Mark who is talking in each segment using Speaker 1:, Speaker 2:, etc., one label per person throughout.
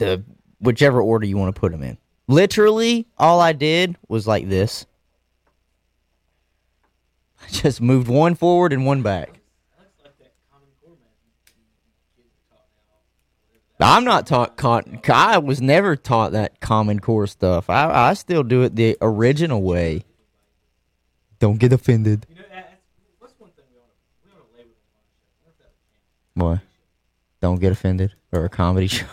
Speaker 1: the whichever order you want to put them in. Literally, all I did was like this. I just moved one forward and one back. I'm not taught. Con- I was never taught that Common Core stuff. I, I still do it the original way. Don't get offended.
Speaker 2: You know, that's, what's one thing we ought to, we ought to label them on the show? What if that was
Speaker 1: What? Don't get offended or a comedy show.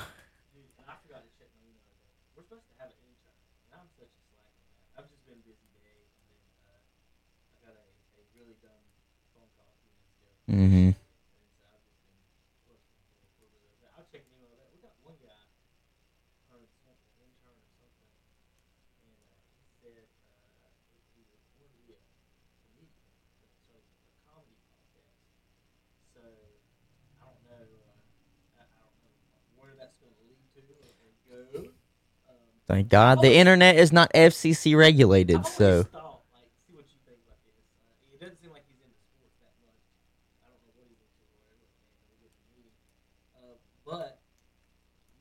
Speaker 2: Um,
Speaker 1: Thank God the internet is not FCC regulated.
Speaker 2: I've
Speaker 1: So
Speaker 2: always thought, like, see what you think about this. Uh, it doesn't seem like he's into sports that much. I don't know what he's into or whatever. and we'll get to meet him. Uh, but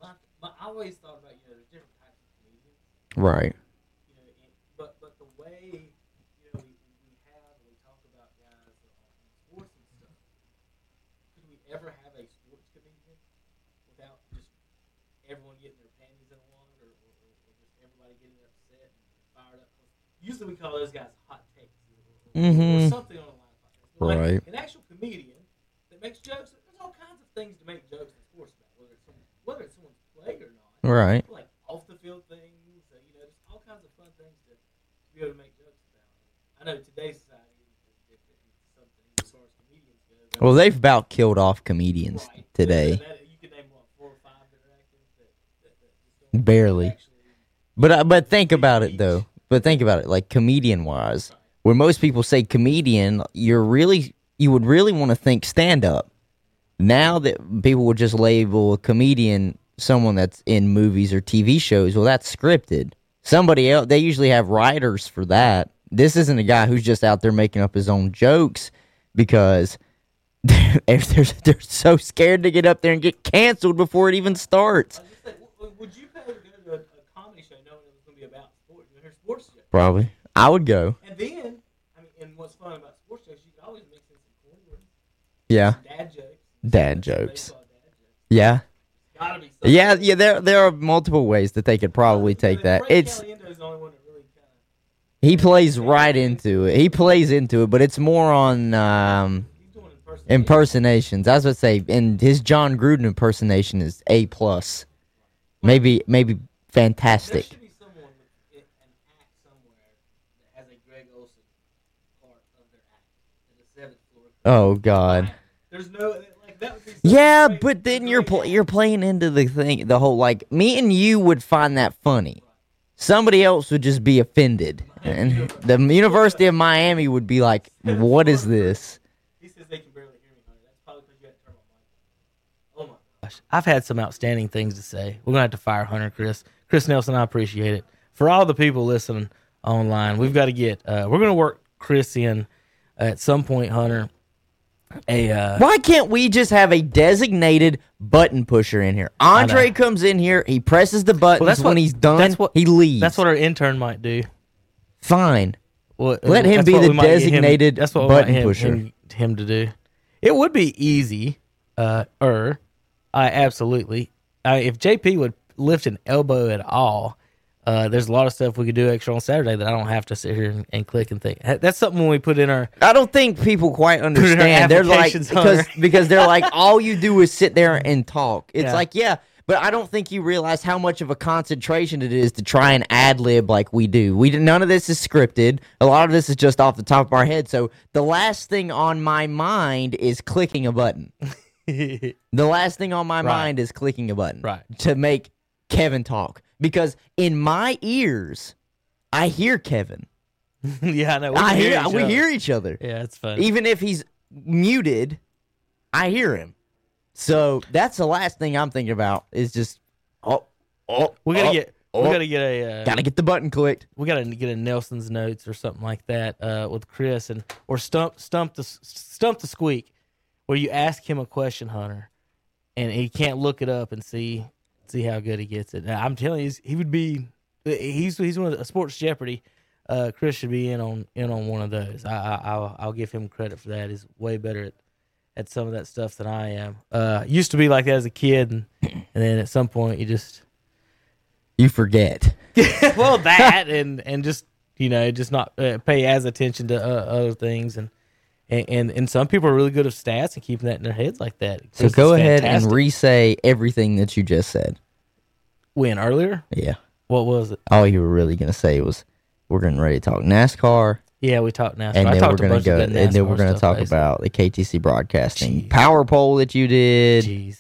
Speaker 2: my, my, I always thought about, you know, there's different types of comedians.
Speaker 1: Right.
Speaker 2: You know, and, but but the way, you know, we, we have we talk about guys on sports and stuff. Could we ever have a sports comedian without just everyone getting their panties in a wad, or, or, or, or just everybody getting upset and fired up? Usually we call those guys hot takes, or, or, or
Speaker 1: mm-hmm.
Speaker 2: something on the line like that. But like
Speaker 1: Right.
Speaker 2: an actual comedian that makes jokes. There's all kinds of things to make jokes in sports about, whether it's some, whether it's someone's play or not
Speaker 1: Right.
Speaker 2: like off the field things, uh, you know, just all kinds of fun things to, to be able to make jokes about. I know today's society is different in some things as far as comedians go.
Speaker 1: Well, they've about killed off comedians
Speaker 2: Right.
Speaker 1: today.
Speaker 2: That- you can name what four or five that that,
Speaker 1: Barely.
Speaker 2: actually-
Speaker 1: But uh, but think about it though. But think about it, like comedian wise, where most people say comedian, you're really you would really want to think stand up. Now that people would just label a comedian someone that's in movies or TV shows, well, that's scripted. Somebody else, they usually have writers for that. This isn't a guy who's just out there making up his own jokes because they're, they're, they're so scared to get up there and get canceled before it even starts.
Speaker 2: I was just saying, w- w- would you pay to go to a, a comedy show knowing it was going to be about sports? You sports show.
Speaker 1: Probably. I would go.
Speaker 2: And then, I mean, and what's fun about sports shows, you can always mix in some
Speaker 1: Yeah.
Speaker 2: dad jokes.
Speaker 1: Dad jokes.
Speaker 2: dad jokes.
Speaker 1: Yeah. Yeah, yeah, there there are multiple ways that they could probably take that. It's
Speaker 2: Caliendo's the only one that really kinda,
Speaker 1: he plays right into it. He plays into it, but it's more on um
Speaker 2: he's doing impersonation.
Speaker 1: impersonations. I was gonna say, and his Jon Gruden impersonation is A plus. Maybe maybe fantastic.
Speaker 2: should be someone with it- an act somewhere that has a Greg Olsen part of their act in the seventh floor.
Speaker 1: Oh God.
Speaker 2: There's no
Speaker 1: Yeah, but then you're pl- you're playing into the thing, the whole like me and you would find that funny. Somebody else would just be offended, and the University of Miami would be like, "What is this?"
Speaker 2: He says they can barely hear me, honey. That's probably because you had to turn my mic on. Oh my.
Speaker 3: Gosh, I've had some outstanding things to say. We're gonna have to fire Hunter, Chris. Chris Nelson, I appreciate it. For all the people listening online, we've got to get. Uh, we're gonna work Chris in at some point, Hunter. A uh,
Speaker 1: Why can't we just have a designated button pusher in here? Andre comes in here, he presses the buttons.
Speaker 3: that's
Speaker 1: when
Speaker 3: what-
Speaker 1: he's done,
Speaker 3: that's what-
Speaker 1: he leaves.
Speaker 3: that's what our intern might do.
Speaker 1: Fine.
Speaker 3: Well,
Speaker 1: Let him be the
Speaker 3: get him-
Speaker 1: designated
Speaker 3: that's what
Speaker 1: button
Speaker 3: him,
Speaker 1: pusher.
Speaker 3: Him, him to do. It would be easy. Uh, or I absolutely. I, if JP would lift an elbow at all, uh, there's a lot of stuff we could do extra on Saturday that I don't have to sit here and, and click and think. That's something when we put in our.
Speaker 1: I don't think people quite understand. They're like because because they're like all you do is sit there and talk. It's
Speaker 3: Yeah.
Speaker 1: like yeah, but I don't think you realize how much of a concentration it is to try and ad lib like we do. We none of this is scripted. A lot of this is just off the top of our head. So the last thing on my mind is clicking a button. The last thing on my mind is clicking a button.
Speaker 3: Right.
Speaker 1: To make Kevin talk because in my ears, I hear Kevin.
Speaker 3: yeah, I know. We,
Speaker 1: I hear,
Speaker 3: each
Speaker 1: we
Speaker 3: other.
Speaker 1: hear each other.
Speaker 3: Yeah, it's funny.
Speaker 1: Even if he's muted, I hear him. So that's the last thing I'm thinking about is just oh oh
Speaker 3: we gotta
Speaker 1: oh,
Speaker 3: get.
Speaker 1: oh,
Speaker 3: We gotta get a. Uh,
Speaker 1: gotta get the button clicked.
Speaker 3: we gotta get a Nelson's notes or something like that uh, with Chris and or stump stump the stump the squeak, where you ask him a question, Hunter, and he can't look it up and see see how good he gets it. Now, I'm telling you, he would be. He's he's one of the Sports Jeopardy. Uh, Chris should be in on in on one of those. I, I I'll, I'll give him credit for that. He's way better at, at some of that stuff than I am. Uh, used to be like that as a kid, and and then at some point you just
Speaker 1: You forget.
Speaker 3: well that and and just you know just not uh, pay as attention to uh, other things and. And, and and some people are really good at stats and keeping that in their heads like that.
Speaker 1: So go ahead
Speaker 3: fantastic.
Speaker 1: and re-say everything that you just said.
Speaker 3: win earlier.
Speaker 1: Yeah.
Speaker 3: What was it?
Speaker 1: All you were really gonna say was we're getting ready to talk NASCAR,
Speaker 3: Yeah, we talked NASCAR.
Speaker 1: and
Speaker 3: I
Speaker 1: then we're gonna go, and then we're gonna talk
Speaker 3: basically.
Speaker 1: about the KTC broadcasting
Speaker 3: Jeez.
Speaker 1: power poll that you did.
Speaker 3: Jeez.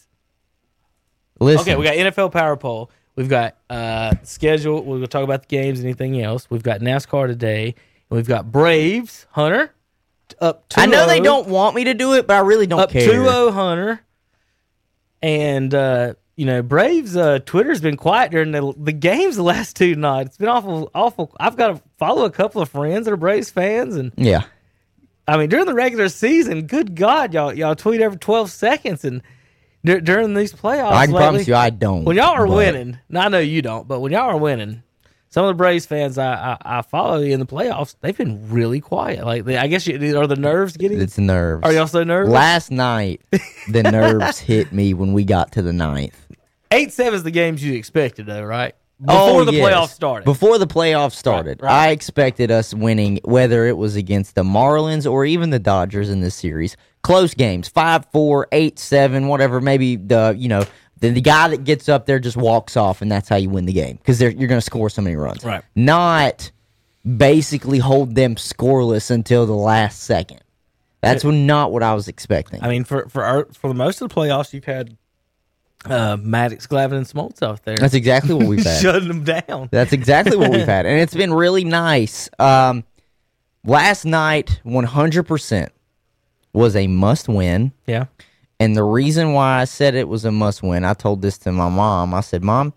Speaker 1: Listen,
Speaker 3: Okay, we got NFL Power Poll. We've got uh schedule. We're gonna talk about the games. Anything else? We've got NASCAR today, and we've got Braves Hunter up. 2
Speaker 1: I know they don't want me to do it, but I really don't
Speaker 3: up
Speaker 1: care.
Speaker 3: 2-0 Hunter, and uh, you know Braves. Uh, Twitter's been quiet during the the games the last two nights. It's been awful, awful. I've got to follow a couple of friends that are Braves fans, and
Speaker 1: Yeah,
Speaker 3: I mean, during the regular season, good God, y'all y'all tweet every twelve seconds, and dur- during these playoffs,
Speaker 1: I can
Speaker 3: lately,
Speaker 1: promise you I don't.
Speaker 3: when y'all are
Speaker 1: but
Speaker 3: winning, I know you don't, but when y'all are winning, some of the Braves fans I I, I follow in the playoffs, they've been really quiet. Like they, I guess you, are the nerves getting?
Speaker 1: it's nerves.
Speaker 3: Are y'all so nervous?
Speaker 1: Last night, the nerves hit me when we got to the ninth.
Speaker 3: Eight seven is the games you expected, though, right?
Speaker 1: Oh,
Speaker 3: Before the
Speaker 1: yes.
Speaker 3: playoffs started.
Speaker 1: Before the playoffs started,
Speaker 3: Right, right.
Speaker 1: I expected us winning, whether it was against the Marlins or even the Dodgers in this series. Close games, five, four, eight, seven, whatever. Maybe the you know the, the guy that gets up there just walks off, and that's how you win the game because you're going to score so many runs.
Speaker 3: Right.
Speaker 1: Not basically hold them scoreless until the last second. That's what, not what I was expecting.
Speaker 3: I mean, for for our, for the most of the playoffs, you've had uh, Maddux, Glavine, and Smoltz out there
Speaker 1: that's exactly what we've had.
Speaker 3: shutting them down.
Speaker 1: That's exactly what we've had, and it's been really nice. Um, last night, one hundred percent was a must win,
Speaker 3: Yeah,
Speaker 1: and the reason why I said it was a must win, I told this to my mom. I said, "Mom,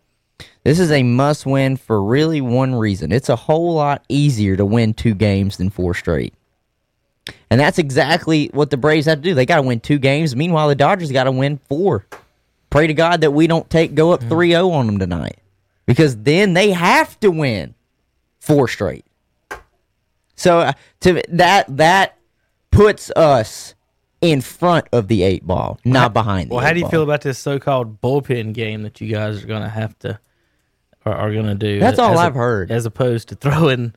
Speaker 1: this is a must win for really one reason. It's a whole lot easier to win two games than four straight." And that's exactly what the Braves have to do. They got to win two games. Meanwhile, the Dodgers got to win four. Pray to God that we don't take go up 3-0 on them tonight. Because then they have to win four straight. So uh, to that that puts us in front of the eight ball, not behind. The
Speaker 3: Well, how do you
Speaker 1: ball.
Speaker 3: feel about this so-called bullpen game that you guys are going to have to are, are going to do?
Speaker 1: That's all
Speaker 3: as
Speaker 1: I've heard.
Speaker 3: As opposed to throwing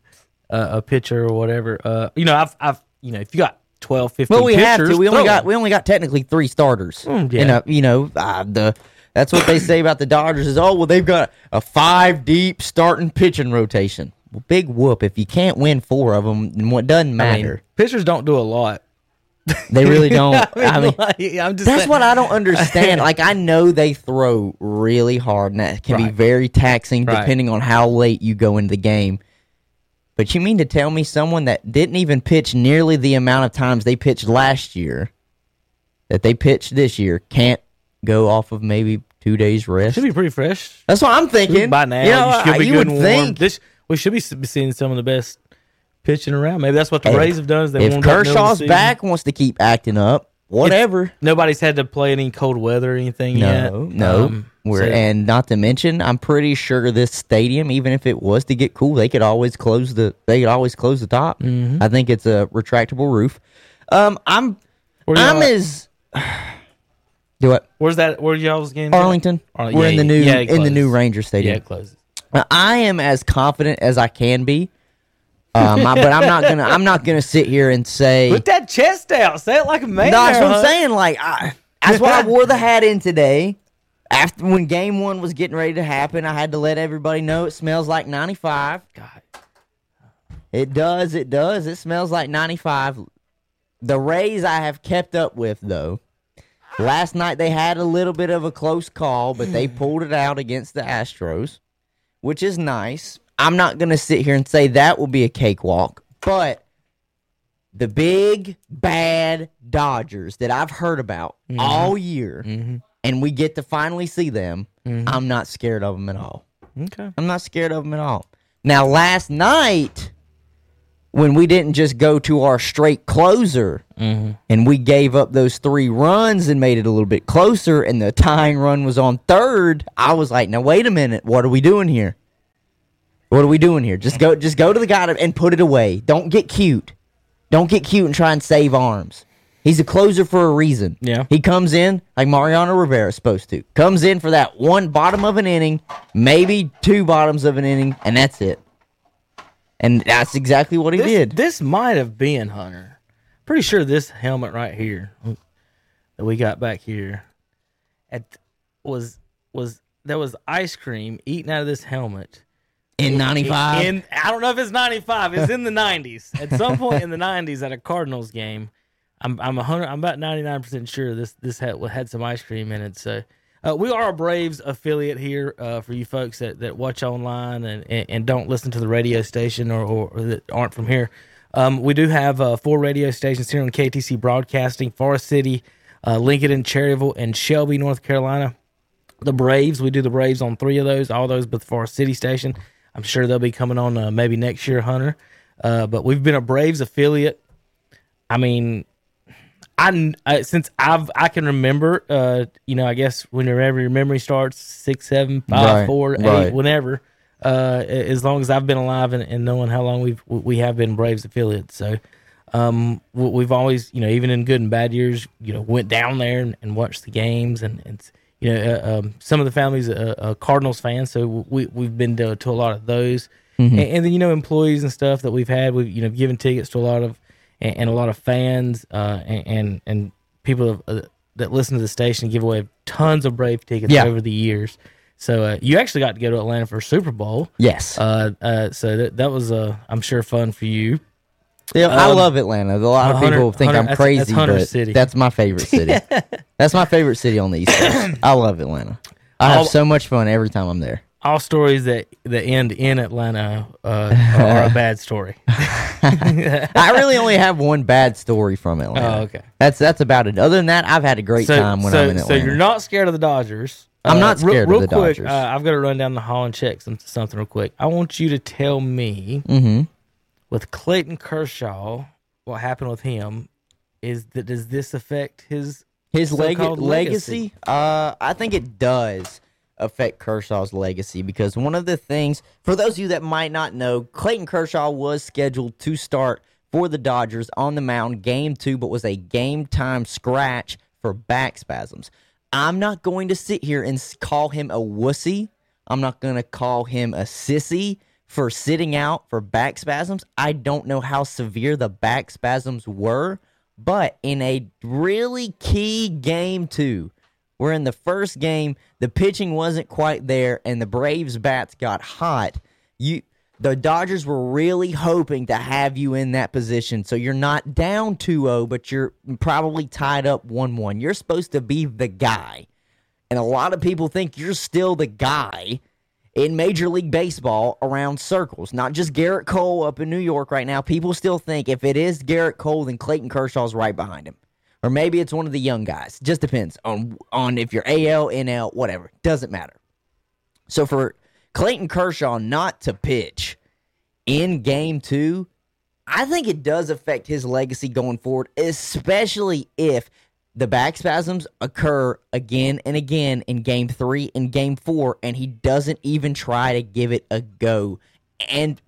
Speaker 3: uh, a pitcher or whatever. Uh, you know, I've I've you know, if you got 12, 15
Speaker 1: Well, we
Speaker 3: pitchers,
Speaker 1: have to. We only got we only got technically three starters.
Speaker 3: Mm, yeah.
Speaker 1: a, you know, uh, the that's what they say about the Dodgers is oh well they've got a five deep starting pitching rotation. Well, big whoop if you can't win four of them. then What doesn't
Speaker 3: I mean,
Speaker 1: matter.
Speaker 3: pitchers don't do a lot.
Speaker 1: they really don't. I mean,
Speaker 3: like, I'm just
Speaker 1: That's
Speaker 3: saying-
Speaker 1: what I don't understand. like I know they throw really hard, and that can be very taxing
Speaker 3: Right.
Speaker 1: depending on how late you go into the game. But you mean to tell me someone that didn't even pitch nearly the amount of times they pitched last year, that they pitched this year, can't go off of maybe two days rest?
Speaker 3: should be pretty fresh.
Speaker 1: That's what I'm thinking.
Speaker 3: by now.
Speaker 1: you, know,
Speaker 3: you should be
Speaker 1: you
Speaker 3: good
Speaker 1: would
Speaker 3: and warm.
Speaker 1: think
Speaker 3: This we should be seeing some of the best pitching around. Maybe that's what the
Speaker 1: Hey,
Speaker 3: Rays have done. Is they
Speaker 1: if
Speaker 3: in the
Speaker 1: Kershaw's back, wants to keep acting up, whatever.
Speaker 3: nobody's had to play any cold weather or anything yet.
Speaker 1: No, no.
Speaker 3: Um,
Speaker 1: We're,
Speaker 3: so-
Speaker 1: and not to mention, I'm pretty sure this stadium, even if it was to get cool, they could always close the they could always close the top.
Speaker 3: Mm-hmm.
Speaker 1: I think it's a retractable roof. Um, I'm I'm
Speaker 3: at?
Speaker 1: as do what
Speaker 3: where's that? Where's y'all's game?
Speaker 1: Arlington.
Speaker 3: Arl-
Speaker 1: We're
Speaker 3: yeah,
Speaker 1: in the new
Speaker 3: yeah,
Speaker 1: in the new. Ranger
Speaker 3: Yeah,
Speaker 1: Stadium.
Speaker 3: it closes.
Speaker 1: I am as confident as I can be. Um, I- but I'm not gonna I'm not gonna sit here and say
Speaker 3: Put that chest out. Say it like a man.
Speaker 1: No, that's what I'm saying. Like, I, that's why I wore the hat in today. After when game one was getting ready to happen, I had to let everybody know it smells like 95.
Speaker 3: God.
Speaker 1: It does. It does. It smells like 95. The Rays I have kept up with though. Last night they had a little bit of a close call, but they pulled it out against the Astros, which is nice. I'm not going to sit here and say that will be a cakewalk, but the big bad Dodgers that I've heard about mm-hmm. all year, mm-hmm. and we get to finally see them, mm-hmm. I'm not scared of them at all.
Speaker 3: Okay.
Speaker 1: I'm not scared of them at all. Now, last night, when we didn't just go to our straight closer and we gave up those three runs and made it a little bit closer and the tying run was on third, I was like, now wait a minute, what are we doing here? What are we doing here? Just go just go to the guy and put it away. Don't get cute. Don't get cute and try and save arms. He's a closer for a reason.
Speaker 3: Yeah.
Speaker 1: He comes in like Mariano Rivera is supposed to. Comes in for that one bottom of an inning, maybe two bottoms of an inning, and that's it. And that's exactly what he
Speaker 3: This,
Speaker 1: did.
Speaker 3: this might have been Hunter. Pretty sure this helmet right here that we got back here at was was there was ice cream eaten out of this helmet.
Speaker 1: In 95.
Speaker 3: In I don't know if it's 95. It's in the 90s. At some point in the 90s at a Cardinals game, I'm I'm hundred. I'm about 99 percent sure this this had had some ice cream in it. So. Uh, we are a Braves affiliate here uh, for you folks that, that watch online and, and, and don't listen to the radio station or, or, or that aren't from here. Um, we do have uh, four radio stations here on KTC Broadcasting, Forest City, uh, Lincoln, and Cherryville, and Shelby, North Carolina the Braves. We do the Braves on three of those, all those but the Forest City station. I'm sure they'll be coming on uh, maybe next year, Hunter. Uh, but we've been a Braves affiliate. I mean, I, I since I've I can remember, uh, you know, I guess whenever your memory starts, six, seven, five,
Speaker 1: Right,
Speaker 3: four, eight,
Speaker 1: right.
Speaker 3: whenever. Uh, as long as I've been alive and, and knowing how long we've we have been Braves affiliates, so um, we- we've always, you know, even in good and bad years, you know, went down there and, and watched the games, and, and you know, uh, um, some of the families uh, uh, Cardinals fans, so we we've been to, to a lot of those, and, and then you know, employees and stuff that we've had, we've you know given tickets to a lot of, and, and a lot of fans, uh, and and, and people uh, that listen to the station give away tons of Brave tickets
Speaker 1: Yeah.
Speaker 3: over the years. So uh, you actually got to go to Atlanta for Super Bowl.
Speaker 1: yes.
Speaker 3: Uh, uh, so that that was uh, I'm sure fun for you.
Speaker 1: Yeah, I
Speaker 3: um,
Speaker 1: love Atlanta. A lot of people think I'm crazy,
Speaker 3: that's Hunter
Speaker 1: but
Speaker 3: City.
Speaker 1: that's my favorite city. that's my favorite city on the East Coast. I love Atlanta. I have
Speaker 3: All-
Speaker 1: so much fun every time I'm there.
Speaker 3: all stories that that end in Atlanta uh, are, are a bad story.
Speaker 1: I really only have one bad story from Atlanta.
Speaker 3: Oh, okay.
Speaker 1: That's that's about it. Other than that, I've had a great
Speaker 3: So,
Speaker 1: time when
Speaker 3: so,
Speaker 1: I'm in Atlanta.
Speaker 3: so you're not scared of the Dodgers.
Speaker 1: I'm not
Speaker 3: real-
Speaker 1: scared of the
Speaker 3: quick,
Speaker 1: Dodgers.
Speaker 3: Uh, I've got to run down the hall and check some, something real quick. I want you to tell me
Speaker 1: Mhm.
Speaker 3: With Clayton Kershaw, what happened with him? Is that does this affect his
Speaker 1: His leg-
Speaker 3: so-called
Speaker 1: legacy? Uh, I think it does affect Kershaw's legacy because one of the things, for those of you that might not know, Clayton Kershaw was scheduled to start for the Dodgers on the mound game two, but was a game time scratch for back spasms. I'm not going to sit here and call him a wussy. I'm not going to call him a sissy for sitting out for back spasms. I don't know how severe the back spasms were, but in a really key game too, where in the first game the pitching wasn't quite there and the Braves bats got hot, you the Dodgers were really hoping to have you in that position. So you're not down 2-0, but you're probably tied up 1-1. You're supposed to be the guy. And a lot of people think you're still the guy in Major League Baseball around circles. Not just Gerrit Cole up in New York right now. People still think if it is Gerrit Cole, then Clayton Kershaw's right behind him. Or maybe it's one of the young guys. Just depends on on if you're AL, NL, whatever. Doesn't matter. So for Clayton Kershaw not to pitch in game two, I think it does affect his legacy going forward, especially if the back spasms occur again and again in game three and game four, and he doesn't even try to give it a go. And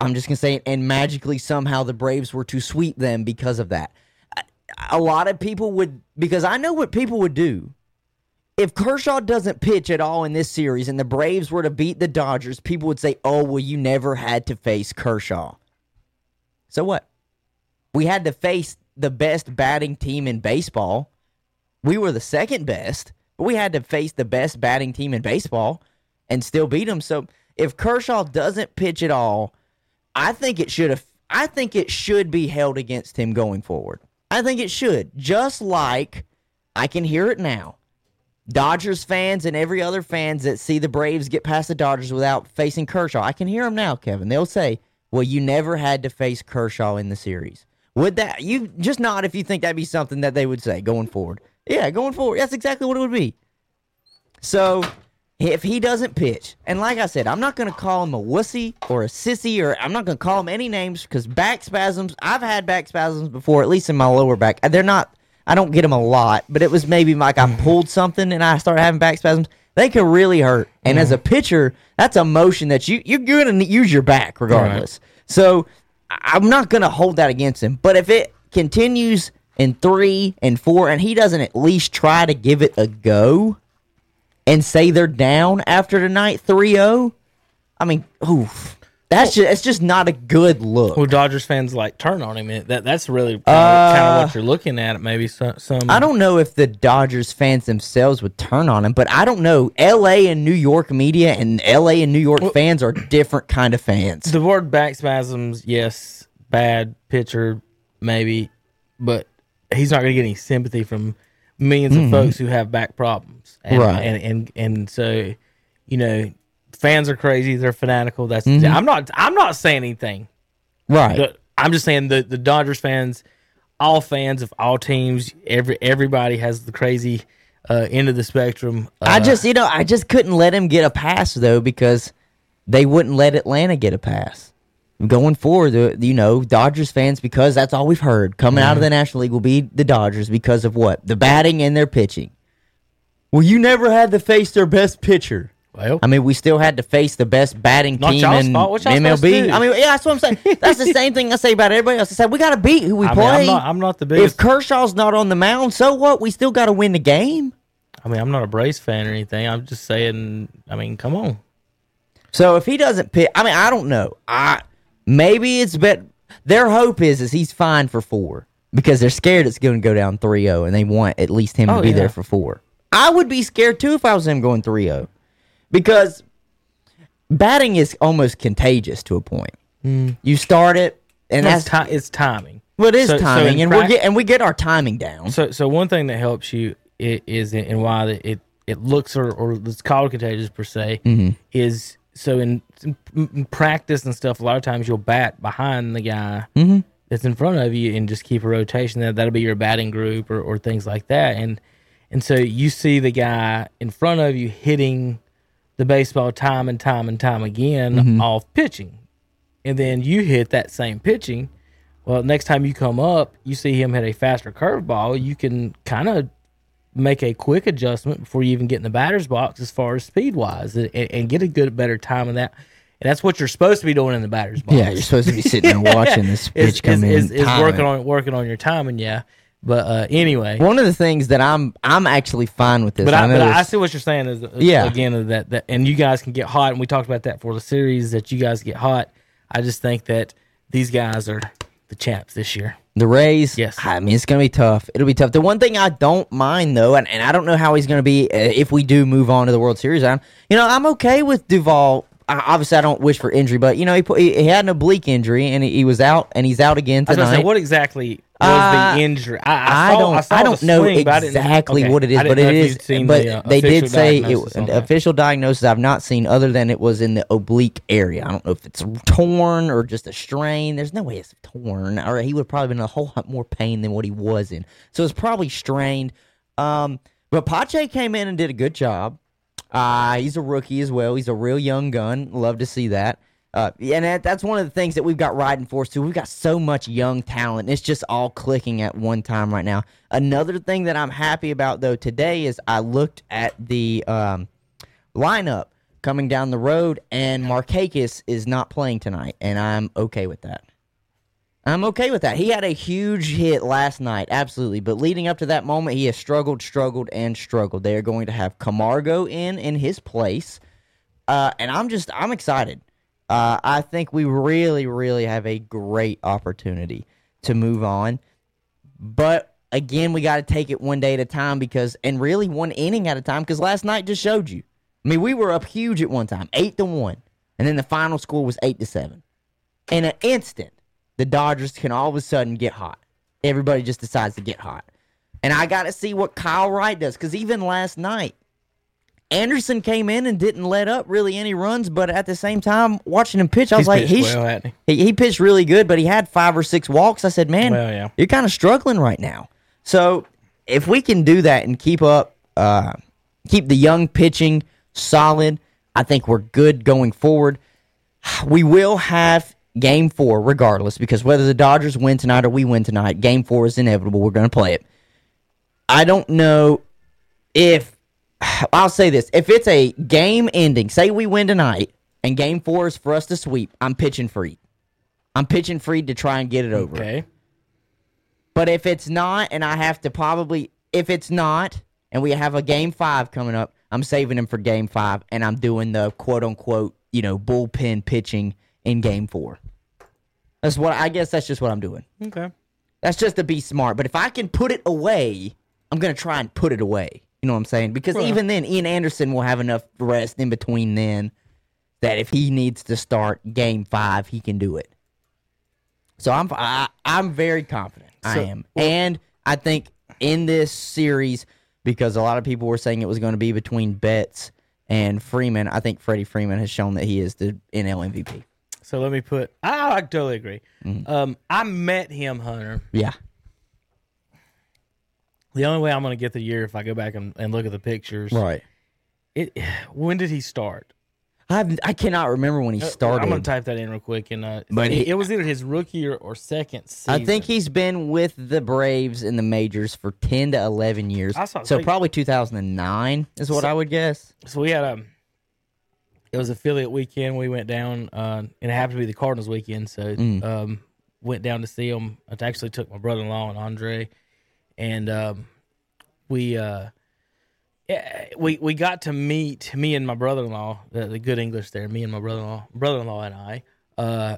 Speaker 1: I'm just going to say it, and magically somehow the Braves were to sweep them because of that. A- A lot of people would, because I know what people would do if Kershaw doesn't pitch at all in this series and the Braves were to beat the Dodgers, people would say, oh, well, you never had to face Kershaw. So what? We had to face the best batting team in baseball. We were the second best, but we had to face the best batting team in baseball and still beat them. So if Kershaw doesn't pitch at all, I think it should have. I think it should be held against him going forward. I think it should. Just like I can hear it now. Dodgers fans and every other fans that see the Braves get past the Dodgers without facing Kershaw. I can hear them now, Kevin. They'll say, "Well, you never had to face Kershaw in the series." Would that you just nod if you think that'd be something that they would say going forward? Yeah, going forward. That's exactly what it would be. So, if he doesn't pitch, and like I said, I'm not going to call him a wussy or a sissy, or I'm not going to call him any names because back spasms. I've had back spasms before, at least in my lower back. They're not. I don't get them a lot, but it was maybe like I pulled something and I started having back spasms. They can really hurt, and as mm-hmm. a pitcher, that's a motion that you you're going to use your back regardless. So I- I'm not going to hold that against him. But if it continues in three and four, and he doesn't at least try to give it a go and say they're down after tonight 3-0, I mean, oof. That's just it's just not a good look.
Speaker 3: Well, Dodgers fans like turn on him. That that's really kind of, kind
Speaker 1: Uh,
Speaker 3: of what you're looking at. Maybe some. some
Speaker 1: I don't know if the Dodgers fans themselves would turn on him, but I don't know. LA and New York media and LA and New York fans are different kind of fans.
Speaker 3: The word back spasms, yes, bad pitcher, maybe, but he's not going to get any sympathy from millions of folks who have back problems. And,
Speaker 1: Right.
Speaker 3: And, and and so, you know, fans are crazy. They're fanatical. That's I'm not. I'm not saying anything.
Speaker 1: Right.
Speaker 3: The- I'm just saying the the Dodgers fans, all fans of all teams, every everybody has the crazy uh, end of the spectrum. Uh,
Speaker 1: I just, you know, I just couldn't let him get a pass though because they wouldn't let Atlanta get a pass. Going forward, the- you know, Dodgers fans because that's all we've heard coming out of the National League will be the Dodgers because of what the batting and their pitching. Well, you never had to face their best pitcher.
Speaker 3: Well,
Speaker 1: I mean, we still had to face the best batting team in
Speaker 3: fault. What to
Speaker 1: MLB. I mean, yeah, that's what I'm saying. That's the same thing I say about everybody else. I said we got to beat who we
Speaker 3: I mean,
Speaker 1: play.
Speaker 3: I'm not. I'm not the
Speaker 1: if. Kershaw's not on the mound, so what? We still got to win the game.
Speaker 3: I mean, I'm not a Brace fan or anything. I'm just saying. I mean, come on.
Speaker 1: So if he doesn't pick, I mean, I don't know. I maybe it's bet. Their hope is is he's fine for four because they're scared it's going to go down 3-0 and they want at least him
Speaker 3: Oh,
Speaker 1: to be
Speaker 3: yeah.
Speaker 1: there for four. I would be scared too if I was him going 3-0 because batting is almost contagious to a point. You start it, and
Speaker 3: It's,
Speaker 1: that's
Speaker 3: ti- it's timing.
Speaker 1: well, it is
Speaker 3: So- so
Speaker 1: timing,
Speaker 3: in
Speaker 1: and we're get, and we get our timing down.
Speaker 3: So, so one thing that helps you is and why it it looks or or it's called contagious per se
Speaker 1: Mm-hmm.
Speaker 3: is so in, in, practice and stuff. A lot of times you'll bat behind the guy
Speaker 1: Mm-hmm.
Speaker 3: that's in front of you and just keep a rotation. That that'll be your batting group or, or things like that. And and so you see the guy in front of you hitting the baseball time and time and time again
Speaker 1: Mm-hmm.
Speaker 3: off pitching, and then you hit that same pitching. Well, next time you come up, you see him hit a faster curveball. You can kind of make a quick adjustment before you even get in the batter's box as far as speed wise, and, and get a good, better time in that. And that's what you're supposed to be doing in the batter's box.
Speaker 1: Yeah, you're supposed to be sitting there watching this pitch
Speaker 3: is,
Speaker 1: come
Speaker 3: is,
Speaker 1: in.
Speaker 3: is
Speaker 1: timing.
Speaker 3: working on working on your timing. Yeah, but uh, anyway,
Speaker 1: One of the things that I'm I'm actually fine with this.
Speaker 3: but I,
Speaker 1: know
Speaker 3: but I see what you're saying is uh,
Speaker 1: Yeah.
Speaker 3: again that that and you guys can get hot and we talked about that for the series that you guys get hot. I just think that these guys are the champs this year.
Speaker 1: The Rays,
Speaker 3: Yes.
Speaker 1: I mean, it's going to be tough. It'll be tough. The one thing I don't mind, though, and, and I don't know how he's going to be uh, if we do move on to the World Series, I'm, you know, I'm okay with Duvall. I, obviously, I don't wish for injury, but, you know, he, put, he, he had an oblique injury, and he, he was out, and he's out again
Speaker 3: I was
Speaker 1: tonight.
Speaker 3: say, what exactly was
Speaker 1: Uh,
Speaker 3: the injury? I, I,
Speaker 1: I,
Speaker 3: saw,
Speaker 1: don't.
Speaker 3: I,
Speaker 1: I don't know
Speaker 3: swing, but I didn't-
Speaker 1: exactly
Speaker 3: okay.
Speaker 1: what it is, but it is. But
Speaker 3: the, uh,
Speaker 1: they did say it, the
Speaker 3: that.
Speaker 1: official diagnosis I've not seen other than it was in the oblique area. I don't know if it's torn or just a strain. There's no way it's torn, or he would probably been in a whole lot more pain than what he was in. So it's probably strained. Um, but Pache came in and did a good job. Uh, he's a rookie as well. He's a real young gun. Love to see that. Uh, and that, that's one of the things that we've got riding for us too. We've got so much young talent. It's just all clicking at one time right now. Another thing that I'm happy about though today is I looked at the um, lineup coming down the road, and Markakis is not playing tonight, and I'm okay with that. I'm okay with that. He had a huge hit last night, absolutely. But leading up to that moment, he has struggled, struggled, and struggled. They are going to have Camargo in in his place, uh, and I'm just I'm excited. Uh, I think we really, really have a great opportunity to move on. But again, we got to take it one day at a time because, and really one inning at a time because last night just showed you. I mean, we were up huge at one time, eight to one, and then the final score was eight to seven. In an instant, the Dodgers can all of a sudden get hot. Everybody just decides to get hot, and I got to see what Kyle Wright does because even last night, Anderson came in and didn't let up really any runs, but at the same time, watching him pitch, I was
Speaker 3: He's
Speaker 1: like, he's
Speaker 3: well, hadn't
Speaker 1: he, he pitched really good, but he had five or six walks. I said, man,
Speaker 3: Well, yeah.
Speaker 1: you're kind of struggling right now. So if we can do that and keep up, uh, keep the young pitching solid. I think we're good going forward. We will have game four regardless because whether the Dodgers win tonight or we win tonight, game four is inevitable. We're going to play it. I don't know if I'll say this: if it's a game ending, say we win tonight, and game four is for us to sweep, I'm pitching Fried. I'm pitching Fried to try and get it over.
Speaker 3: Okay.
Speaker 1: But if it's not, and I have to probably, if it's not, and we have a game five coming up, I'm saving him for game five, and I'm doing the quote unquote, you know, bullpen pitching in game four. That's what I guess. That's just what I'm doing.
Speaker 3: Okay.
Speaker 1: That's just to be smart. But if I can put it away, I'm gonna try and put it away. You know what I'm saying? Because
Speaker 3: Right.
Speaker 1: even then, Ian Anderson will have enough rest in between then that if he needs to start game five, he can do it. So I'm I, I'm very confident. I
Speaker 3: So-
Speaker 1: am, and I think in this series, because a lot of people were saying it was going to be between Betts and Freeman, I think Freddie Freeman has shown that he is the NL MVP.
Speaker 3: So let me put. I, I totally agree. Um, I met him, Hunter.
Speaker 1: Yeah,
Speaker 3: The only way I'm going to get the year if I go back and, and look at the pictures.
Speaker 1: right.
Speaker 3: It. When did he start?
Speaker 1: I I cannot remember when he started.
Speaker 3: Uh, I'm going to type that in real quick. And uh,
Speaker 1: But
Speaker 3: it,
Speaker 1: he-
Speaker 3: it was either his rookie or, or second season.
Speaker 1: I think he's been with the Braves in the majors for ten to eleven years.
Speaker 3: I saw-
Speaker 1: so probably two thousand and nine is what I would guess.
Speaker 3: So we had a. It was affiliate weekend. We went down, uh, and it happened to be the Cardinals weekend. So
Speaker 1: Mm.
Speaker 3: um, went down to see them. I actually took my brother in law and Andre, and um, we uh, we we got to meet me and my brother in law. The, the good English there. Me and my brother in law, brother in law and I uh,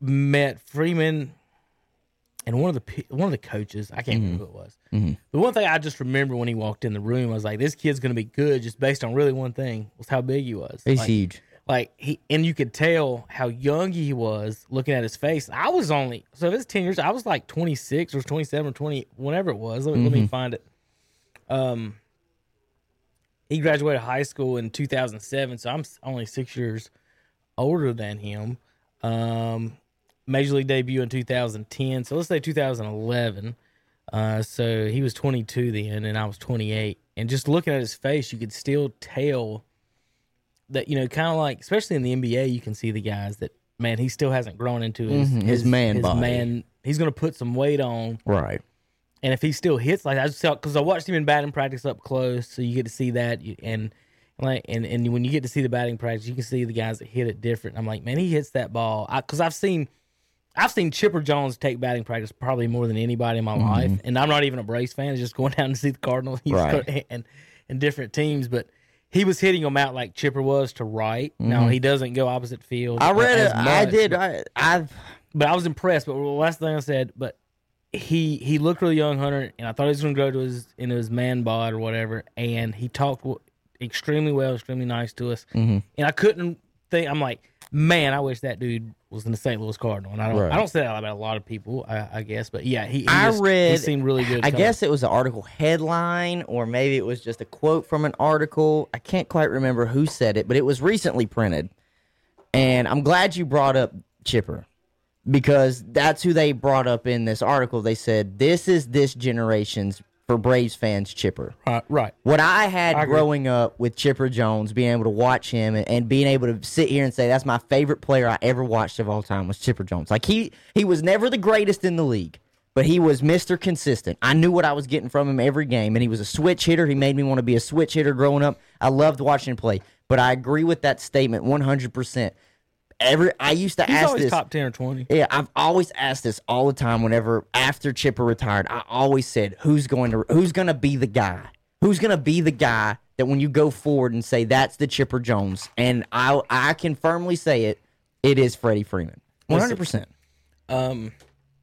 Speaker 3: met Freeman and one of the one of the coaches. I can't remember who it was.
Speaker 1: Mhm.
Speaker 3: The one thing I just remember when he walked in the room, I was like, "This kid's going to be good," just based on really one thing was how big he was.
Speaker 1: He's
Speaker 3: like,
Speaker 1: huge.
Speaker 3: Like he and you could tell how young he was looking at his face. I was only so if it's ten years, I was like twenty six or twenty seven or twenty, whatever it was. Let me, let me find it. Um, he graduated high school in two thousand seven, so I'm only six years older than him. Um, major league debut in two thousand ten, so let's say two thousand eleven. Uh, so he was 22 then, and I was 28. And just looking at his face, you could still tell that you know, kind of like, especially in the NBA, you can see the guys that man, he still hasn't grown into his
Speaker 1: Mhm, his man
Speaker 3: his
Speaker 1: body.
Speaker 3: man. He's going to put some weight on,
Speaker 1: Right.
Speaker 3: and if he still hits like I just because I watched him in batting practice up close, so you get to see that, you- and like and and when you get to see the batting practice, you can see the guys that hit it different. I'm like, man, he hits that ball because I've seen. I've seen Chipper Jones take batting practice probably more than anybody in my life, and I'm not even a Braves fan. It's just going down to see the Cardinals
Speaker 1: Right.
Speaker 3: and and different teams, but he was hitting them out like Chipper was to right. No, he doesn't go opposite field.
Speaker 1: I read it. I did. I, I've.
Speaker 3: but I was impressed. But the last thing I said, but he he looked really young, Hunter, and I thought he was going to grow to his into his man bod or whatever. And he talked extremely well, extremely nice to us.
Speaker 1: Mm-hmm.
Speaker 3: And I couldn't think. I'm like, man, I wish that dude was in the St. Louis Cardinal. And I don't,
Speaker 1: Right.
Speaker 3: I don't say that about a lot of people, I, I guess. But yeah, he, he
Speaker 1: I
Speaker 3: just-
Speaker 1: read-
Speaker 3: He seemed really good.
Speaker 1: I
Speaker 3: coming.
Speaker 1: guess it was an article headline, or maybe it was just a quote from an article. I can't quite remember who said it, but it was recently printed. And I'm glad you brought up Chipper because that's who they brought up in this article. They said this is this generation's for Braves fans Chipper.
Speaker 3: Right, right.
Speaker 1: What I had
Speaker 3: I
Speaker 1: growing up with Chipper Jones, being able to watch him and, and being able to sit here and say that's my favorite player I ever watched of all time was Chipper Jones. Like he he was never the greatest in the league, but he was Mr. Consistent. I knew what I was getting from him every game, and he was a switch hitter. He made me want to be a switch hitter growing up. I loved watching him play. But I agree with that statement 100%. Every I used to
Speaker 3: He's
Speaker 1: ask this
Speaker 3: top ten or twenty.
Speaker 1: yeah, I've always asked this all the time. Whenever after Chipper retired, I always said, "Who's going to Who's going to be the guy? Who's going to be the guy that when you go forward and say that's the Chipper Jones?" And I I can firmly say it. It is Freddie Freeman, one hundred percent.
Speaker 3: Um,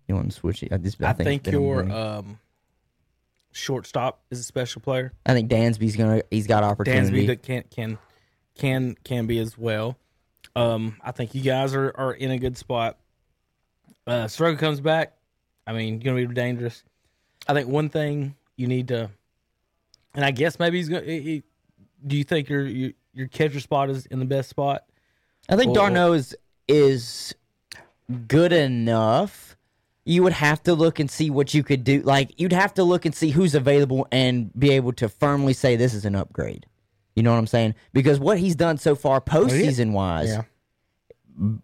Speaker 1: You want to switch it? I, just,
Speaker 3: I think
Speaker 1: that I'm
Speaker 3: your um, shortstop is a special player.
Speaker 1: I think Dansby's gonna. He's got opportunity.
Speaker 3: Dansby can can can can be as well. Um, I think you guys are, are in a good spot. Uh, Soroka comes back. I mean, you're gonna be dangerous. I think one thing you need to, and I guess maybe he's gonna. He, he- do you think your, your your catcher spot is in the best spot?
Speaker 1: I think
Speaker 3: Or-
Speaker 1: d'Arnaud is is good enough. You would have to look and see what you could do. Like you'd have to look and see who's available and be able to firmly say this is an upgrade. You know what I'm saying? Because what he's done so far oh, postseason wise
Speaker 3: Yeah.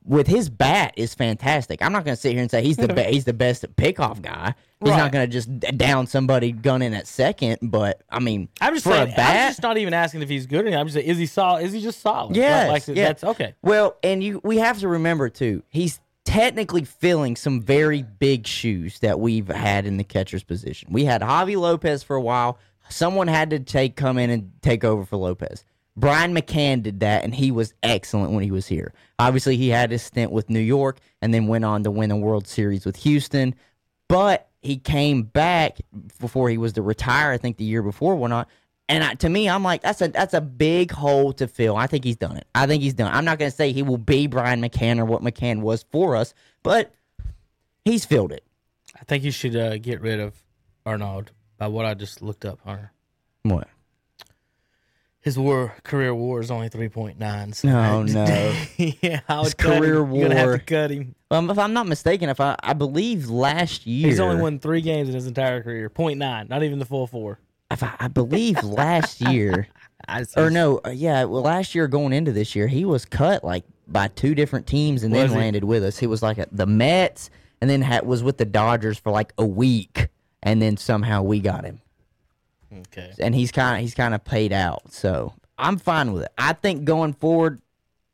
Speaker 1: with his bat is fantastic. I'm not going to sit here and say he's the be- he's the best pickoff guy. He's
Speaker 3: Right.
Speaker 1: not going to just d- down somebody gunning at second, but I mean,
Speaker 3: I'm just
Speaker 1: for
Speaker 3: saying.
Speaker 1: a
Speaker 3: I'm just not even asking if he's good or not. I'm just saying, is he solid? Is he just solid?
Speaker 1: Yes,
Speaker 3: Like, like
Speaker 1: yeah.
Speaker 3: that's okay.
Speaker 1: Well, and you we have to remember too, he's technically filling some very big shoes that we've had in the catcher's position. We had Javi Lopez for a while. Someone had to take come in and take over for Lopez. Brian McCann did that, and he was excellent when he was here. Obviously, he had his stint with New York and then went on to win a World Series with Houston. But he came back before he was to retire. I think the year before, whatnot. Not. And I, to me, I'm like, that's a that's a big hole to fill. I think he's done it. I think he's done. I'm not going to say he will be Brian McCann or what McCann was for us, but he's filled it.
Speaker 3: I think you should uh, get rid of d'Arnaud by what I just looked up, Hunter.
Speaker 1: What?
Speaker 3: His war career war is only three point nine. So
Speaker 1: No, no.
Speaker 3: yeah, I would
Speaker 1: His
Speaker 3: cut him.
Speaker 1: career
Speaker 3: You're gonna have
Speaker 1: war-
Speaker 3: to cut him.
Speaker 1: Um, if I'm not mistaken, if I I believe last year
Speaker 3: He's only won three games in his entire career. Point nine, not even the full four.
Speaker 1: If I, I believe last year
Speaker 3: I
Speaker 1: or no, uh, yeah, well, last year going into this year, he was cut like by two different teams and then
Speaker 3: he?
Speaker 1: landed with us. He was like at the Mets and then had, was with the Dodgers for like a week, and then somehow we got him,
Speaker 3: Okay.
Speaker 1: and he's kind of he's kind of paid out. So I'm fine with it. I think going forward,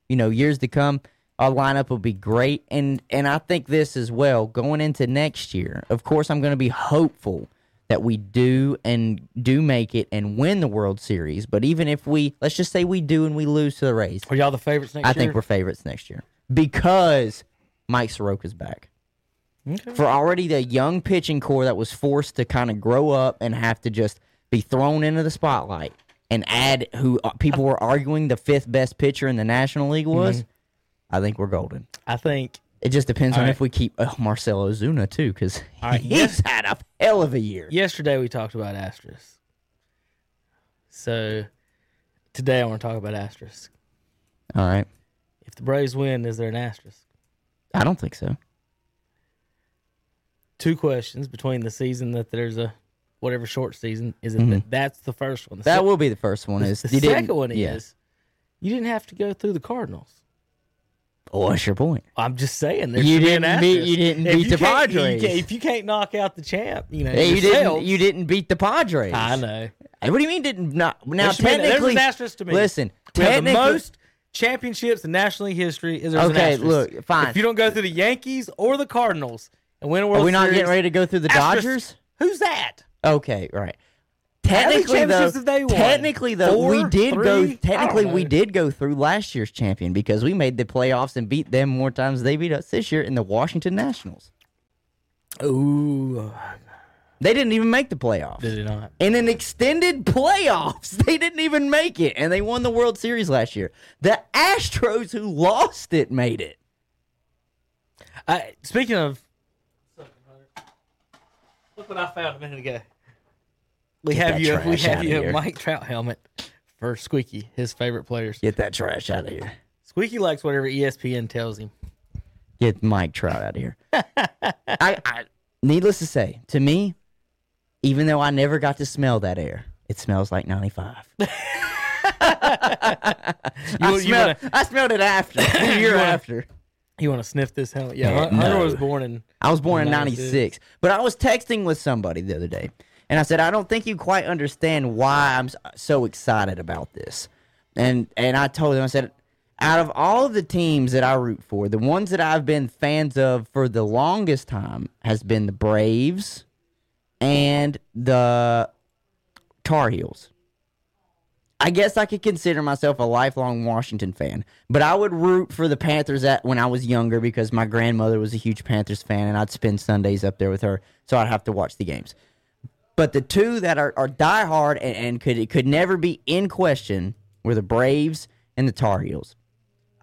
Speaker 1: you know, years to come, our lineup will be great, and and I think this as well going into next year. Of course, I'm going to be hopeful that we do and do make it and win the World Series. But even if we, let's just say we do and we lose to the Rays,
Speaker 3: Are y'all the favorites next
Speaker 1: I
Speaker 3: year?
Speaker 1: I think we're favorites next year because Mike Soroka's back.
Speaker 3: Okay.
Speaker 1: For already the young pitching core that was forced to kind of grow up and have to just be thrown into the spotlight and add who uh, people were arguing the fifth best pitcher in the National League was, I think we're golden.
Speaker 3: I think
Speaker 1: It just depends on
Speaker 3: right.
Speaker 1: if we keep uh, Marcell Ozuna too, because
Speaker 3: right,
Speaker 1: he's
Speaker 3: yes.
Speaker 1: had a hell of a year.
Speaker 3: yesterday we talked about asterisk. So today I want to talk about asterisk.
Speaker 1: All right,
Speaker 3: If the Braves win, is there an asterisk?
Speaker 1: I don't think so.
Speaker 3: Two questions between the season that there's a whatever short season. Is it that that's the first one? The
Speaker 1: Mm-hmm. That
Speaker 3: sec-
Speaker 1: will be the first one. Is
Speaker 3: the
Speaker 1: you
Speaker 3: second one
Speaker 1: yeah.
Speaker 3: is you didn't have to go through the Cardinals.
Speaker 1: Oh, what's your point?
Speaker 3: I'm just saying
Speaker 1: You
Speaker 3: should be an
Speaker 1: didn't beat- you didn't
Speaker 3: If
Speaker 1: beat
Speaker 3: you
Speaker 1: the
Speaker 3: you
Speaker 1: Padres.
Speaker 3: can't- If you can't knock out the champ, you know
Speaker 1: Hey, you didn't. You didn't beat the Padres.
Speaker 3: I know.
Speaker 1: What do you mean didn't not? Now
Speaker 3: There should be an- there's
Speaker 1: technically,
Speaker 3: an asterisk to me.
Speaker 1: listen.
Speaker 3: The
Speaker 1: technically-
Speaker 3: most championships in National League history. Is there's
Speaker 1: Okay, look, fine.
Speaker 3: If you don't go through the Yankees or the Cardinals and win a World
Speaker 1: Are we not
Speaker 3: Series,
Speaker 1: getting ready to go through the
Speaker 3: asterisk.
Speaker 1: Dodgers?
Speaker 3: Who's that?
Speaker 1: Okay, right.
Speaker 3: How many
Speaker 1: Technically, though,
Speaker 3: championships have they won?
Speaker 1: technically though, we did go.
Speaker 3: Three? I
Speaker 1: Technically,
Speaker 3: oh,
Speaker 1: we did go through last year's champion because we made the playoffs and beat them more times than they beat us this year in the Washington Nationals.
Speaker 3: Ooh,
Speaker 1: They didn't even make the playoffs.
Speaker 3: did it not?
Speaker 1: in an extended playoffs. They didn't even make it, and they won the World Series last year. The Astros, who lost it, made it.
Speaker 3: Speaking of, look what I found a minute ago. We
Speaker 1: Get
Speaker 3: have
Speaker 1: that
Speaker 3: you. We
Speaker 1: trash
Speaker 3: have
Speaker 1: outta
Speaker 3: you a. Mike Trout helmet for Squeaky, his favorite players.
Speaker 1: Get that trash out of here.
Speaker 3: Squeaky likes whatever ESPN tells him.
Speaker 1: Get Mike Trout out of here. I, I, needless to say, to me, even though I never got to smell that air, it smells like 95. I,
Speaker 3: you
Speaker 1: smelled,
Speaker 3: wanna-
Speaker 1: I smelled it after, a year
Speaker 3: wanna-
Speaker 1: after.
Speaker 3: You want to sniff this helmet? Yeah,
Speaker 1: Yeah,
Speaker 3: Hun- Hunter
Speaker 1: no.
Speaker 3: was born in.
Speaker 1: I was born in
Speaker 3: 96.
Speaker 1: 96, but I was texting with somebody the other day, and I said, I don't think you quite understand why I'm so excited about this. And and I told him, I said, out of all of the teams that I root for, the ones that I've been fans of for the longest time has been the Braves and the Tar Heels. I guess I could consider myself a lifelong Washington fan, but I would root for the Panthers at when I was younger because my grandmother was a huge Panthers fan, and I'd spend Sundays up there with her, so I'd have to watch the games. But the two that are, are diehard and, and could could never be in question were the Braves and the Tar Heels.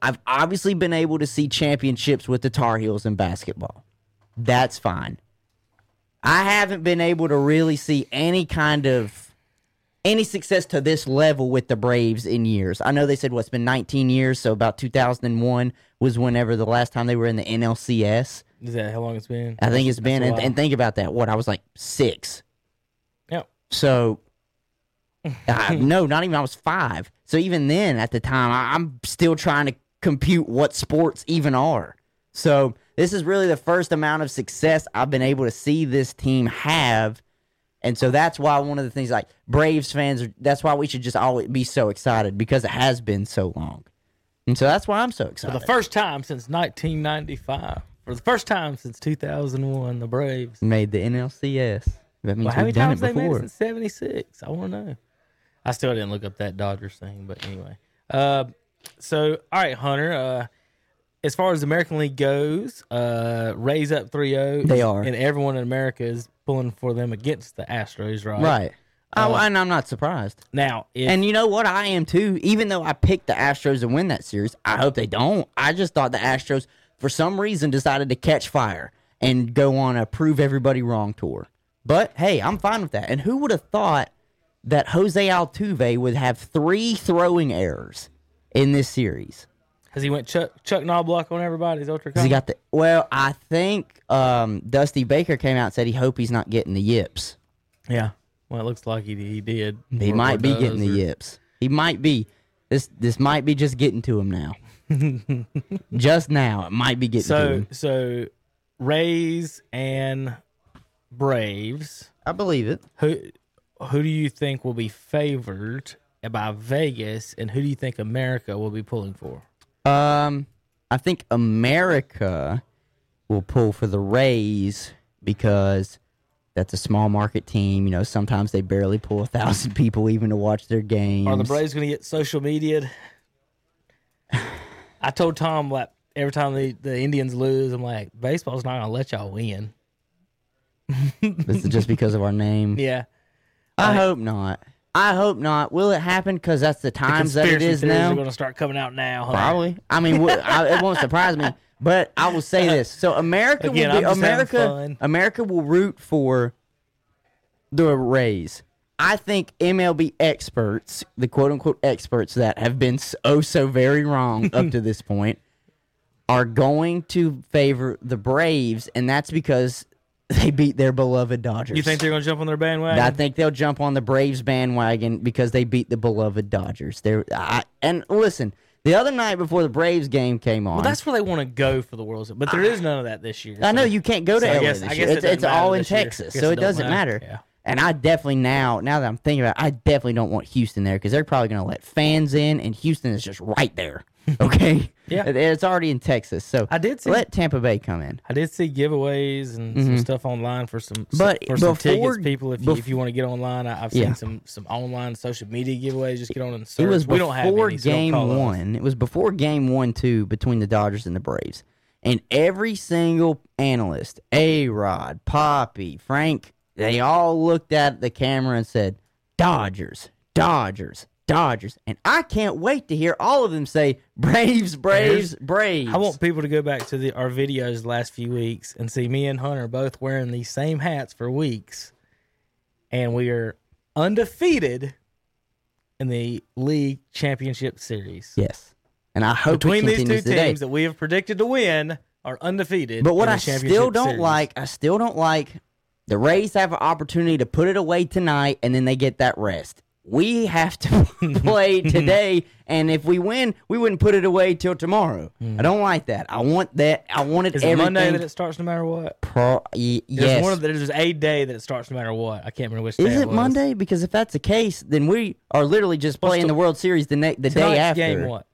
Speaker 1: I've obviously been able to see championships with the Tar Heels in basketball. That's fine. I haven't been able to really see any kind of any success to this level with the Braves in years. I know they said what's been 19 years, so about 2001 was whenever the last time they were in the NLCS.
Speaker 3: Is that how long it's been?
Speaker 1: I think it's been, and, and think about that. What I was like six.
Speaker 3: Yep.
Speaker 1: So uh, no, not even I was five. So even then, at the time, I, I'm still trying to compute what sports even are. So this is really the first amount of success I've been able to see this team have. And so that's why one of the things like Braves fans, are, that's why we should just always be so excited because it has been so long. And so that's why I'm so
Speaker 3: For
Speaker 1: excited.
Speaker 3: the first time since 1995, for the first time since 2001, the Braves.
Speaker 1: made the NLCS. That means
Speaker 3: Well, how many
Speaker 1: we've done
Speaker 3: times they made it since 76? I want to know. I still didn't look up that Dodgers thing, but anyway. Uh, so, all right, Hunter. Uh, as far as the American League goes, uh, Rays up 3 0.
Speaker 1: They are.
Speaker 3: And everyone in America is pulling for them against the Astros, right?
Speaker 1: Right. oh,
Speaker 3: Uh,
Speaker 1: and I'm not surprised.
Speaker 3: Now, if,
Speaker 1: And you know what? I am too. Even though I picked the Astros to win that series, I hope they don't. I just thought the Astros, for some reason, decided to catch fire and go on a prove everybody wrong tour. But hey, I'm fine with that. And who would have thought that Jose Altuve would have three throwing errors in this series?
Speaker 3: Has he went Chuck, Chuck Knobloch on everybody's ultra
Speaker 1: 'Cause he got the well. I think um, Dusty Baker came out and said he hope he's not getting the yips.
Speaker 3: Yeah. Well, it looks like he, he did.
Speaker 1: He
Speaker 3: Or-
Speaker 1: might
Speaker 3: or
Speaker 1: be
Speaker 3: does,
Speaker 1: getting the
Speaker 3: or-
Speaker 1: yips. He might be. This this might be just getting to him now. just now, it might be getting to
Speaker 3: So,
Speaker 1: him.
Speaker 3: so Rays and Braves.
Speaker 1: I believe it.
Speaker 3: Who who do you think will be favored by Vegas, and who do you think America will be pulling for?
Speaker 1: Um, I think America will pull for the Rays because that's a small market team. You know, sometimes they barely pull a thousand people even to watch their games.
Speaker 3: Are the Braves going to get social media? I told Tom like every time the, the Indians lose, I'm like, baseball's not going to let y'all win.
Speaker 1: This is just because of our name.
Speaker 3: Yeah,
Speaker 1: I hope not. I hope not. Will it happen? Because that's the times that it is now.
Speaker 3: are going to start coming out now. huh?
Speaker 1: Probably. I mean, I, it won't surprise me. But I will say this: so America
Speaker 3: Again,
Speaker 1: will be America. America will root for the Rays. I think MLB experts, the quote unquote experts that have been oh so very wrong up to this point, are going to favor the Braves, and that's because they beat their beloved Dodgers.
Speaker 3: You think they're going to jump on their bandwagon?
Speaker 1: I think they'll jump on the Braves bandwagon because they beat the beloved Dodgers. They're I, and listen, the other night before the Braves game came on,
Speaker 3: well, that's where they want to go for the World Series, but there is none of that this year.
Speaker 1: I know you can't go to
Speaker 3: so I
Speaker 1: LA
Speaker 3: guess-
Speaker 1: this
Speaker 3: I
Speaker 1: year.
Speaker 3: it
Speaker 1: It's, it's all in. Texas, so
Speaker 3: it
Speaker 1: it doesn't
Speaker 3: matter.
Speaker 1: matter.
Speaker 3: Yeah.
Speaker 1: And I definitely now, now that I'm thinking about, it, I definitely don't want Houston there because they're probably going to let fans in, and Houston is just right there. Okay,
Speaker 3: Yeah.
Speaker 1: It- it's already in Texas, so
Speaker 3: I did see-
Speaker 1: let Tampa Bay come in.
Speaker 3: I did see giveaways and some stuff online for some,
Speaker 1: Mm-hmm. But
Speaker 3: for some
Speaker 1: before-
Speaker 3: tickets. People, if you,
Speaker 1: bef-
Speaker 3: if you want to get online, I, I've seen
Speaker 1: Yeah.
Speaker 3: some some online social media giveaways. Just get on and search.
Speaker 1: It was
Speaker 3: we don't have any, so don't
Speaker 1: game
Speaker 3: us.
Speaker 1: one. It was before game one, two between the Dodgers and the Braves. And every single analyst, A Rod, Papi, Frank, they all looked at the camera and said, Dodgers, Dodgers, Dodgers. And I can't wait to hear all of them say, Braves, Braves, Braves.
Speaker 3: I want people to go back to the, our videos the last few weeks and see me and Hunter both wearing these same hats for weeks, and we are undefeated in the league championship series.
Speaker 1: Yes. And I hope
Speaker 3: Between these two
Speaker 1: continues
Speaker 3: teams that we have predicted to win are undefeated.
Speaker 1: But what I still don't
Speaker 3: series.
Speaker 1: like, I still don't like the Rays have an opportunity to put it away tonight and then they get that rest. We have to play today, and if we win, we wouldn't put it away till tomorrow. I don't like that. I want that. I
Speaker 3: want. Is it
Speaker 1: everything.
Speaker 3: Monday that it starts no matter what?
Speaker 1: pro- y-
Speaker 3: There's one of the, there's a day that it starts no matter what. I can't remember which day
Speaker 1: Is it
Speaker 3: was.
Speaker 1: Monday? Because if that's the case, then we are literally just playing
Speaker 3: the-
Speaker 1: the World Series the ne- the day after.
Speaker 3: game what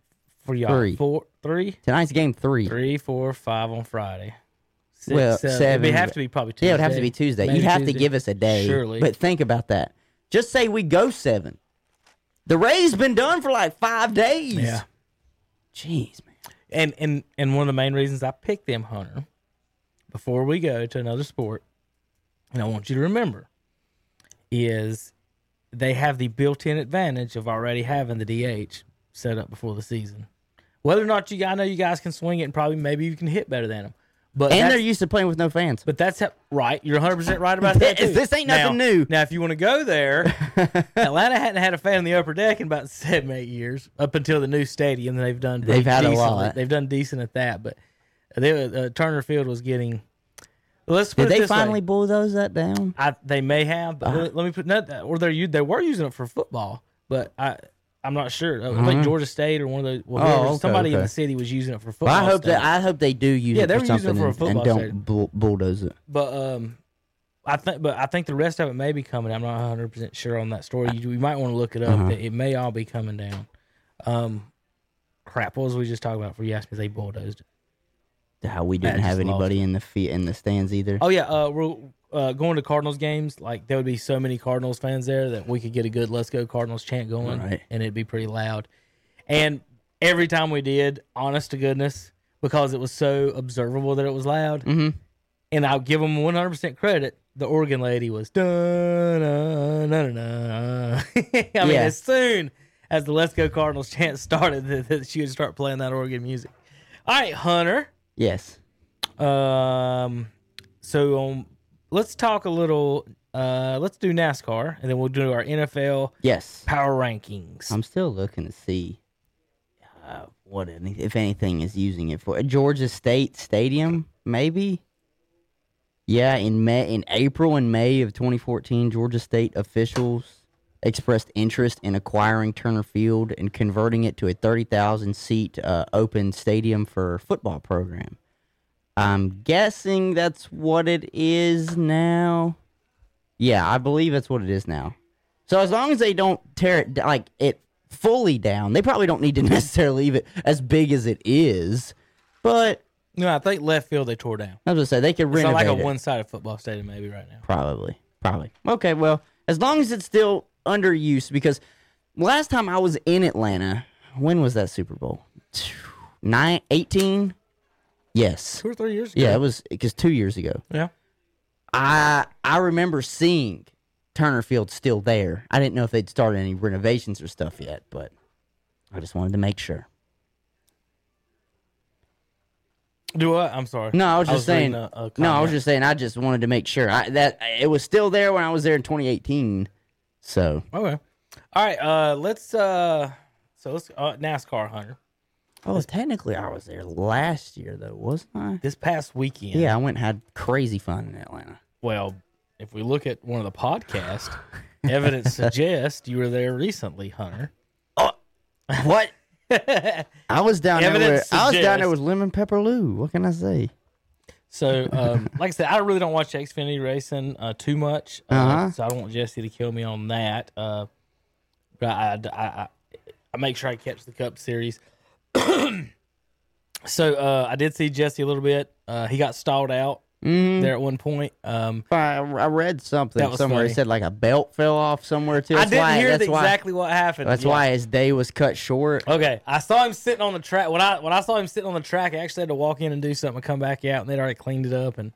Speaker 3: for y'all?
Speaker 1: Three.
Speaker 3: Four, three,
Speaker 1: Tonight's game three.
Speaker 3: three, four, five on Friday. Six,
Speaker 1: Well,
Speaker 3: seven.
Speaker 1: seven.
Speaker 3: It'd have to be probably Tuesday.
Speaker 1: Yeah, it would have to be Tuesday.
Speaker 3: Maybe
Speaker 1: You'd have to give us a day.
Speaker 3: Surely.
Speaker 1: But think about that. Just say we go seven. The Rays been done for like five days.
Speaker 3: yeah.
Speaker 1: Jeez, man.
Speaker 3: And and and one of the main reasons I picked them, Hunter, before we go to another sport, and I want you to remember, is they have the built-in advantage of already having the DH set up before the season. Whether or not you, I know you guys can swing it, and probably maybe you can hit better than them. But
Speaker 1: And they're used to playing with no fans.
Speaker 3: But that's how, right. You're 100 percent right about that.
Speaker 1: This-
Speaker 3: too.
Speaker 1: this ain't nothing
Speaker 3: Now-
Speaker 1: new.
Speaker 3: Now, if you want to go there, Atlanta hadn't had a fan in the upper deck in about seven, eight years up until the new stadium. They've done
Speaker 1: They've had a lot.
Speaker 3: They've done decent at that, but they, uh, Turner Field was getting Let's put
Speaker 1: Did they
Speaker 3: way.
Speaker 1: finally bulldoze that down?
Speaker 3: I, they may have, but
Speaker 1: Uh-huh.
Speaker 3: let, me put that. Or they they were using it for football, but I I'm not sure. I think
Speaker 1: Uh-huh.
Speaker 3: Georgia State or one of the well,
Speaker 1: Oh,
Speaker 3: whoever-
Speaker 1: okay,
Speaker 3: somebody in
Speaker 1: okay.
Speaker 3: the city was using it for football.
Speaker 1: Well, I hope that I hope they do use
Speaker 3: Yeah,
Speaker 1: it
Speaker 3: they
Speaker 1: for
Speaker 3: were using it
Speaker 1: something
Speaker 3: for a
Speaker 1: and,
Speaker 3: football
Speaker 1: and don't
Speaker 3: stadium.
Speaker 1: bull, bulldoze it.
Speaker 3: but um, I think but I think the rest of it may be coming. I'm not 100 percent sure on that story. You, we might want to look it up.
Speaker 1: Uh-huh.
Speaker 3: It, it may all be coming down. Um, crap. What was we just talking about? For you asked me, they bulldozed.
Speaker 1: How we didn't have
Speaker 3: just lost
Speaker 1: anybody in the feet in the stands either.
Speaker 3: Oh yeah, uh, we're uh, going to Cardinals games. Like there would be so many Cardinals fans there that we could get a good "Let's go Cardinals" chant going,
Speaker 1: Right.
Speaker 3: and it'd be pretty loud. And every time we did, honest to goodness, because it was so observable that it was loud,
Speaker 1: Mhm.
Speaker 3: and I'll give them one hundred percent credit. The organ lady was dun dun dun dun. I mean,
Speaker 1: Yeah.
Speaker 3: as soon as the "Let's go Cardinals" chant started, that, that she would start playing that organ music. All right, Hunter.
Speaker 1: Yes.
Speaker 3: Um, so um, let's talk a little. Uh, let's do NASCAR, and then we'll do our NFL
Speaker 1: Yes.
Speaker 3: power rankings.
Speaker 1: I'm still looking to see uh, what any, if anything is using it for. Georgia State Stadium, maybe. Yeah, in May, in April and May of 2014, Georgia State officials expressed interest in acquiring Turner Field and converting it to a 30,000 seat uh, open stadium for football program. I'm guessing that's what it is now. Yeah, I believe that's what it is now. So as long as they don't tear it like it fully down, they probably don't need to necessarily leave it as big as it is. But
Speaker 3: no, I think left field they tore down.
Speaker 1: I was gonna say they could
Speaker 3: It's
Speaker 1: renovate
Speaker 3: not like a
Speaker 1: it.
Speaker 3: one-sided football stadium, maybe right now.
Speaker 1: Probably, probably. Okay, well, as long as it's still under use, because last time I was in Atlanta, when was that Super Bowl? Nine, 18? Yes.
Speaker 3: Two or three years ago.
Speaker 1: Yeah, it was because two years ago.
Speaker 3: yeah.
Speaker 1: I I remember seeing Turner Field still there. I didn't know if they'd started any renovations or stuff yet, but I just wanted to make sure.
Speaker 3: Do what? I'm sorry.
Speaker 1: No, I was just saying.
Speaker 3: a- a
Speaker 1: no, I was just saying. I just wanted to make sure I, that it was still there when I was there in 2018. So
Speaker 3: Okay. All right. Uh, let's. Uh, so let's uh, NASCAR Hunter.
Speaker 1: Oh, technically, I was there last year, though, wasn't I?
Speaker 3: This past weekend.
Speaker 1: Yeah, I went and had crazy fun in Atlanta.
Speaker 3: Well, if we look at one of the podcasts, evidence suggests you were there recently, Hunter.
Speaker 1: Oh, What? I was down there. With, I was down there with Lemon Pepper Lou. What can I say?
Speaker 3: So, um, like I said, I really don't watch Xfinity racing uh, too much, uh,
Speaker 1: Uh-huh.
Speaker 3: so I don't want Jesse to kill me on that. Uh, but I, I, I, I make sure I catch the Cup Series. so uh, I did see Jesse a little bit. Uh, he got stalled out
Speaker 1: Mm,
Speaker 3: there at one point. Um,
Speaker 1: I, I read something
Speaker 3: That was
Speaker 1: somewhere.
Speaker 3: funny.
Speaker 1: It said like a belt fell off somewhere too.
Speaker 3: I
Speaker 1: That's
Speaker 3: didn't
Speaker 1: why,
Speaker 3: hear
Speaker 1: that's why,
Speaker 3: exactly what happened.
Speaker 1: That's
Speaker 3: Yeah.
Speaker 1: why his day was cut short.
Speaker 3: Okay, I saw him sitting on the track. When I when I saw him sitting on the track, I actually had to walk in and do something, and come back out, and they'd already cleaned it up, and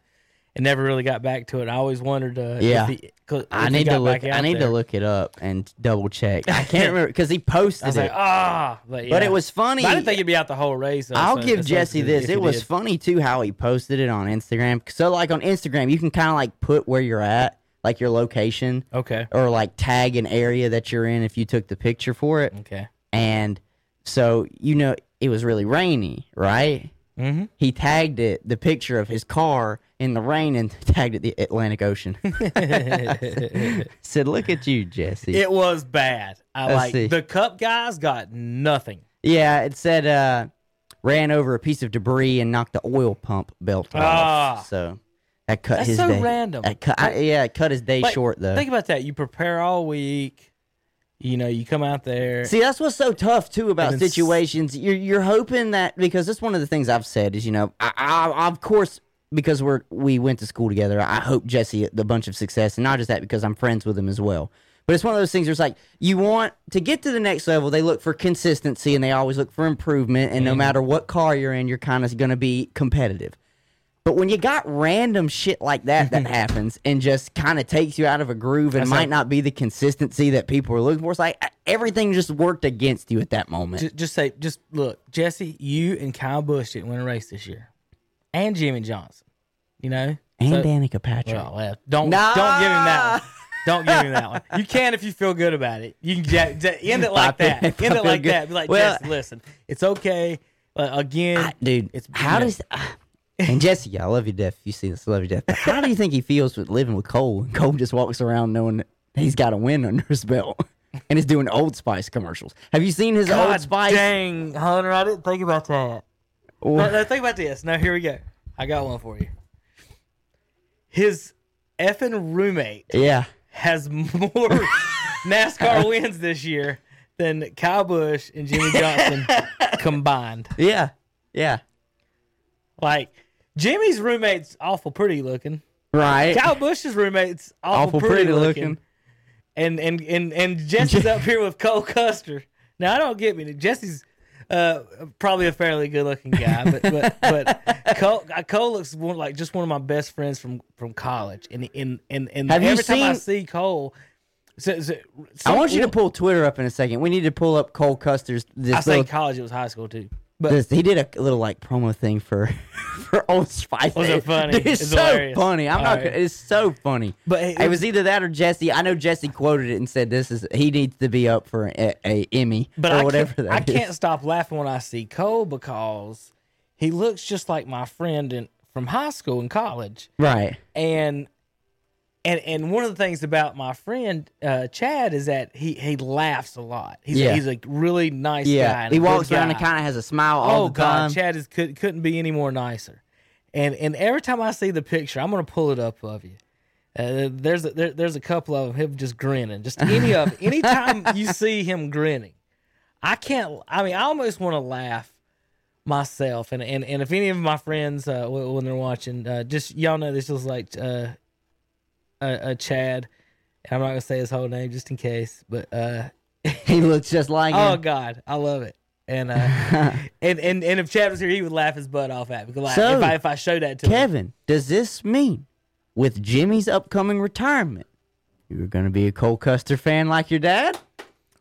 Speaker 3: and never really got back to it. I always wondered, uh,
Speaker 1: Yeah.
Speaker 3: he,
Speaker 1: I need to look. I need
Speaker 3: there.
Speaker 1: to look it up and double check. I can't remember because he posted
Speaker 3: I was
Speaker 1: it.
Speaker 3: like, ah, but,
Speaker 1: But it was funny.
Speaker 3: But I didn't think he'd be out the whole race. though,
Speaker 1: I'll
Speaker 3: so
Speaker 1: give Jesse this. It was
Speaker 3: did.
Speaker 1: funny too how he posted it on Instagram. So like on Instagram, you can kind of like put where you're at, like your location,
Speaker 3: okay.
Speaker 1: or like tag an area that you're in if you took the picture for it.
Speaker 3: Okay.
Speaker 1: And so you know it was really rainy, right?
Speaker 3: Mm-hmm.
Speaker 1: He tagged it the picture of his car in the rain and tagged it the Atlantic Ocean. Said, "Look at you, Jesse."
Speaker 3: It was bad. I
Speaker 1: Let's
Speaker 3: like
Speaker 1: see.
Speaker 3: the Cup guys got nothing.
Speaker 1: Yeah, it said uh, ran over a piece of debris and knocked the oil pump belt off.
Speaker 3: Ah.
Speaker 1: So that cut
Speaker 3: That's
Speaker 1: his
Speaker 3: so
Speaker 1: day.
Speaker 3: random.
Speaker 1: That cut, I, yeah, it cut his day
Speaker 3: Like,
Speaker 1: short though.
Speaker 3: Think about that. You prepare all week. You know, you come out there.
Speaker 1: See, that's what's so tough too about
Speaker 3: And then s-
Speaker 1: situations. You're you're hoping that because that's one of the things I've said is you know I, I of course because we're we went to school together. I hope Jesse the bunch of success and not just that because I'm friends with him as well. But it's one of those things where it's like you want to get to the next level. They look for consistency and they always look for improvement. And no
Speaker 3: Mm-hmm.
Speaker 1: matter what car you're in, you're kind of going to be competitive. But when you got random shit like that that happens and just kind of takes you out of a groove and
Speaker 3: That's
Speaker 1: might
Speaker 3: like-
Speaker 1: not be the consistency that people are looking for, it's like uh, everything just worked against you at that moment.
Speaker 3: just, just say, just look, Jesse, you and Kyle Busch didn't win a race this year, and Jimmie Johnson. You know,
Speaker 1: and
Speaker 3: So-
Speaker 1: Danica Patrick.
Speaker 3: Well, well, don't don't give him that one. Don't give him that one. You can if you feel good about it. You can ja- ja- end it like that. End it like
Speaker 1: good-
Speaker 3: that. Be like,
Speaker 1: Well-
Speaker 3: Jesse, listen, it's okay. Uh, again,
Speaker 1: I- dude,
Speaker 3: it's
Speaker 1: how
Speaker 3: you know,
Speaker 1: does uh, And Jesse, I love you death. If you see this, I love you death. How do you think he feels with living with Cole? And Cole just walks around knowing that he's got a win under his belt, and is doing Old Spice commercials. Have you seen his Old Spice?
Speaker 3: dang, Hunter, I didn't think about that. No, no, think about this. Now here we go. I got one for you. His effing roommate
Speaker 1: yeah,
Speaker 3: has more NASCAR wins this year than Kyle Busch and Jimmie Johnson combined.
Speaker 1: yeah, yeah.
Speaker 3: Like Jimmie's roommate's awful pretty looking.
Speaker 1: Right.
Speaker 3: Kyle Busch's roommate's awful,
Speaker 1: Awful
Speaker 3: pretty,
Speaker 1: pretty
Speaker 3: looking.
Speaker 1: looking.
Speaker 3: And and and and Jesse's up here with Cole Custer. Now I don't get me. Jesse's uh, probably a fairly good looking guy, but but but Cole, uh, Cole looks one, like just one of my best friends from from college. And and and, and
Speaker 1: Have you
Speaker 3: every time I
Speaker 1: seen-
Speaker 3: see Cole, so, so,
Speaker 1: I want you to pull Twitter up in a second. We need to pull up Cole Custer's. This
Speaker 3: I say college, it was high school too. But
Speaker 1: this, he did a little like promo thing for for Old Spice.
Speaker 3: Was it funny?
Speaker 1: Dude, it's,
Speaker 3: It's
Speaker 1: so
Speaker 3: hilarious.
Speaker 1: funny. I'm
Speaker 3: All
Speaker 1: not.
Speaker 3: right.
Speaker 1: gonna It's so funny.
Speaker 3: But it-
Speaker 1: it, was either that or Jesse. I know Jesse quoted it and said this is he needs to be up for a, a Emmy
Speaker 3: But
Speaker 1: or
Speaker 3: I
Speaker 1: whatever
Speaker 3: can't,
Speaker 1: that
Speaker 3: I
Speaker 1: is.
Speaker 3: can't stop laughing when I see Cole because he looks just like my friend in, from high school and college.
Speaker 1: Right.
Speaker 3: And and and one of the things about my friend uh, Chad is that he he laughs a lot. He's
Speaker 1: Yeah.
Speaker 3: a, he's a really nice guy.
Speaker 1: Yeah.
Speaker 3: and
Speaker 1: He walks around and kind of has a smile all
Speaker 3: Oh
Speaker 1: the
Speaker 3: God,
Speaker 1: time.
Speaker 3: Chad is could, couldn't be any more nicer. And and every time I see the picture, I'm gonna pull it up of you. Uh, there's a, there, there's a couple of him just grinning. Just any of anytime you see him grinning, I can't. I mean, I almost want to laugh myself. And, and and if any of my friends uh, when they're watching, uh, just y'all know this is like uh, a, a Chad. And I'm not gonna say his whole name just in case, but uh,
Speaker 1: he looks just like
Speaker 3: Oh
Speaker 1: him.
Speaker 3: God, I love it. And uh, and and and if Chad was here, he would laugh his butt off at me. Like,
Speaker 1: So,
Speaker 3: if I if I showed that to him,
Speaker 1: Kevin, does this mean with Jimmie's upcoming retirement, you're to be a Cole Custer fan like your dad?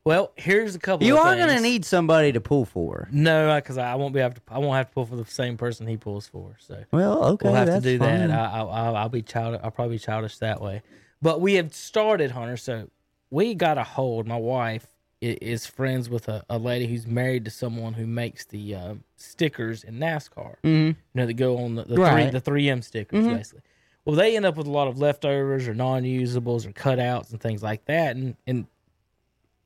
Speaker 3: Well, here's a couple.
Speaker 1: You
Speaker 3: of
Speaker 1: are going to
Speaker 3: things.
Speaker 1: need somebody to pull for.
Speaker 3: no, because I won't be have to. I won't have to pull for the same person he pulls for. So
Speaker 1: Well, okay,
Speaker 3: we'll have to
Speaker 1: that's
Speaker 3: do
Speaker 1: fine.
Speaker 3: that. I, I, I'll, I'll be child. I'll probably be childish that way. But we have started, Hunter. So we got a hold. My wife i- is friends with a, a lady who's married to someone who makes the uh, stickers in NASCAR.
Speaker 1: Mhm.
Speaker 3: You know, that go on the, the
Speaker 1: Right.
Speaker 3: three the three M stickers
Speaker 1: Mhm.
Speaker 3: basically. Well, they end up with a lot of leftovers or non-usables or cutouts and things like that, and and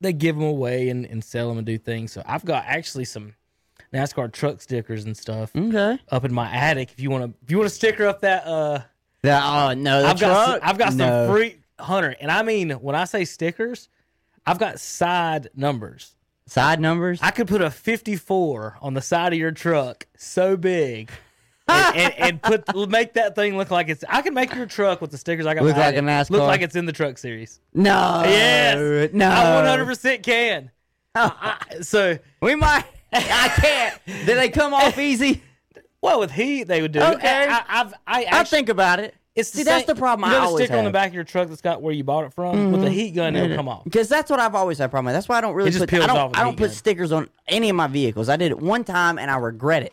Speaker 3: they give them away and, and sell them and do things. So I've got actually some NASCAR truck stickers and stuff
Speaker 1: Okay.
Speaker 3: up in my attic. If you want to, if you want to sticker up that, uh,
Speaker 1: That, oh, no,
Speaker 3: I've got some,
Speaker 1: truck?
Speaker 3: I've got
Speaker 1: No.
Speaker 3: some free hunter, and I mean when I say stickers, I've got side numbers.
Speaker 1: Side numbers?
Speaker 3: I could put a 54 on the side of your truck so big. And, and, and put make that thing look like it's. I can make your truck with the stickers I got.
Speaker 1: Look like a NASCAR?
Speaker 3: Look like it's in the truck series.
Speaker 1: no.
Speaker 3: Yes,
Speaker 1: No.
Speaker 3: I 100 percent can. I- so
Speaker 1: We might. I can't. Did they come off easy?
Speaker 3: well with heat they would do.
Speaker 1: Okay.
Speaker 3: I, I've I
Speaker 1: I think about it.
Speaker 3: it's
Speaker 1: See, that's the problem
Speaker 3: You know
Speaker 1: I
Speaker 3: the sticker on the.
Speaker 1: Mm-hmm.
Speaker 3: back of your truck that's got where you bought it from with the heat gun. It'll come off.
Speaker 1: Because that's what I've always had a problem with. That's why I don't really
Speaker 3: It just
Speaker 1: put.
Speaker 3: peels
Speaker 1: I don't.
Speaker 3: off
Speaker 1: I don't put
Speaker 3: gun.
Speaker 1: stickers on any of my vehicles. I did it one time and I regret it.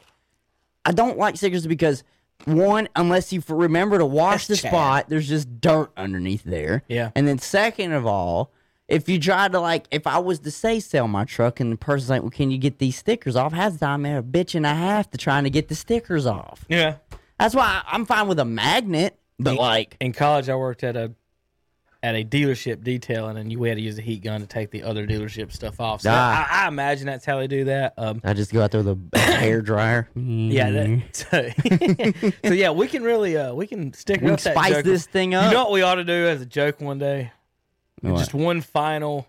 Speaker 1: I don't like stickers because one, unless you remember to wash
Speaker 3: That's
Speaker 1: the
Speaker 3: Chad.
Speaker 1: spot, there's just dirt underneath there.
Speaker 3: Yeah.
Speaker 1: And then second of all, if you try to like, if I was to say sell my truck and the person's like, "Well, can you get these stickers off?" Has time there a bitch and a half to trying to get the stickers off.
Speaker 3: Yeah.
Speaker 1: That's why I'm fine with a magnet, but like,
Speaker 3: In college, I worked at a at a dealership detailing, and you had to use a heat gun to take the other dealership stuff off. So
Speaker 1: Ah.
Speaker 3: I, I imagine that's how they do that. Um,
Speaker 1: I just go out there with a hair dryer.
Speaker 3: yeah. That, so, so yeah, we can really uh, we can stick
Speaker 1: We can
Speaker 3: that
Speaker 1: spice
Speaker 3: joke.
Speaker 1: this thing up.
Speaker 3: You know what we ought to do as a joke one day?
Speaker 1: What?
Speaker 3: Just one final.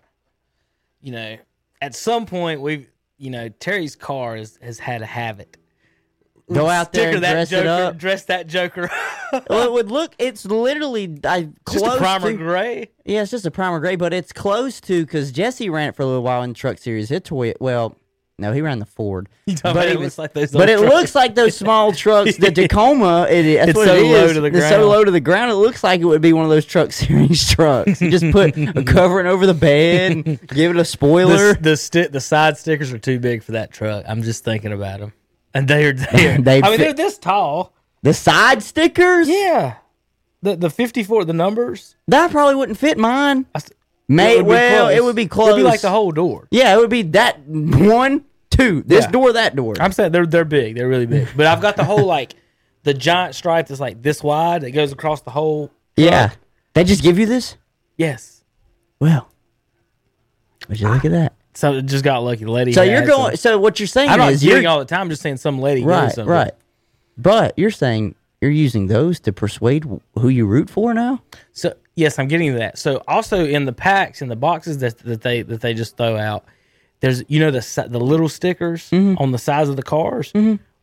Speaker 3: You know, at some point we've you know Terry's car has has had a have it.
Speaker 1: Go out there and
Speaker 3: that
Speaker 1: dress
Speaker 3: joker,
Speaker 1: it up.
Speaker 3: Dress that joker.
Speaker 1: well, it would look. It's literally I
Speaker 3: Just
Speaker 1: close
Speaker 3: a primer
Speaker 1: to,
Speaker 3: gray.
Speaker 1: Yeah, it's just a primer gray, but it's close to because Jesse ran it for a little while in the Truck Series. It toy. Well, no, he ran the Ford. But it
Speaker 3: it
Speaker 1: was-
Speaker 3: looks like those
Speaker 1: But it looks like those small trucks. The Tacoma, it
Speaker 3: It's so
Speaker 1: it
Speaker 3: low to the
Speaker 1: It's so
Speaker 3: ground.
Speaker 1: low to the ground. It looks like it would be one of those Truck Series trucks. You just put a covering over the bed, and give it a spoiler.
Speaker 3: the the, sti- the side stickers are too big for that truck. I'm just thinking about them, and they're there.
Speaker 1: They
Speaker 3: I mean,
Speaker 1: fit-
Speaker 3: they're this tall.
Speaker 1: The side stickers.
Speaker 3: Yeah, the the 54, the numbers.
Speaker 1: That probably wouldn't fit mine.
Speaker 3: I s-
Speaker 1: May
Speaker 3: it would be
Speaker 1: well,
Speaker 3: close.
Speaker 1: it would be close.
Speaker 3: It'd be like the whole door.
Speaker 1: Yeah, it would be that one, two. This
Speaker 3: Yeah.
Speaker 1: door, that door.
Speaker 3: I'm saying they're they're big. They're really big. But I've got the whole like the giant stripe that's like this wide that goes across the whole.
Speaker 1: Yeah. They just give you this?
Speaker 3: Yes.
Speaker 1: Well. Would you look at that?
Speaker 3: So it just got lucky. The lady.
Speaker 1: So you're going.
Speaker 3: some-
Speaker 1: So what you're saying
Speaker 3: I'm not
Speaker 1: is you're
Speaker 3: all the time. I'm just saying some lady.
Speaker 1: right,
Speaker 3: something.
Speaker 1: right. But you're saying you're using those to persuade who you root for now.
Speaker 3: So yes, I'm getting to that. So also in the packs in the boxes that that they that they just throw out, there's you know the the little stickers on the sides of the cars.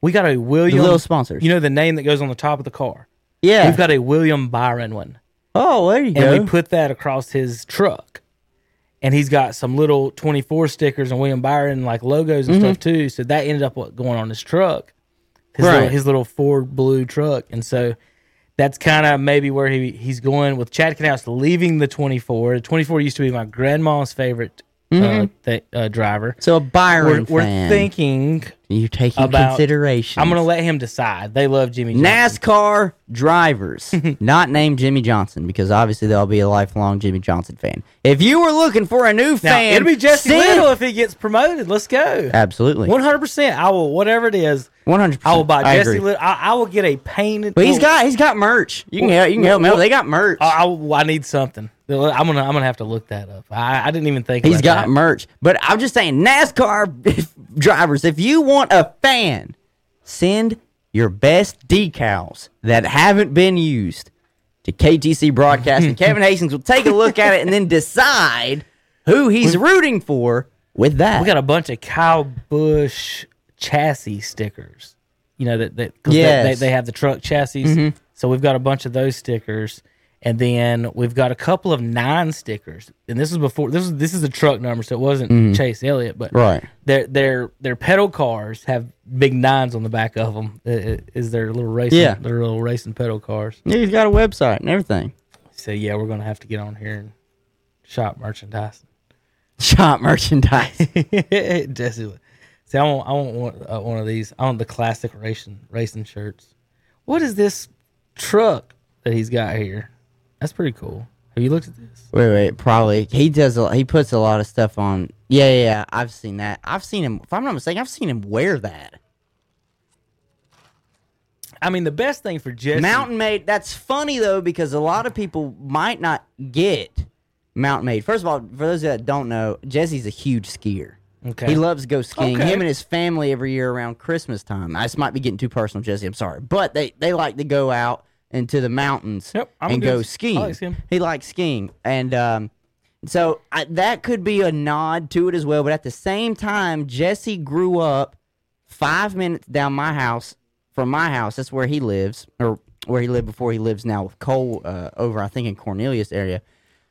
Speaker 3: We got a William
Speaker 1: Mm-hmm. little sponsors.
Speaker 3: You know the name that goes on the top of the car.
Speaker 1: Yeah.
Speaker 3: We've got a William Byron one,
Speaker 1: oh, there you
Speaker 3: and
Speaker 1: go.
Speaker 3: we put that across his truck. And he's got some little 24 stickers and William Byron like logos and
Speaker 1: Mm-hmm.
Speaker 3: stuff too. So that ended up what going on his truck, his little, his little Ford blue truck. And so that's kind of maybe where he he's going with Chad Knaus leaving the 24. The 24 used to be my grandma's favorite uh, th- uh, driver.
Speaker 1: so a
Speaker 3: We're,
Speaker 1: Byron
Speaker 3: we're thinking
Speaker 1: you're taking
Speaker 3: about-
Speaker 1: consideration.
Speaker 3: I'm going to let him decide. They love Jimmie Johnson.
Speaker 1: NASCAR drivers, not named Jimmie Johnson, because obviously they'll be a lifelong Jimmie Johnson fan. If you were looking for a new
Speaker 3: Now,
Speaker 1: fan,
Speaker 3: it'll be Jesse
Speaker 1: send-
Speaker 3: Little if he gets promoted. Let's go.
Speaker 1: Absolutely,
Speaker 3: 100%. I will, whatever it is,
Speaker 1: one hundred.
Speaker 3: I will buy
Speaker 1: I
Speaker 3: Jesse
Speaker 1: agree.
Speaker 3: Little. I, I will get a painted.
Speaker 1: But he's got he's got merch. You can
Speaker 3: Well,
Speaker 1: help, you can help me. out.
Speaker 3: well,
Speaker 1: They got merch.
Speaker 3: I, I, I need something. I'm gonna I'm gonna have to look that up. I, I didn't even think
Speaker 1: He's got
Speaker 3: that.
Speaker 1: merch. But I'm just saying, NASCAR drivers, if you want a fan, send your best decals that haven't been used to KTC Broadcasting. Kevin Hastings will take a look at it and then decide who he's rooting for with that.
Speaker 3: We got a bunch of Kyle Busch chassis stickers. You know that that they-
Speaker 1: Yes. Mm-hmm.
Speaker 3: they, they have the truck chassis. So we've got a bunch of those stickers, and then we've got a couple of nine stickers. And this is before this is this is a truck number, so it wasn't Chase Elliott, but.
Speaker 1: Right.
Speaker 3: Their their their pedal cars have big nines on the back of them. Is their little racing
Speaker 1: Yeah.
Speaker 3: their little racing pedal cars.
Speaker 1: Yeah, he's got a website and everything.
Speaker 3: So yeah, we're gonna have to get on here and shop merchandise.
Speaker 1: Shop merchandise.
Speaker 3: Jesse, see, I want, I want one, uh, one of these. I want the classic racing racing shirts. What is this truck that he's got here? That's pretty cool. Have you looked at this?
Speaker 1: wait, wait, probably he does. A, he puts a lot of stuff on. Yeah, yeah, yeah. I've seen that. I've seen him. If I'm not mistaken, I've seen him wear that.
Speaker 3: I mean, the best thing for Jesse.
Speaker 1: Mountain Made. That's funny though because a lot of people might not get Mountain Made. First of all, for those that don't know, Jesse's a huge skier.
Speaker 3: Okay.
Speaker 1: He loves to go skiing.
Speaker 3: Okay.
Speaker 1: Him and his family every year around Christmas time. This might be getting too personal, Jesse. I'm sorry, but they they like to go out into the mountains
Speaker 3: Yep, I'm
Speaker 1: and go skiing.
Speaker 3: Like skiing.
Speaker 1: He likes skiing, and um, so I, that could be a nod to it as well. But at the same time, Jesse grew up five minutes down my house from my house. That's where he lives, or where he lived before he lives now with Cole uh, over, I think, in Cornelius area.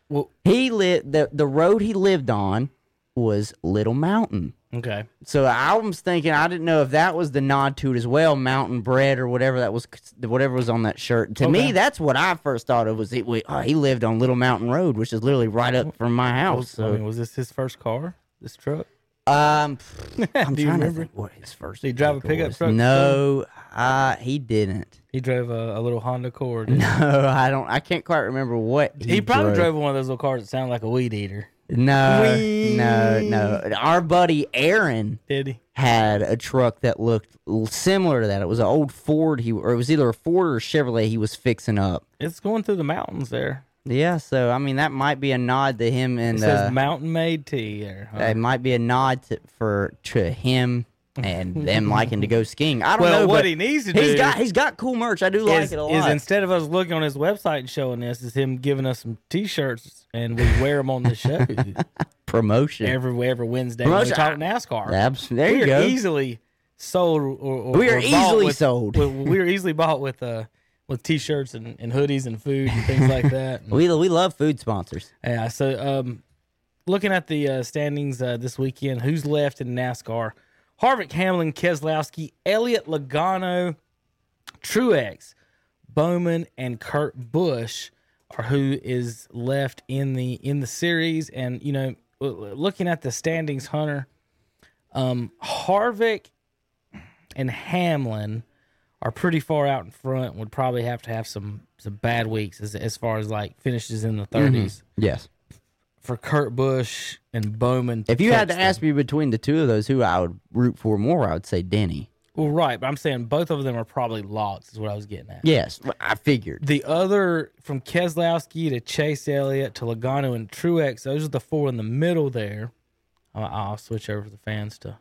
Speaker 3: Well,
Speaker 1: He lived the the road he lived on was Little Mountain.
Speaker 3: okay.
Speaker 1: So I was thinking, I didn't know if that was the nod to it as well, mountain bread or whatever that was, whatever was on that shirt. To me, that's what I first thought of was it. Oh, he lived on Little Mountain Road, which is literally right up from my house.
Speaker 3: Was, I mean,
Speaker 1: So,
Speaker 3: was this his first car? This truck?
Speaker 1: um, I'm
Speaker 3: Do you
Speaker 1: trying to
Speaker 3: remember?
Speaker 1: what his first.
Speaker 3: Did he drive a pickup
Speaker 1: was.
Speaker 3: truck?
Speaker 1: No, uh, he didn't.
Speaker 3: He drove a, a little Honda Accord.
Speaker 1: No, I don't. I can't quite remember what
Speaker 3: He,
Speaker 1: he,
Speaker 3: probably
Speaker 1: drove.
Speaker 3: drove one of those little cars that sound like a weed eater.
Speaker 1: No,
Speaker 3: Whee!
Speaker 1: no, no. Our buddy Aaron
Speaker 3: Did he?
Speaker 1: had a truck that looked similar to that. It was an old Ford. He or it was either a Ford or a Chevrolet. He was fixing up.
Speaker 3: It's going through the mountains there.
Speaker 1: Yeah, so I mean that might be a nod to him,
Speaker 3: It
Speaker 1: and
Speaker 3: says
Speaker 1: uh,
Speaker 3: mountain made tea there. huh?
Speaker 1: it might be a nod to, for to him and them liking to go skiing. I don't
Speaker 3: Well,
Speaker 1: know.
Speaker 3: what
Speaker 1: but
Speaker 3: he needs to
Speaker 1: he's
Speaker 3: do
Speaker 1: got he's got cool merch. I do like
Speaker 3: is,
Speaker 1: it a lot.
Speaker 3: is instead of us looking on his website and showing this, is him giving us some T-shirts and we wear them on the show
Speaker 1: Promotion.
Speaker 3: every every Wednesday when we
Speaker 1: Promotion.
Speaker 3: talk NASCAR.
Speaker 1: Abs- there
Speaker 3: we
Speaker 1: you
Speaker 3: are
Speaker 1: go.
Speaker 3: easily sold, or, or
Speaker 1: We are
Speaker 3: or
Speaker 1: easily
Speaker 3: with-
Speaker 1: sold.
Speaker 3: with- we are easily bought with uh with T-shirts and, and hoodies and food and things like that.
Speaker 1: We we love food sponsors.
Speaker 3: yeah, so um, looking at the uh, standings uh, this weekend, who's left in NASCAR? Harvick, Hamlin, Keselowski, Elliott, Logano, Truex, Bowman, and Kurt Busch are who is left in the in the series. And you know, looking at the standings, Hunter, um, Harvick and Hamlin are pretty far out in front. Would probably have to have some some bad weeks as as far as like finishes in the 30s
Speaker 1: Yes.
Speaker 3: For Kurt Busch and Bowman.
Speaker 1: If you had to
Speaker 3: them.
Speaker 1: ask me between the two of those, who I would root for more, I would say Denny.
Speaker 3: Well, right, but I'm saying both of them are probably locks. Is what I was getting at.
Speaker 1: Yes, I figured.
Speaker 3: The other from Keselowski to Chase Elliott to Logano and Truex, those are the four in the middle there. I'll, I'll switch over to the fans to,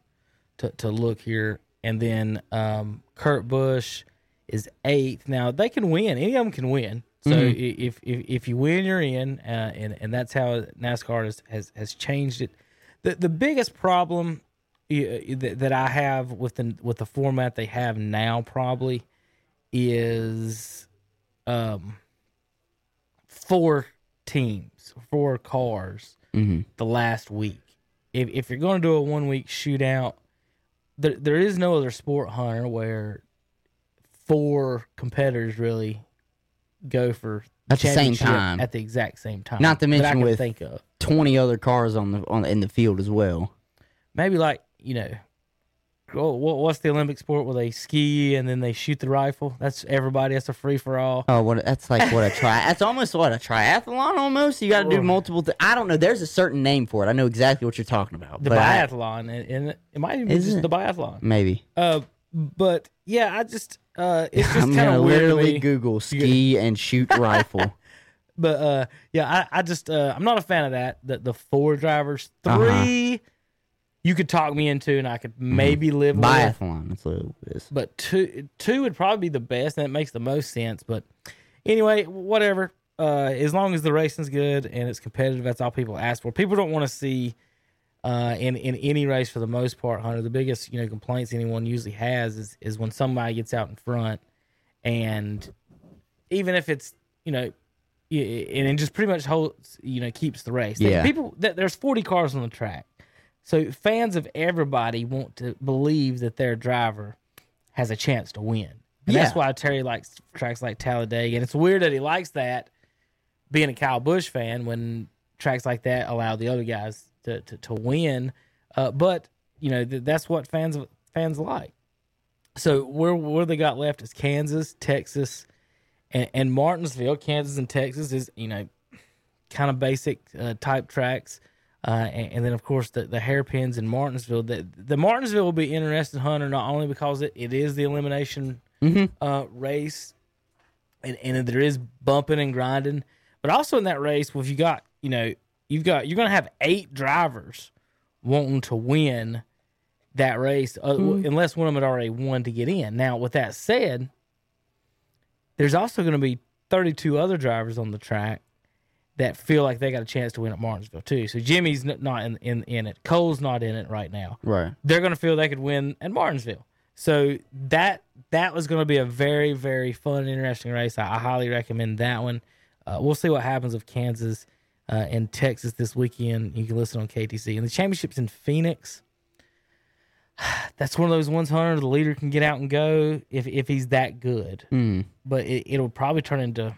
Speaker 3: to to look here, and then um, Kurt Busch is eighth. Now they can win; any of them can win. So i if, if if you win, you're in, uh, and and that's how NASCAR has has, has changed it. The the biggest problem that, that I have with the with the format they have now probably is um four teams, four cars the last week. If if you're going to do a one week shootout, there there is no other sport hunter where four competitors really go for
Speaker 1: At the same time.
Speaker 3: At the exact same time.
Speaker 1: Not to mention with-
Speaker 3: think of.
Speaker 1: Twenty other cars on the on in the field as well.
Speaker 3: maybe like you know what, what's the olympic sport where they ski and then they shoot the rifle that's everybody that's a free for all
Speaker 1: Oh, what? That's like what a tri. That's almost what a triathlon. Almost. You got to do multiple. Th- I don't know. There's a certain name for it. I know exactly what you're talking about.
Speaker 3: the
Speaker 1: but I-
Speaker 3: biathlon and, and it might even be just
Speaker 1: it?
Speaker 3: the biathlon
Speaker 1: maybe.
Speaker 3: uh but yeah i just uh it's just
Speaker 1: I'm
Speaker 3: kind
Speaker 1: gonna
Speaker 3: of weird
Speaker 1: literally. Google ski and shoot rifle.
Speaker 3: but uh yeah i, I just uh i'm not a fan of that the, the four drivers
Speaker 1: Uh-huh.
Speaker 3: 3 you could talk me into and i could maybe live with
Speaker 1: Biathlon. That's what it is.
Speaker 3: but two two would probably be the best, and it makes the most sense. But anyway, whatever. Uh, as long as the racing's good and it's competitive, that's all people ask for. People don't want to see uh, in in any race for the most part, Hunter. The biggest you know complaints anyone usually has is is when somebody gets out in front, and even if it's you know. And it just pretty much holds, you know, keeps the race.
Speaker 1: Yeah.
Speaker 3: People, th- there's 40 cars on the track, so fans of everybody want to believe that their driver has a chance to win. And that's why Terry likes tracks like Talladega. And it's weird that he likes that being a Kyle Busch fan when tracks like that allow the other guys to, to, to win. Uh, but, you know, th- that's what fans fans like. So where where they got left is Kansas, Texas, and, and Martinsville. Kansas and Texas is, you know, kind of basic uh, type tracks. Uh, and, and then, of course, the, the hairpins in Martinsville. The, the Martinsville will be interesting, Hunter, not only because it, it is the elimination uh, race and, and there is bumping and grinding, but also in that race, well, if you got, you know, you've got, you're going to have eight drivers wanting to win that race, uh, unless one of them had already won to get in. Now, with that said, there's also going to be 32 other drivers on the track that feel like they got a chance to win at Martinsville too. So Jimmie's n- not in, in in it. Cole's not in it right now.
Speaker 1: Right.
Speaker 3: They're going to feel they could win at Martinsville. So that that was going to be a very very fun and interesting race. I, I highly recommend that one. Uh, we'll see what happens with Kansas uh, and Texas this weekend. You can listen on KTC and the championships in Phoenix. That's one of those ones, Hunter. The leader can get out and go if if he's that good
Speaker 1: Mm.
Speaker 3: but it, it'll probably turn into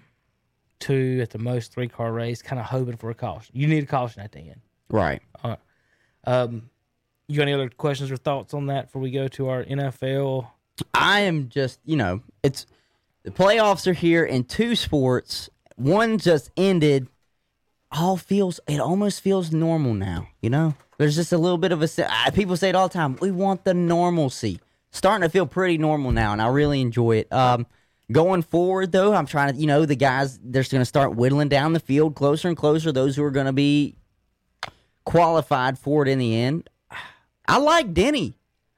Speaker 3: two at the most three car race, kind of hoping for a caution. You need a caution at the end.
Speaker 1: Right.
Speaker 3: Um, you got any other questions or thoughts on that before we go to our NFL?
Speaker 1: I am just, you know, it's the playoffs are here in two sports. One just ended. All feels, it almost feels normal now, you know? There's just a little bit of a, people say it all the time. We want the normalcy. Starting to feel pretty normal now, and I really enjoy it. Um, going forward, though, I'm trying to, you know, the guys, they're going to start whittling down the field closer and closer. Those who are going to be qualified for it in the end. I like Denny.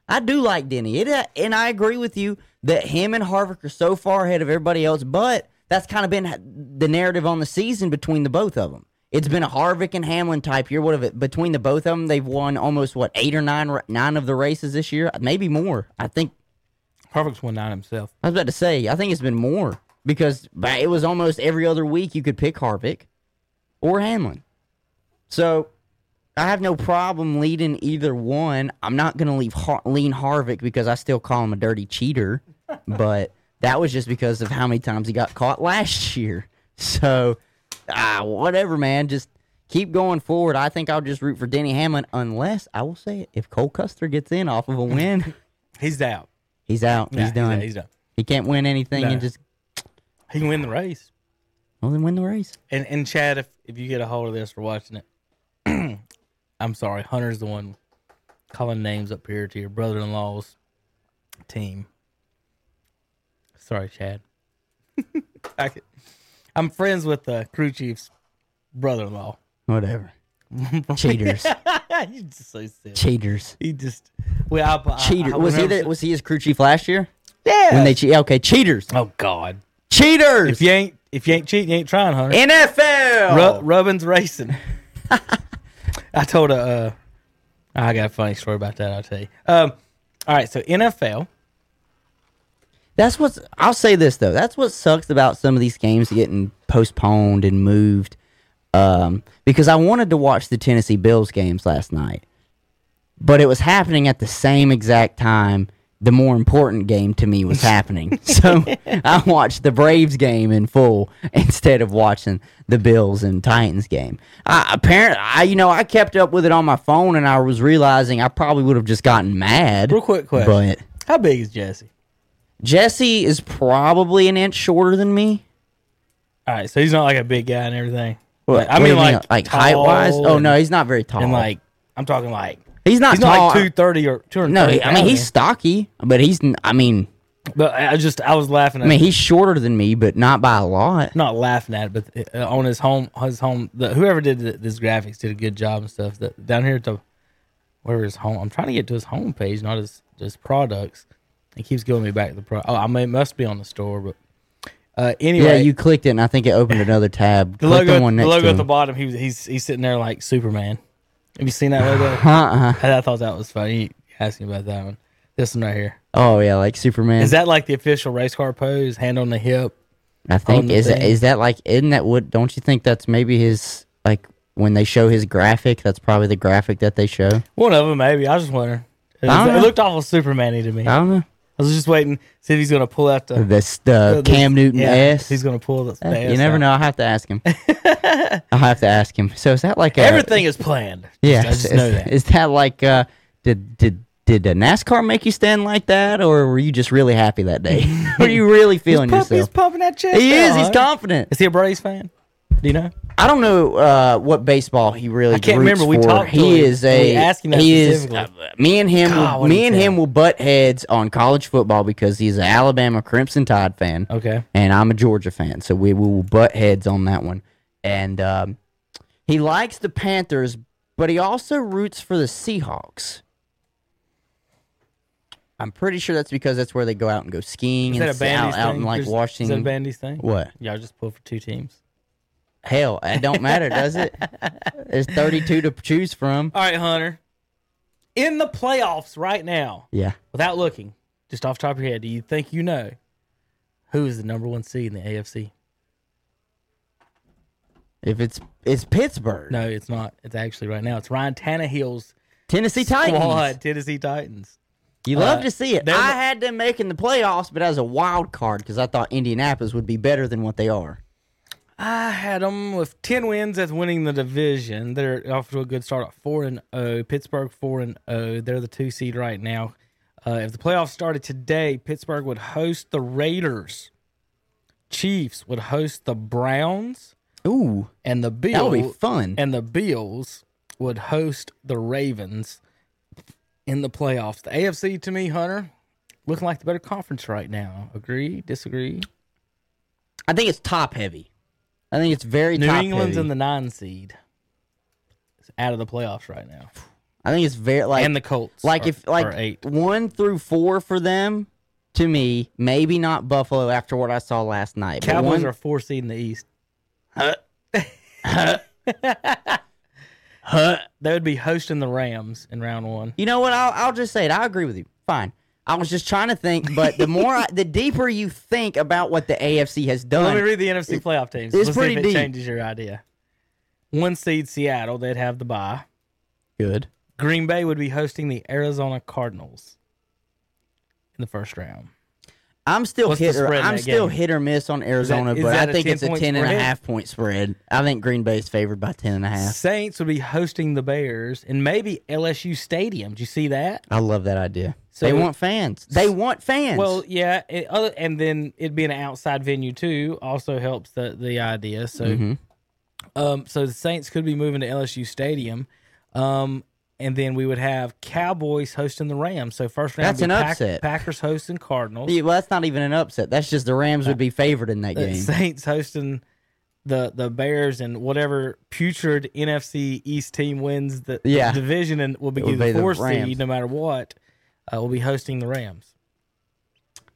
Speaker 1: I do like Denny. It uh, and I agree with you that him and Harvick are so far ahead of everybody else. But that's kind of been the narrative on the season between the both of them. It's been a Harvick and Hamlin type year. What of it between the both of them? They've won almost what eight or nine nine of the races this year, maybe more. I think
Speaker 3: Harvick's won nine himself.
Speaker 1: I was about to say. I think it's been more because it was almost every other week you could pick Harvick or Hamlin. So I have no problem leading either one. I'm not going to leave Har- lean Harvick because I still call him a dirty cheater, but that was just because of how many times he got caught last year. So ah, whatever, man. Just keep going forward. I think I'll just root for Denny Hamlin unless I will say it, if Cole Custer gets in off of a win,
Speaker 3: He's out.
Speaker 1: he's out.
Speaker 3: Yeah,
Speaker 1: he's done.
Speaker 3: He's, done.
Speaker 1: He can't win anything
Speaker 3: No.
Speaker 1: and just
Speaker 3: He can win the race.
Speaker 1: well then win the race.
Speaker 3: And and Chad, if if you get a hold of this for watching it, I'm sorry. Hunter's the one calling names up here to your brother-in-laws. team. Sorry, Chad. I could- I'm friends with the crew chief's brother-in-law.
Speaker 1: Whatever. Cheaters.
Speaker 3: He's just so silly.
Speaker 1: Cheaters.
Speaker 3: He just well, I, I,
Speaker 1: Cheater.
Speaker 3: I,
Speaker 1: was he the, was he his crew chief last year?
Speaker 3: Yeah.
Speaker 1: When they cheat? Okay, cheaters.
Speaker 3: oh God!
Speaker 1: Cheaters.
Speaker 3: If you ain't if you ain't cheating, you ain't trying, Hunter.
Speaker 1: NFL.
Speaker 3: Ru- Rubbin's racing. I told a. Uh, I got a funny story about that. I'll tell you. Um, all right, so NFL.
Speaker 1: That's what's. I'll say this though. That's what sucks about some of these games getting postponed and moved. Um, because I wanted to watch the Tennessee Bills games last night, but it was happening at the same exact time. The more important game to me was happening, so I watched the Braves game in full instead of watching the Bills and Titans game. I, apparently, I you know I kept up with it on my phone, and I was realizing I probably would have just gotten mad.
Speaker 3: Real quick question: How big is Jesse?
Speaker 1: Jesse is probably an inch shorter than me.
Speaker 3: All right, so he's not like a big guy and everything. Like, I mean, like
Speaker 1: like height wise. Oh no, he's not very tall.
Speaker 3: and like I'm talking like
Speaker 1: he's not
Speaker 3: he's
Speaker 1: tall.
Speaker 3: not like two thirty or two hundred.
Speaker 1: no, he- I mean he's stocky, but he's. I mean,
Speaker 3: But I just I was laughing. At
Speaker 1: I mean he's shorter than me, but not by a lot.
Speaker 3: not laughing at it, but uh, on his home, his home, the, whoever did th- this graphics did a good job and stuff. That down here at the where his home, I'm trying to get to his home page, not his his products. It keeps going me back to the pro. Oh, I mean, it must be on the store, but uh, anyway,
Speaker 1: Yeah, you clicked it, and I think it opened another tab.
Speaker 3: the
Speaker 1: Click
Speaker 3: logo,
Speaker 1: the one
Speaker 3: the
Speaker 1: next
Speaker 3: logo
Speaker 1: to
Speaker 3: at the
Speaker 1: him.
Speaker 3: bottom. He was, he's he's sitting there like Superman. Have you seen that logo?
Speaker 1: Uh-uh.
Speaker 3: I thought that was funny. Me about that one. This one right here.
Speaker 1: Oh yeah, like Superman.
Speaker 3: Is that like the official race car pose? Hand on the hip.
Speaker 1: I
Speaker 3: on
Speaker 1: think
Speaker 3: the
Speaker 1: is
Speaker 3: thing?
Speaker 1: is that like isn't that what? Don't you think that's maybe his like when they show his graphic? That's probably the graphic that they show.
Speaker 3: One of them, maybe. I was just wondering. It,
Speaker 1: I don't
Speaker 3: was- it
Speaker 1: know.
Speaker 3: looked awful Superman-y to me.
Speaker 1: I don't know.
Speaker 3: I was just waiting, see if he's gonna pull out the,
Speaker 1: This the
Speaker 3: the-
Speaker 1: Cam Newton
Speaker 3: yeah,
Speaker 1: S.
Speaker 3: He's gonna pull the. the
Speaker 1: Uh,
Speaker 3: S
Speaker 1: you never
Speaker 3: out.
Speaker 1: know. I'll have to ask him. I'll have to ask him. So is that like a,
Speaker 3: Everything is planned.
Speaker 1: Yeah,
Speaker 3: I just
Speaker 1: is,
Speaker 3: know that.
Speaker 1: is that like uh, did did did a NASCAR make you stand like that, or were you just really happy that day? were you really feeling
Speaker 3: he's
Speaker 1: yourself?
Speaker 3: pumping that chest.
Speaker 1: He is.
Speaker 3: out,
Speaker 1: He's
Speaker 3: huh?
Speaker 1: confident.
Speaker 3: Is he a Braves fan? Do you know?
Speaker 1: I don't know uh, what baseball he really.
Speaker 3: I can't remember. We
Speaker 1: for.
Speaker 3: talked
Speaker 1: He
Speaker 3: him,
Speaker 1: is a.
Speaker 3: him that
Speaker 1: he is. uh, me and him.
Speaker 3: God,
Speaker 1: will, me and him will butt heads on college football because he's an Alabama Crimson Tide fan.
Speaker 3: Okay.
Speaker 1: and I'm a Georgia fan, so we will butt heads on that one. And um, he likes the Panthers, but he also roots for the Seahawks. I'm pretty sure that's because that's where they go out and go skiing
Speaker 3: Is
Speaker 1: and
Speaker 3: that a
Speaker 1: out, out in like
Speaker 3: Is- Is
Speaker 1: Washington.
Speaker 3: that a Bandy's thing?
Speaker 1: what?
Speaker 3: Yeah, I just pull for two teams.
Speaker 1: Hell, it don't matter, does it? There's 32 to choose from.
Speaker 3: All right, Hunter. In the playoffs right now,
Speaker 1: Yeah.
Speaker 3: without looking, just off the top of your head, do you think you know who is the number one seed in the AFC?
Speaker 1: If it's it's Pittsburgh,
Speaker 3: No, it's not. It's actually right now. It's Ryan Tannehill's
Speaker 1: Tennessee Titans.
Speaker 3: squad, Tennessee Titans.
Speaker 1: You love
Speaker 3: Uh,
Speaker 1: to see it.
Speaker 3: they're
Speaker 1: I
Speaker 3: the-
Speaker 1: had them making the playoffs, but as a wild card because I thought Indianapolis would be better than what they are.
Speaker 3: I had them with ten wins as winning the division. They're off to a good start at four and zero. Pittsburgh four and zero. They're the two seed right now. Uh, if the playoffs started today, Pittsburgh would host the Raiders. Chiefs would host the Browns,
Speaker 1: Ooh,
Speaker 3: and the Bills.
Speaker 1: that would be fun.
Speaker 3: and the Bills would host the Ravens in the playoffs. The AFC to me, Hunter, looking like the better conference right now. Agree? Disagree?
Speaker 1: I think it's top heavy. I think it's very
Speaker 3: New England's
Speaker 1: heavy.
Speaker 3: in the nine seed. It's out of the playoffs right now.
Speaker 1: I think it's very like
Speaker 3: and the Colts.
Speaker 1: like
Speaker 3: are-
Speaker 1: if like
Speaker 3: eight.
Speaker 1: one through four for them. To me, maybe not Buffalo after what I saw last night.
Speaker 3: Cowboys
Speaker 1: one-
Speaker 3: are four seed in the East. Huh. huh. huh. They would be hosting the Rams in round one.
Speaker 1: You know what? I'll, I'll just say it. I agree with you. Fine. I was just trying to think, but the more, I, the deeper you think about what the AFC has done,
Speaker 3: Let me read the NFC playoff teams.
Speaker 1: it's
Speaker 3: Let's
Speaker 1: pretty
Speaker 3: see if it
Speaker 1: deep.
Speaker 3: changes your idea. One seed Seattle, they'd have the bye.
Speaker 1: good.
Speaker 3: Green Bay would be hosting the Arizona Cardinals in the first round.
Speaker 1: I'm still
Speaker 3: What's
Speaker 1: hit or I'm still
Speaker 3: game?
Speaker 1: hit or miss on Arizona,
Speaker 3: is
Speaker 1: but
Speaker 3: I
Speaker 1: I
Speaker 3: a
Speaker 1: think it's a
Speaker 3: 10-point
Speaker 1: 10 and a half point spread. I think Green Bay is favored by 10 and a half.
Speaker 3: Saints would be hosting the Bears in maybe LSU Stadium. Do you see that?
Speaker 1: I love that idea.
Speaker 3: So-
Speaker 1: they want fans. They want fans.
Speaker 3: Well, yeah, it, other, and then it being an outside venue too also helps the the idea. So,
Speaker 1: Mhm.
Speaker 3: um, so the Saints could be moving to LSU Stadium, um, and then we would have Cowboys hosting the Rams. So first round
Speaker 1: That's an
Speaker 3: Pack-
Speaker 1: upset.
Speaker 3: Packers hosting Cardinals.
Speaker 1: Yeah, well, that's not even an upset. That's just the Rams would be favored in that
Speaker 3: Uh,
Speaker 1: game.
Speaker 3: Saints hosting the the Bears and whatever putrid NFC East team wins the, the division and will be
Speaker 1: will
Speaker 3: the
Speaker 1: be the
Speaker 3: four seed no matter what. Uh, will be hosting the Rams.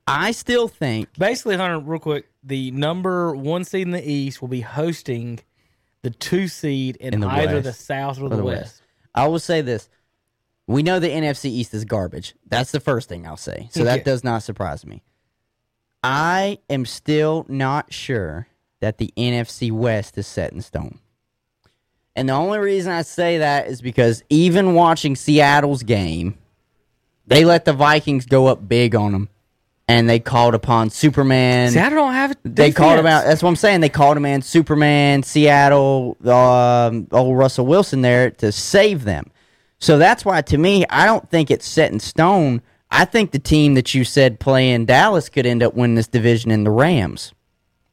Speaker 1: I still think
Speaker 3: Basically, Hunter, real quick, the number one seed in the East will be hosting the two seed in,
Speaker 1: In the
Speaker 3: either
Speaker 1: West.
Speaker 3: the South or,
Speaker 1: or
Speaker 3: the, West.
Speaker 1: West. I will say this. We know the NFC East is garbage. That's the first thing I'll say. So that does not surprise me. I am still not sure that the NFC West is set in stone. And the only reason I say that is because even watching Seattle's game, they let the Vikings go up big on them. And they called upon Superman.
Speaker 3: Seattle don't have.
Speaker 1: They called him out. That's what I'm saying. They called him in Superman, Seattle, um, old Russell Wilson there to save them. So that's why, to me, I don't think it's set in stone. I think the team that you said playing Dallas could end up winning this division in the Rams.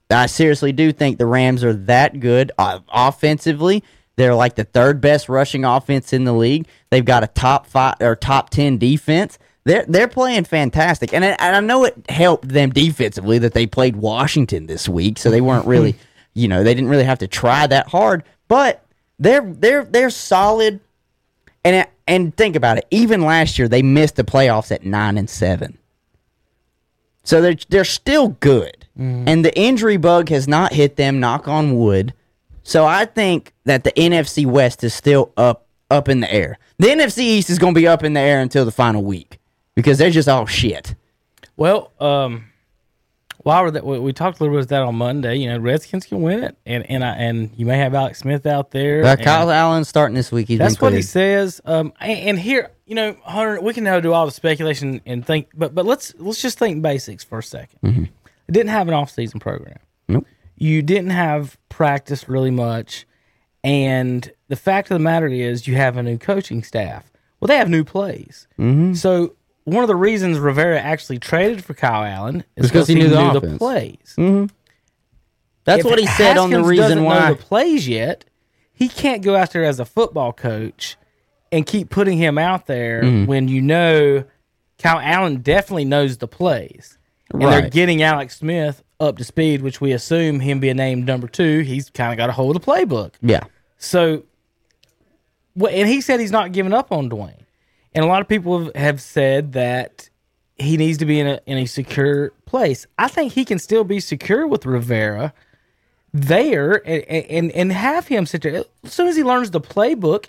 Speaker 1: I seriously do think the Rams are that good uh, offensively. They're like the third best rushing offense in the league. They've got a top five or top ten defense. They're they're playing fantastic, and I, and I know it helped them defensively that they played Washington this week, so they weren't really, you know, they didn't really have to try that hard. But they're they're they're solid, and and think about it. Even last year, they missed the playoffs at nine and seven. So they're they're still good, mm-hmm. and the injury bug has not hit them. Knock on wood. So I think that the NFC West is still up up in the air. The NFC East is going to be up in the air until the final week because they're just all shit.
Speaker 3: Well, um, while we're that, we, we talked a little bit about that on Monday. You know, Redskins can win it, and and I, and you may have Alex Smith out there.
Speaker 1: Uh, Kyle Allen starting this week.
Speaker 3: that's what he says. Um, and, and here, you know, Hunter, we can now do all the speculation and think, but but let's let's just think basics for a 2nd It didn't have an off season program. You didn't have practice really much, and the fact of the matter is, you have a new coaching staff. Well, they have new plays. Mm-hmm. So one of the reasons Rivera actually traded for Kyle Allen is
Speaker 1: Because he
Speaker 3: he,
Speaker 1: knew the
Speaker 3: knew the, plays.
Speaker 1: That's
Speaker 3: If
Speaker 1: what he said on the reason
Speaker 3: doesn't
Speaker 1: why.
Speaker 3: know the plays yet. He can't go out there as a football coach and keep putting him out there
Speaker 1: Mm-hmm.
Speaker 3: when you know Kyle Allen definitely knows the plays, and they're getting Alex Smith up to speed, which we assume him being named number two. He's kind of got a hold of the playbook.
Speaker 1: yeah.
Speaker 3: So, well, and he said he's not giving up on Dwayne. And a lot of people have- said that he needs to be in a in a secure place. I think he can still be secure with Rivera there and and, and have him sit there. As soon as he learns the playbook,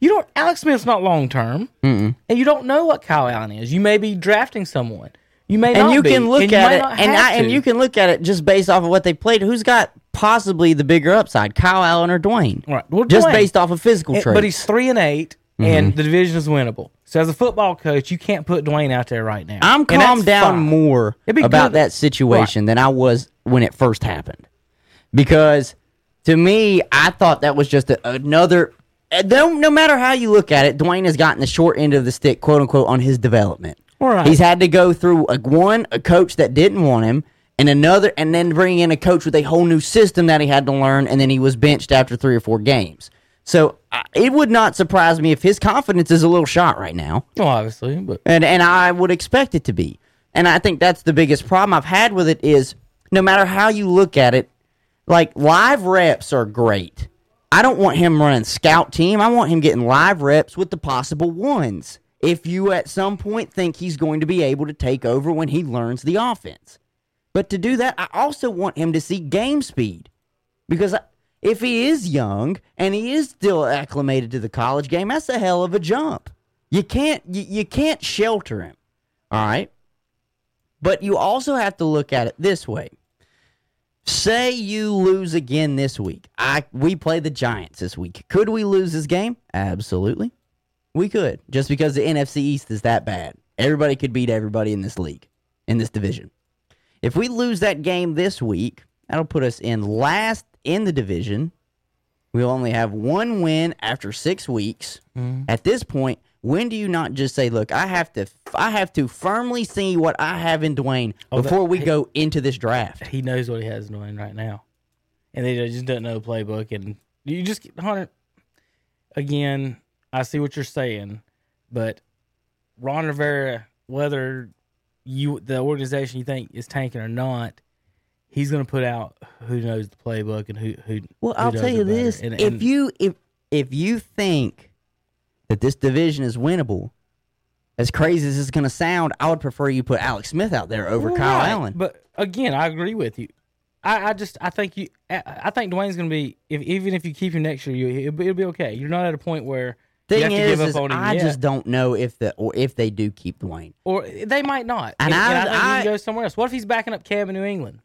Speaker 3: you don't. Alex Smith's not long term, and you don't know what Kyle Allen is. You may be drafting someone. You may
Speaker 1: and
Speaker 3: not
Speaker 1: you
Speaker 3: be,
Speaker 1: can look
Speaker 3: and
Speaker 1: at it, and I, and you can look at it just based off of what they played. Who's got possibly the bigger upside, Kyle Allen or Dwayne?
Speaker 3: Right. Well,
Speaker 1: just
Speaker 3: Dwayne.
Speaker 1: based off of physical traits.
Speaker 3: But he's three and 8 mm-hmm. and the division is winnable. So as a football coach, you can't put Dwayne out there right now.
Speaker 1: I'm calmed down
Speaker 3: fine.
Speaker 1: more about
Speaker 3: good-
Speaker 1: that situation than I was when it first happened. Because to me, I thought that was just a, another. Eh, no, no matter how you look at it, Dwayne has gotten the short end of the stick, quote unquote, on his development.
Speaker 3: Right.
Speaker 1: He's had to go through a, one, a coach that didn't want him, and another, and then bring in a coach with a whole new system that he had to learn, and then he was benched after three or four games. So it would not surprise me if his confidence is a little shot right now
Speaker 3: Well, obviously, but
Speaker 1: and and I would expect it to be. And I think that's the biggest problem I've had with it is no matter how you look at it, like live reps are great. I don't want him running scout team. I want him getting live reps with the possible ones. If you at some point think he's going to be able to take over when he learns the offense. But to do that, I also want him to see game speed. Because if he is young and he is still acclimated to the college game, that's a hell of a jump. You can't you, you can't shelter him. All right? But you also have to look at it this way. Say you lose again this week. I we play the Giants this week. Could we lose this game? Absolutely. We could. Just because the NFC East is that bad. Everybody could beat everybody in this league, in this division. If we lose that game this week, that'll put us in last in the division. We'll only have one win after six weeks. Mm-hmm. At this point, when do you not just say, "Look, I have to, I have to firmly see what I have in Dwayne
Speaker 3: Oh,
Speaker 1: before we go into this draft"?
Speaker 3: he knows what he has doing right now, and they just doesn't know the playbook. And you just Hunter again. I see what you're saying, but Ron Rivera, whether you the organization you think is tanking or not, he's going to put out who knows the playbook and who who.
Speaker 1: Well,
Speaker 3: who
Speaker 1: I'll tell you this:
Speaker 3: And-
Speaker 1: if
Speaker 3: and
Speaker 1: you if if you think that this division is winnable, as crazy as this is going to sound, I would prefer you put Alex Smith out there over Kyle Allen.
Speaker 3: But again, I agree with you. I, I just I think you I, I think Dwayne's going to be if even if you keep him next year, you it'll, be- it'll be okay. You're not at a point where
Speaker 1: Thing is, is I
Speaker 3: yet.
Speaker 1: just don't know if the or if they do keep Dwayne.
Speaker 3: or they might not.
Speaker 1: And
Speaker 3: And,
Speaker 1: I-
Speaker 3: and I, think he can go somewhere else. What if he's backing up Cam in New England?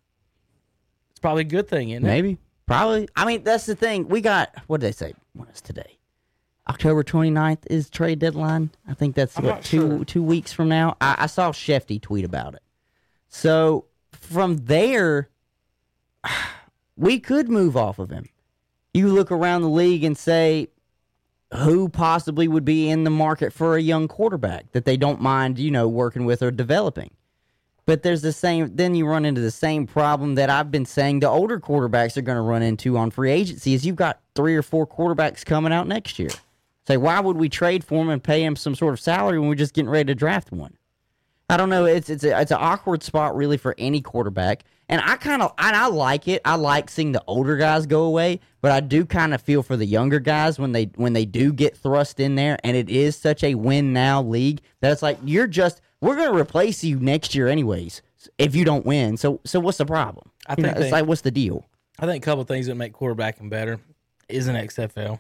Speaker 3: It's probably a good thing, isn't it?
Speaker 1: Maybe, probably. I mean, that's the thing. We got what did they say? What is today? October 29th is trade deadline. I think that's
Speaker 3: I'm
Speaker 1: what two
Speaker 3: sure.
Speaker 1: two weeks from now. I, I saw Schefty tweet about it. So from there, we could move off of him. You look around the league and say, who possibly would be in the market for a young quarterback that they don't mind, you know, working with or developing. But there's the same. Then you run into the same problem that I've been saying the older quarterbacks are going to run into on free agency. Is you've got three or four quarterbacks coming out next year. Say, why would we trade for him and pay him some sort of salary when we're just getting ready to draft one? I don't know. It's it's a, it's an awkward spot really for any quarterback, and I kind of and I like it. I like seeing the older guys go away, but I do kind of feel for the younger guys when they when they do get thrust in there, and it is such a win now league that it's like you're just we're going to replace you next year anyways if you don't win. So so what's the problem?
Speaker 3: I
Speaker 1: You know,
Speaker 3: think
Speaker 1: it's
Speaker 3: they-
Speaker 1: like what's the deal?
Speaker 3: I think a couple of things that make quarterbacking better is an XFL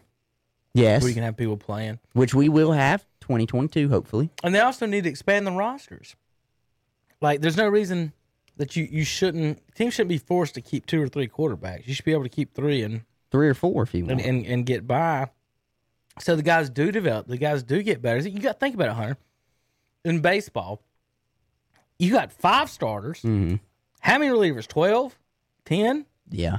Speaker 1: Yes,
Speaker 3: where you can have people playing,
Speaker 1: which we will have 2022 hopefully.
Speaker 3: and they also need to expand the rosters. Like, there's no reason that you you shouldn't teams shouldn't be forced to keep two or three quarterbacks. You should be able to keep three and
Speaker 1: Three or four if you want.
Speaker 3: and, and, and get by. So the guys do develop. The guys do get better. You got to think about it, Hunter. In baseball, you got five starters.
Speaker 1: Mhm.
Speaker 3: How many relievers? 12? 10?
Speaker 1: yeah,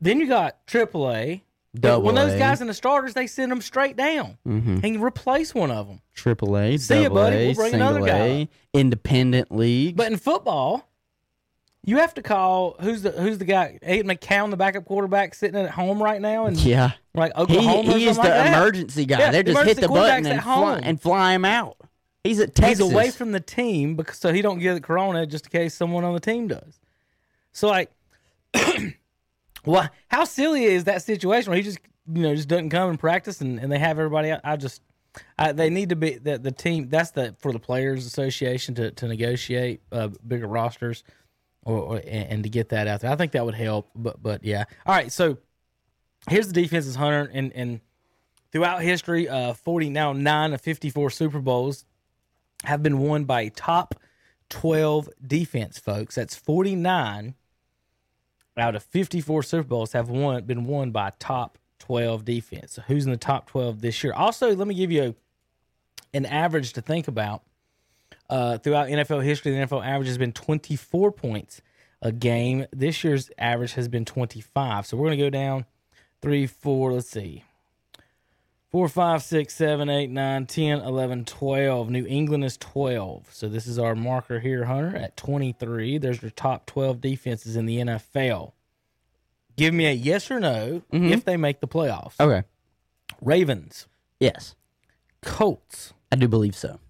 Speaker 3: Then you got AAA.
Speaker 1: Double
Speaker 3: when those guys in the starters, they send them straight down
Speaker 1: Mhm.
Speaker 3: and replace one of them.
Speaker 1: Triple A,
Speaker 3: See
Speaker 1: double
Speaker 3: buddy. We'll bring another guy
Speaker 1: A, independent league.
Speaker 3: But in football, you have to call who's the who's the guy? Aiden McCown, the backup quarterback, sitting at home right now, and
Speaker 1: yeah,
Speaker 3: like
Speaker 1: he,
Speaker 3: Oklahoma. or
Speaker 1: he is the
Speaker 3: like
Speaker 1: emergency guy.
Speaker 3: Yeah,
Speaker 1: They're
Speaker 3: the
Speaker 1: just hit the button and fly, and fly him out. He's at Texas.
Speaker 3: He's away from the team because so he don't get the corona just in case someone on the team does. So like, well, how silly is that situation where he just you know just doesn't come and practice and, and they have everybody out? I just I, they need to be that the team that's the for the players association to to negotiate uh, bigger rosters or, or and, to get that out there. I think that would help. But but yeah, all right. So here's the defenses, Hunter, and and throughout history, uh, forty now nine of fifty four Super Bowls have been won by top 12 defense, folks. That's 49 out of 54 Super Bowls have won been won by top 12 defense. So who's in the top 12 this year? Also, let me give you a, an average to think about. Uh, throughout NFL history, the NFL average has been 24 points a game. This year's average has been 25. So we're going to go down three, four, let's see. 4, 5, 6, 7, 8, 9, 10, 11, 12. New England is 12. So this is our marker here, Hunter, at 23. There's your top 12 defenses in the NFL. Give me a yes or no if they make the playoffs.
Speaker 1: Okay.
Speaker 3: Ravens,
Speaker 1: Yes,
Speaker 3: Colts,
Speaker 1: I do believe so.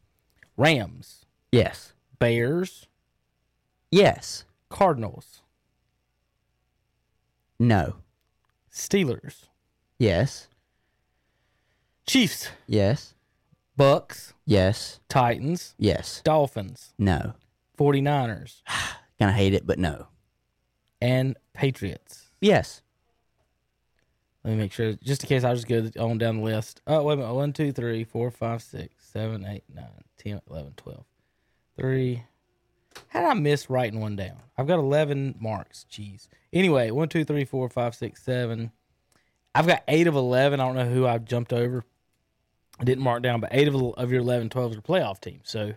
Speaker 3: Rams,
Speaker 1: Yes.
Speaker 3: Bears,
Speaker 1: Yes.
Speaker 3: Cardinals,
Speaker 1: No.
Speaker 3: Steelers,
Speaker 1: Yes.
Speaker 3: Chiefs,
Speaker 1: Yes.
Speaker 3: Bucks,
Speaker 1: Yes.
Speaker 3: Titans,
Speaker 1: Yes.
Speaker 3: Dolphins,
Speaker 1: No.
Speaker 3: 49ers,
Speaker 1: Gonna hate it, but no.
Speaker 3: and Patriots.
Speaker 1: Yes.
Speaker 3: Let me make sure, just in case I just go on down the list. Oh, wait a minute. 1, 2, 3, 4, 5, 6, 7, 8, 9, 10, 11, 12. 3. How did I miss writing one down? I've got 11 marks. Jeez. Anyway, 1, 2, 3, 4, 5, 6, 7. I've got 8 of 11. I don't know who I've jumped over. I didn't mark down, but 8 of, of your 11, 12 is your playoff team. So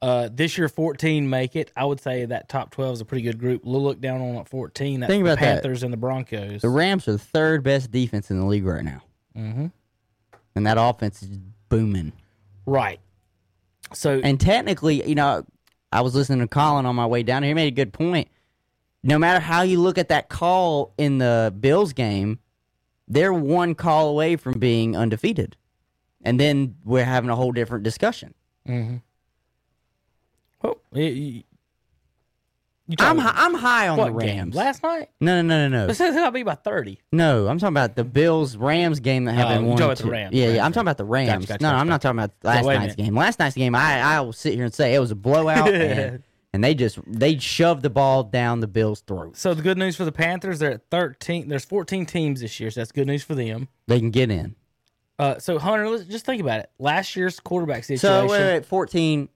Speaker 3: uh, this year, 14 make it. I would say that top 12 is a pretty good group. We'll look down on at 14. That's
Speaker 1: Think
Speaker 3: the
Speaker 1: about that.
Speaker 3: Panthers and the Broncos.
Speaker 1: The Rams are the third best defense in the league right now. Mm-hmm. And that offense is booming.
Speaker 3: Right. So
Speaker 1: And technically, you know, I was listening to Colin on my way down here. He made a good point. No matter how you look at that call in the Bills game, they're one call away from being undefeated. and then we're having a whole different discussion. Mm-hmm.
Speaker 3: Well, you, you
Speaker 1: I'm
Speaker 3: talking-
Speaker 1: hi- I'm high on
Speaker 3: what
Speaker 1: the
Speaker 3: game?
Speaker 1: Rams.
Speaker 3: last night.
Speaker 1: No, no, no, no, no.
Speaker 3: It says it'll be by thirty.
Speaker 1: No, I'm talking about the Bills Rams game that
Speaker 3: Oh,
Speaker 1: happened.
Speaker 3: you're
Speaker 1: one
Speaker 3: talking about the
Speaker 1: two-
Speaker 3: Rams.
Speaker 1: Yeah,
Speaker 3: Rams
Speaker 1: yeah. I'm talking about the Rams.
Speaker 3: gotcha,
Speaker 1: no,
Speaker 3: gotcha.
Speaker 1: I'm not talking about last
Speaker 3: wait a
Speaker 1: night's
Speaker 3: minute.
Speaker 1: game. Last night's game, I I will sit here and say it was a blowout, and, and they just they shoved the ball down the Bills' throat.
Speaker 3: So the good news for the Panthers, they're at thirteen. There's fourteen teams this year, so that's good news for them.
Speaker 1: They can get in.
Speaker 3: Uh, so Hunter, let's just think about it. Last year's quarterback situation.
Speaker 1: So wait, wait, 14.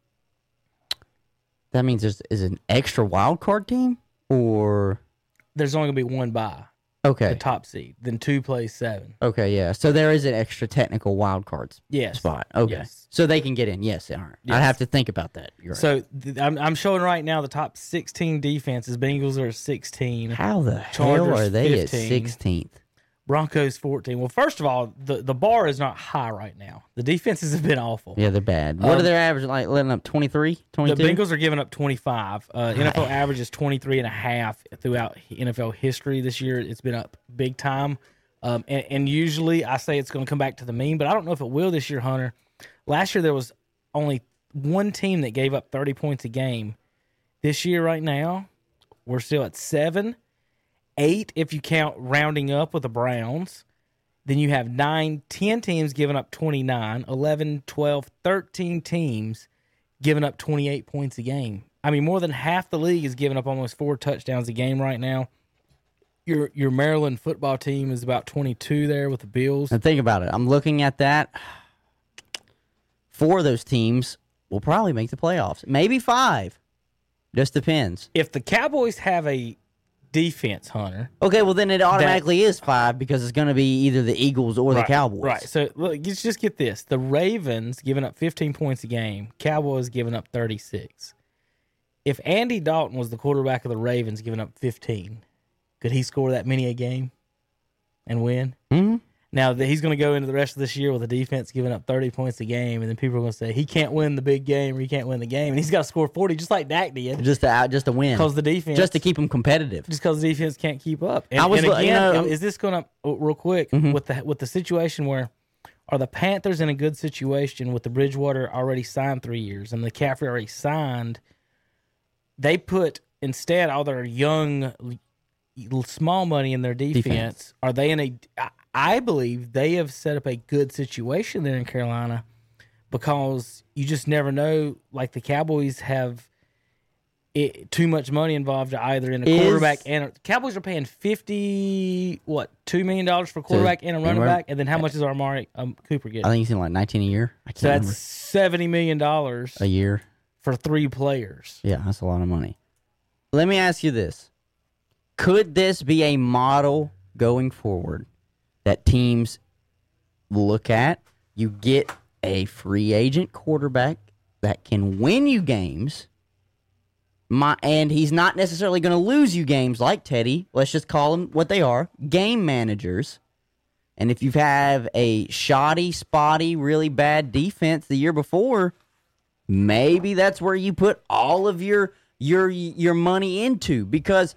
Speaker 1: That means there's is an extra wild card team or
Speaker 3: There's only gonna be one bye,
Speaker 1: okay,
Speaker 3: the top seed. Then two plays seven.
Speaker 1: okay, yeah. So there is an extra technical wild cards
Speaker 3: Yes.
Speaker 1: spot. Okay,
Speaker 3: Yes.
Speaker 1: so they can get in. Yes, all right.
Speaker 3: Yes.
Speaker 1: I'd have to think about that. You're right.
Speaker 3: So th- I'm, I'm showing right now the top 16 defenses. Bengals are 16.
Speaker 1: how the
Speaker 3: Chargers
Speaker 1: hell are they
Speaker 3: 15.
Speaker 1: at 16th?
Speaker 3: Broncos 14. Well, first of all, the, the bar is not high right now. The defenses have been awful.
Speaker 1: Yeah, they're bad. What
Speaker 3: Um,
Speaker 1: are their average like? Letting up 23,
Speaker 3: The Bengals are giving up 25. Uh, NFL average is 23 and a half throughout NFL history this year. It's been up big time. Um, and, and usually I say it's going to come back to the mean, but I don't know if it will this year, Hunter. Last year there was only one team that gave up 30 points a game. This year, right now, we're still at seven, eight if you count rounding up with the Browns. Then you have nine, 10 teams giving up 29, 11, 12, 13 teams giving up 28 points a game. I mean, more than half the league is giving up almost four touchdowns a game right now. Your your Maryland football team is about 22 there with the Bills.
Speaker 1: And think about it. I'm looking at that. Four of those teams will probably make the playoffs. Maybe five. Just depends.
Speaker 3: If the Cowboys have a defense, Hunter,
Speaker 1: Okay, well then it automatically is five because it's going to be either the Eagles or the Cowboys.
Speaker 3: Right. So look, just just get this: the Ravens giving up 15 points a game, Cowboys giving up 36. If Andy Dalton was the quarterback of the Ravens, giving up 15, could he score that many a game and win?
Speaker 1: Mhm.
Speaker 3: Now that he's going to go into the rest of this year with a defense giving up 30 points a game, and then people are going to say he can't win the big game or he can't win the game, and he's got to score 40 just like Dak did
Speaker 1: Just to out, just to win,
Speaker 3: because the defense
Speaker 1: just to keep them competitive.
Speaker 3: just because the defense can't keep up. And,
Speaker 1: I was
Speaker 3: and
Speaker 1: li- you
Speaker 3: again,
Speaker 1: know- Mm-hmm.
Speaker 3: is this going to real quick with the with the situation where are the Panthers in a good situation with the Bridgewater already signed three years and the Caffrey already signed? They put instead all their young small money in their defense.
Speaker 1: Defense.
Speaker 3: Are they in a? I- believe they have set up a good situation there in Carolina because you just never know. Like the Cowboys have it, too much money involved either in a
Speaker 1: Is-
Speaker 3: quarterback and a, Cowboys are paying fifty what two million dollars for quarterback and a running
Speaker 1: run-
Speaker 3: back, and then how much is Amari um, Cooper getting?
Speaker 1: I think he's in like 19 a year. I can't
Speaker 3: so that's
Speaker 1: remember.
Speaker 3: seventy million dollars
Speaker 1: a year.
Speaker 3: for three players.
Speaker 1: Yeah, that's a lot of money. Let me ask you this: Could this be a model going forward that teams look at? You get a free agent quarterback that can win you games. My, and he's not necessarily going to lose you games like Teddy. Let's just call them what they are game managers. And if you have a shoddy, spotty, really bad defense the year before, maybe that's where you put all of your your your money into because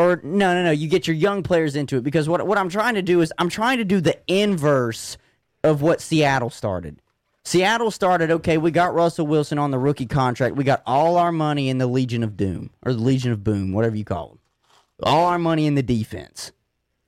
Speaker 1: or no no no you get your young players into it because what what I'm trying to do is I'm trying to do the inverse of what Seattle started. Seattle started okay, we got Russell Wilson on the rookie contract. We got all our money in the Legion of Doom or the Legion of Boom, whatever you call them. All our money in the defense.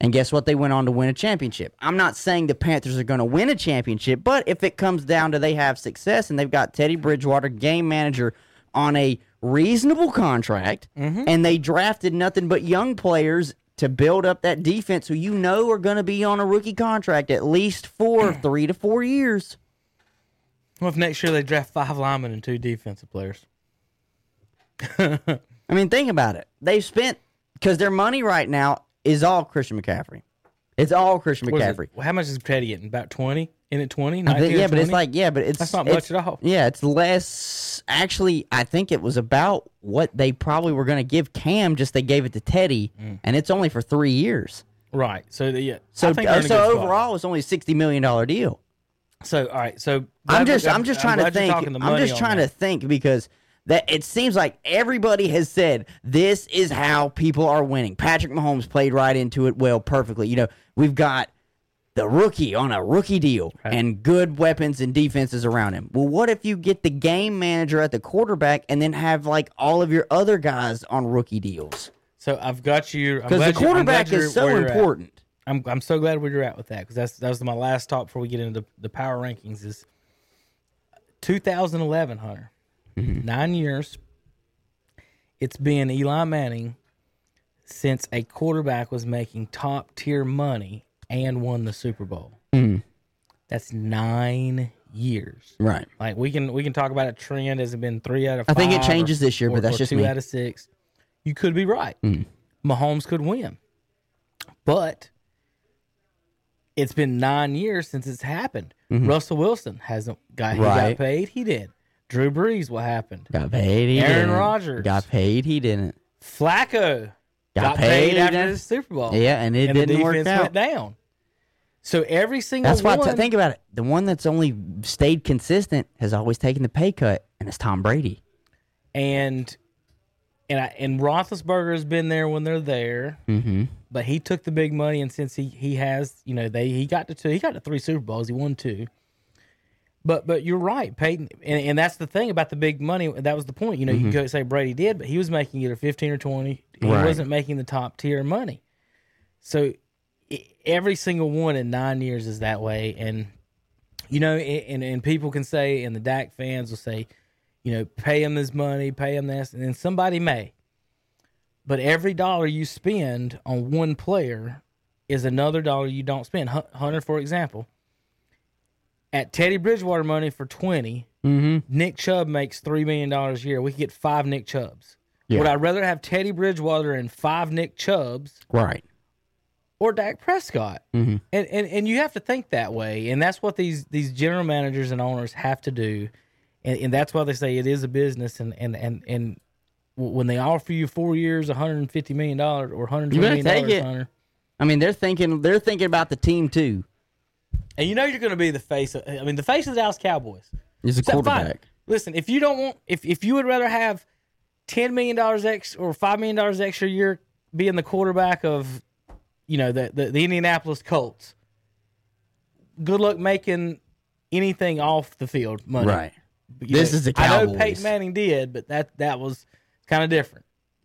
Speaker 1: And guess what? They went on to win a championship. I'm not saying the Panthers are going to win a championship, but if it comes down to they have success and they've got Teddy Bridgewater, game manager, on a reasonable contract, mm-hmm. and they drafted nothing but young players to build up that defense who you know are going to be on a rookie contract at least for three to four years.
Speaker 3: Well, if next year they draft five linemen and two defensive players?
Speaker 1: I mean, think about it. They've spent, because their money right now is all Christian McCaffrey. It's all Christian
Speaker 3: What is it?
Speaker 1: McCaffrey.
Speaker 3: Well, how much is Teddy getting? About twenty? In at twenty?
Speaker 1: I think- yeah, but it's like yeah, but it's
Speaker 3: That's not
Speaker 1: it's-
Speaker 3: much at all.
Speaker 1: Yeah, it's less. Actually, I think it was about what they probably were going to give Cam. Just they gave it to Teddy,
Speaker 3: Mm.
Speaker 1: and it's only for three years.
Speaker 3: right. So the, yeah.
Speaker 1: So
Speaker 3: I think
Speaker 1: uh, so
Speaker 3: spot.
Speaker 1: overall, it's only a sixty million dollar deal.
Speaker 3: So all right. So
Speaker 1: I'm just I'm just trying to
Speaker 3: glad you're
Speaker 1: think. I'm just trying
Speaker 3: that.
Speaker 1: to think because that it seems like everybody has said this is how people are winning. Patrick Mahomes played right into it well perfectly. You know, we've got the rookie on a rookie deal
Speaker 3: Right.
Speaker 1: and good weapons and defenses around him. Well, what if you get the game manager at the quarterback and then have like all of your other guys on rookie deals?
Speaker 3: So I've got you
Speaker 1: Because the quarterback
Speaker 3: you're
Speaker 1: is so
Speaker 3: at.
Speaker 1: important.
Speaker 3: I'm I'm so glad where you're at with that because that's that was my last talk before we get into the power rankings. Is 2011, Hunter,
Speaker 1: Mm-hmm.
Speaker 3: nine years. It's been Eli Manning since a quarterback was making top tier money and won the Super Bowl.
Speaker 1: Mhm.
Speaker 3: That's nine years.
Speaker 1: Right.
Speaker 3: Like we can we can talk about a trend. Has it been three out of?
Speaker 1: I think it changes
Speaker 3: or-
Speaker 1: this year, but that's just
Speaker 3: two
Speaker 1: me.
Speaker 3: out of six. You could be right.
Speaker 1: Mm.
Speaker 3: Mahomes could win, but it's been nine years since it's happened. Russell Wilson hasn't got he
Speaker 1: Mm-hmm. Right.
Speaker 3: got paid. He did. Drew Brees, what happened?
Speaker 1: Got paid. He
Speaker 3: Aaron. Rodgers.
Speaker 1: got paid. He didn't.
Speaker 3: Flacco
Speaker 1: Got
Speaker 3: got,
Speaker 1: paid,
Speaker 3: paid, after the Super Bowl.
Speaker 1: Yeah, and it
Speaker 3: and
Speaker 1: didn't work
Speaker 3: defense
Speaker 1: out.
Speaker 3: went down. So every single
Speaker 1: That's why.
Speaker 3: one,
Speaker 1: T- think about it. The one that's only stayed consistent has always taken the pay cut, and it's Tom Brady.
Speaker 3: and and I, and Roethlisberger has been there when they're there,
Speaker 1: Mm-hmm.
Speaker 3: but he took the big money, and since he he has, you know, they he got to two, he got to three Super Bowls, he won two. But but you're right, Peyton, and, and that's the thing about the big money. That was the point. You know, you could say Brady did, but he was making either fifteen or twenty. He
Speaker 1: Right.
Speaker 3: wasn't making the top tier money. So every single one in nine years is that way, and you know, and and people can say, and the Dak fans will say, you know, pay him this money, pay him this, and then somebody may. But every dollar you spend on one player is another dollar you don't spend. Hunter, for example, at Teddy Bridgewater money for twenty,
Speaker 1: Mm-hmm.
Speaker 3: Nick Chubb makes three million dollars a year. We could get five Nick Chubbs.
Speaker 1: Yeah.
Speaker 3: Would I rather have Teddy Bridgewater and five Nick Chubbs
Speaker 1: Right.
Speaker 3: Or Dak Prescott?
Speaker 1: Mhm.
Speaker 3: And, and and you have to think that way, and that's what these these general managers and owners have to do, and, and that's why they say it is a business, and and and and when they offer you four years, one hundred and fifty million dollars or hundred
Speaker 1: You
Speaker 3: twenty
Speaker 1: better
Speaker 3: million dollars. Hunter,
Speaker 1: I mean, they're thinking. They're thinking about the team too.
Speaker 3: and you know you're going to be the face. Of, I mean, the face of the Dallas Cowboys.
Speaker 1: He's a
Speaker 3: So, fine.
Speaker 1: quarterback.
Speaker 3: Listen, if you don't want, if if you would rather have ten million dollars ex or five million dollars extra a year being the quarterback of, you know, the, the the Indianapolis Colts, good luck making anything off the field money.
Speaker 1: Right.
Speaker 3: You
Speaker 1: This
Speaker 3: know,
Speaker 1: is the
Speaker 3: I know Peyton Manning did, but that that was kind of different.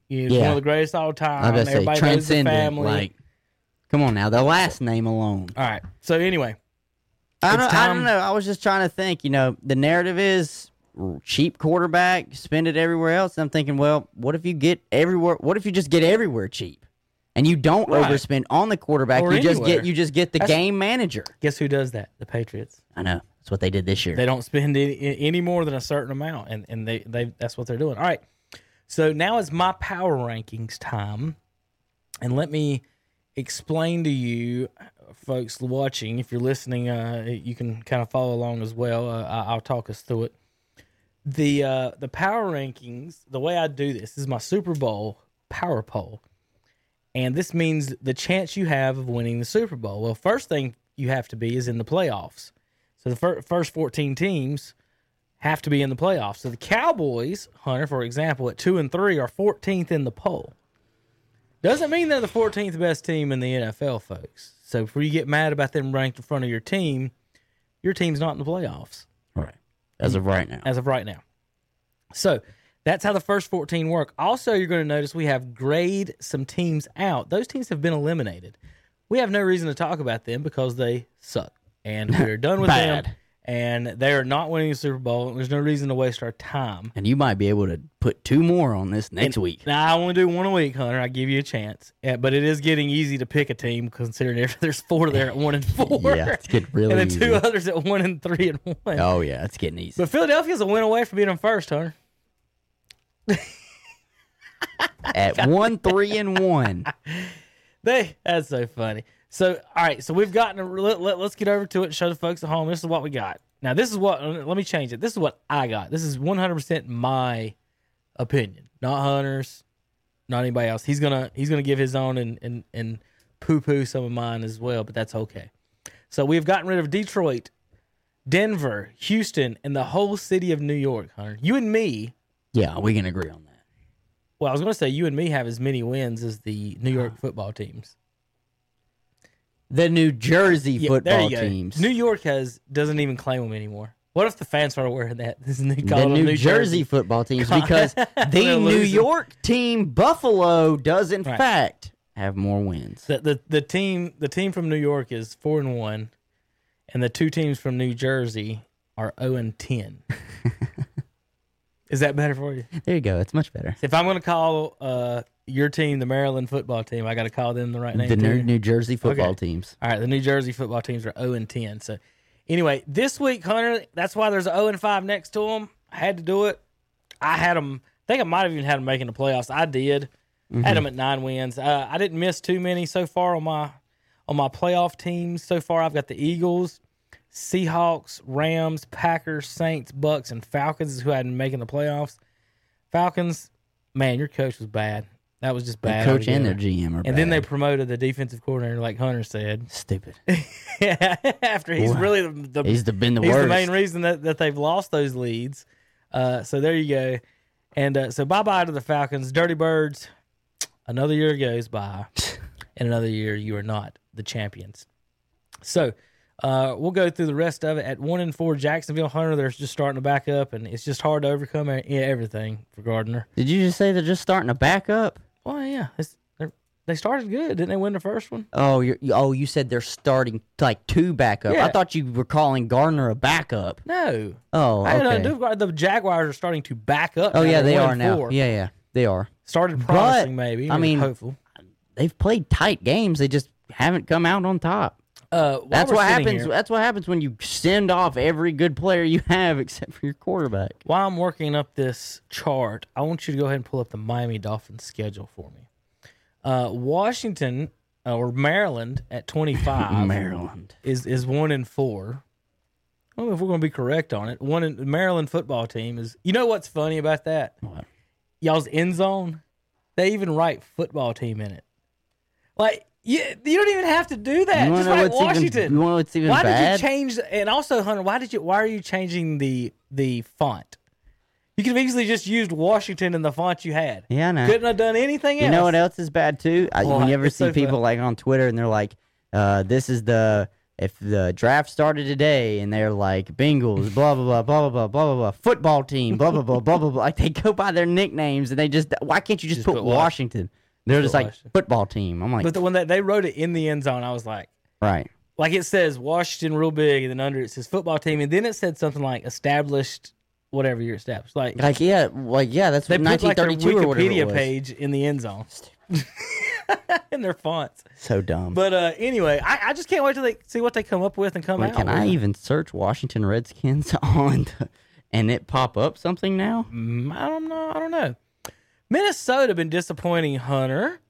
Speaker 3: He was
Speaker 1: Yeah.
Speaker 3: one of the greatest of all time.
Speaker 1: about to say
Speaker 3: Everybody knows the family.
Speaker 1: Like, come on now, the last name alone.
Speaker 3: all right. So anyway,
Speaker 1: I don't, I don't know. I was just trying to think. You know, the narrative is cheap quarterback, spend it everywhere else. And I'm thinking, well, what if you get everywhere? What if you just get everywhere cheap, and you don't
Speaker 3: Right.
Speaker 1: overspend on the quarterback?
Speaker 3: Or
Speaker 1: you just get you just get the
Speaker 3: That's-
Speaker 1: game manager.
Speaker 3: guess who does that? The Patriots.
Speaker 1: I know that's what they did this year.
Speaker 3: They don't spend any, any more than a certain amount, and, and they, they that's what they're doing. All right. So now is my power rankings time, and let me explain to you, folks watching. If you're listening, uh, you can kind of follow along as well. Uh, I- I'll talk us through it. The uh, the power rankings. The way I do this is my Super Bowl power poll, and this means the chance you have of winning the Super Bowl. Well, first thing you have to be is in the playoffs. So the fir- first 14 teams have to be in the playoffs. So the Cowboys, Hunter, for example, at two and three are 14th in the poll. Doesn't mean they're the 14th best team in the NFL, folks. So before you get mad about them ranked in front of your team, your team's not in the playoffs
Speaker 1: right as of right now.
Speaker 3: as of right now. So that's how the first 14 work. Also, you're going to notice we have grade some teams out. Those teams have been eliminated. We have no reason to talk about them because they suck. And we're done with them.
Speaker 1: Bad.
Speaker 3: And they are not winning the Super Bowl. There's no reason to waste our time.
Speaker 1: And you might be able to put two more on this next week.
Speaker 3: Now, I only do one a week, Hunter. I give you a chance. Yeah, but it is getting easy to pick a team considering if there's four there at one and four.
Speaker 1: Yeah, it's getting really
Speaker 3: And then
Speaker 1: easy.
Speaker 3: two others at one and three and one.
Speaker 1: Oh yeah, it's getting easy.
Speaker 3: But Philadelphia's a win away from being in first, Hunter.
Speaker 1: At one, three, and one.
Speaker 3: They that's so funny. So all right, so we've gotten a, let, let, us get over to it and show the folks at home. This is what we got. Now this is what let me change it. This is what I got. This is 100% my opinion, not Hunter's, not anybody else. He's gonna he's gonna give his own and and and poo poo some of mine as well, but that's okay. So we've gotten rid of Detroit, Denver, Houston, and the whole city of New York. Hunter, you and me.
Speaker 1: Yeah, we can agree on that.
Speaker 3: Well, I was going to say you and me have as many wins as the New York uh-huh. football teams.
Speaker 1: The New Jersey
Speaker 3: Yeah,
Speaker 1: football
Speaker 3: there you go.
Speaker 1: teams.
Speaker 3: New York has doesn't even claim them anymore. What if the fans started wearing that? This is new,
Speaker 1: the New, Jersey, football teams because the New. York team Buffalo does in
Speaker 3: Right.
Speaker 1: fact have more wins.
Speaker 3: The, the the team the team from New York is four and one, and the two teams from New Jersey are zero and ten. Is that better for you?
Speaker 1: There you go. It's much better.
Speaker 3: If I'm going to call uh, your team the Maryland football team, I got to call them the right name.
Speaker 1: The New. New Jersey football
Speaker 3: Okay.
Speaker 1: teams.
Speaker 3: All right, the New Jersey football teams are 0 and 10. So, anyway, this week, Hunter, that's why there's a 0 and 5 next to them. I had to do it. I had them. I think I might have even had them making the playoffs. I did. Had them at nine wins. Uh, I didn't miss too many so far on my on my playoff teams. So far, I've got the Eagles, Seahawks, Rams, Packers, Saints, Bucks, and Falcons is who I had making the playoffs. Falcons, man, your coach was bad. That was just
Speaker 1: The
Speaker 3: bad.
Speaker 1: coach and their. GM are
Speaker 3: And then they promoted the defensive coordinator, like Hunter said.
Speaker 1: stupid.
Speaker 3: After he's
Speaker 1: Wow.
Speaker 3: really the, the
Speaker 1: He's the, been the
Speaker 3: he's
Speaker 1: worst.
Speaker 3: the main reason that, that they've lost those leads. Uh, so there you go. And uh, so bye bye to the Falcons. Dirty Birds. Another year goes by, and another year you are not the champions. So uh, we'll go through the rest of it. At one and four, Jacksonville Hunter. They're just starting to back up, and it's just hard to overcome everything for Gardner.
Speaker 1: Did you just say they're just starting to back up?
Speaker 3: Well, yeah, it's, they're, started good, didn't they? Win the first one.
Speaker 1: Oh, you're, oh, you said they're starting like two back up.
Speaker 3: Yeah.
Speaker 1: I thought you were calling Gardner a backup.
Speaker 3: No,
Speaker 1: Oh,
Speaker 3: I
Speaker 1: okay.
Speaker 3: The Jaguars are starting to back up.
Speaker 1: Oh yeah, they are now.
Speaker 3: four.
Speaker 1: Yeah, yeah, they are.
Speaker 3: started
Speaker 1: But,
Speaker 3: promising maybe.
Speaker 1: I mean,
Speaker 3: hopeful.
Speaker 1: They've played tight games. They just haven't come out on top.
Speaker 3: Uh,
Speaker 1: That's what happens.
Speaker 3: here-
Speaker 1: That's what happens when you send off every good player you have except for your quarterback.
Speaker 3: while I'm working up this chart, I want you to go ahead and pull up the Miami Dolphins schedule for me. Uh, Washington uh, or Maryland at 25
Speaker 1: Maryland.
Speaker 3: is is one in four. I don't know if we're going to be correct on it. One in, Maryland football team is. You know what's funny about that?
Speaker 1: What?
Speaker 3: Y'all's end zone. They even write football team in it. Like you, you don't even have to do that.
Speaker 1: You
Speaker 3: Just write
Speaker 1: what's even-
Speaker 3: Washington.
Speaker 1: you wanna know what's even
Speaker 3: why
Speaker 1: bad?
Speaker 3: did you change? And also, Hunter, why did you? Why are you changing the the font? You could have easily just used Washington in the font you had.
Speaker 1: Yeah, I know.
Speaker 3: Couldn't have done anything else.
Speaker 1: You know what else is bad too? I, you
Speaker 3: never
Speaker 1: see
Speaker 3: so
Speaker 1: people like on Twitter and they're like, uh, "This is the if the draft started today," and they're like, "Bengals, blah blah blah blah blah blah blah blah, blah football team, blah blah blah blah blah blah." Like they go by their nicknames and they just why can't you just,
Speaker 3: Just
Speaker 1: put,
Speaker 3: put Wash-
Speaker 1: Washington? They're just like
Speaker 3: Washington.
Speaker 1: football team. I'm like,
Speaker 3: But the, when they, they wrote it in the end zone, I was like,
Speaker 1: right.
Speaker 3: like it says Washington real big, and then under it says football team, and then it said something like established, whatever you're established. Like
Speaker 1: Like yeah, like yeah, that's
Speaker 3: they put like their
Speaker 1: 1932 or whatever it
Speaker 3: Wikipedia
Speaker 1: was.
Speaker 3: page in the end zone in their fonts.
Speaker 1: So dumb.
Speaker 3: But uh, anyway, I, I just can't wait to they see what they come up with and come
Speaker 1: Wait,
Speaker 3: out.
Speaker 1: can
Speaker 3: with.
Speaker 1: I even search Washington Redskins on the, and it pop up something now?
Speaker 3: Mm, I don't know. I don't know. Minnesota been disappointing Hunter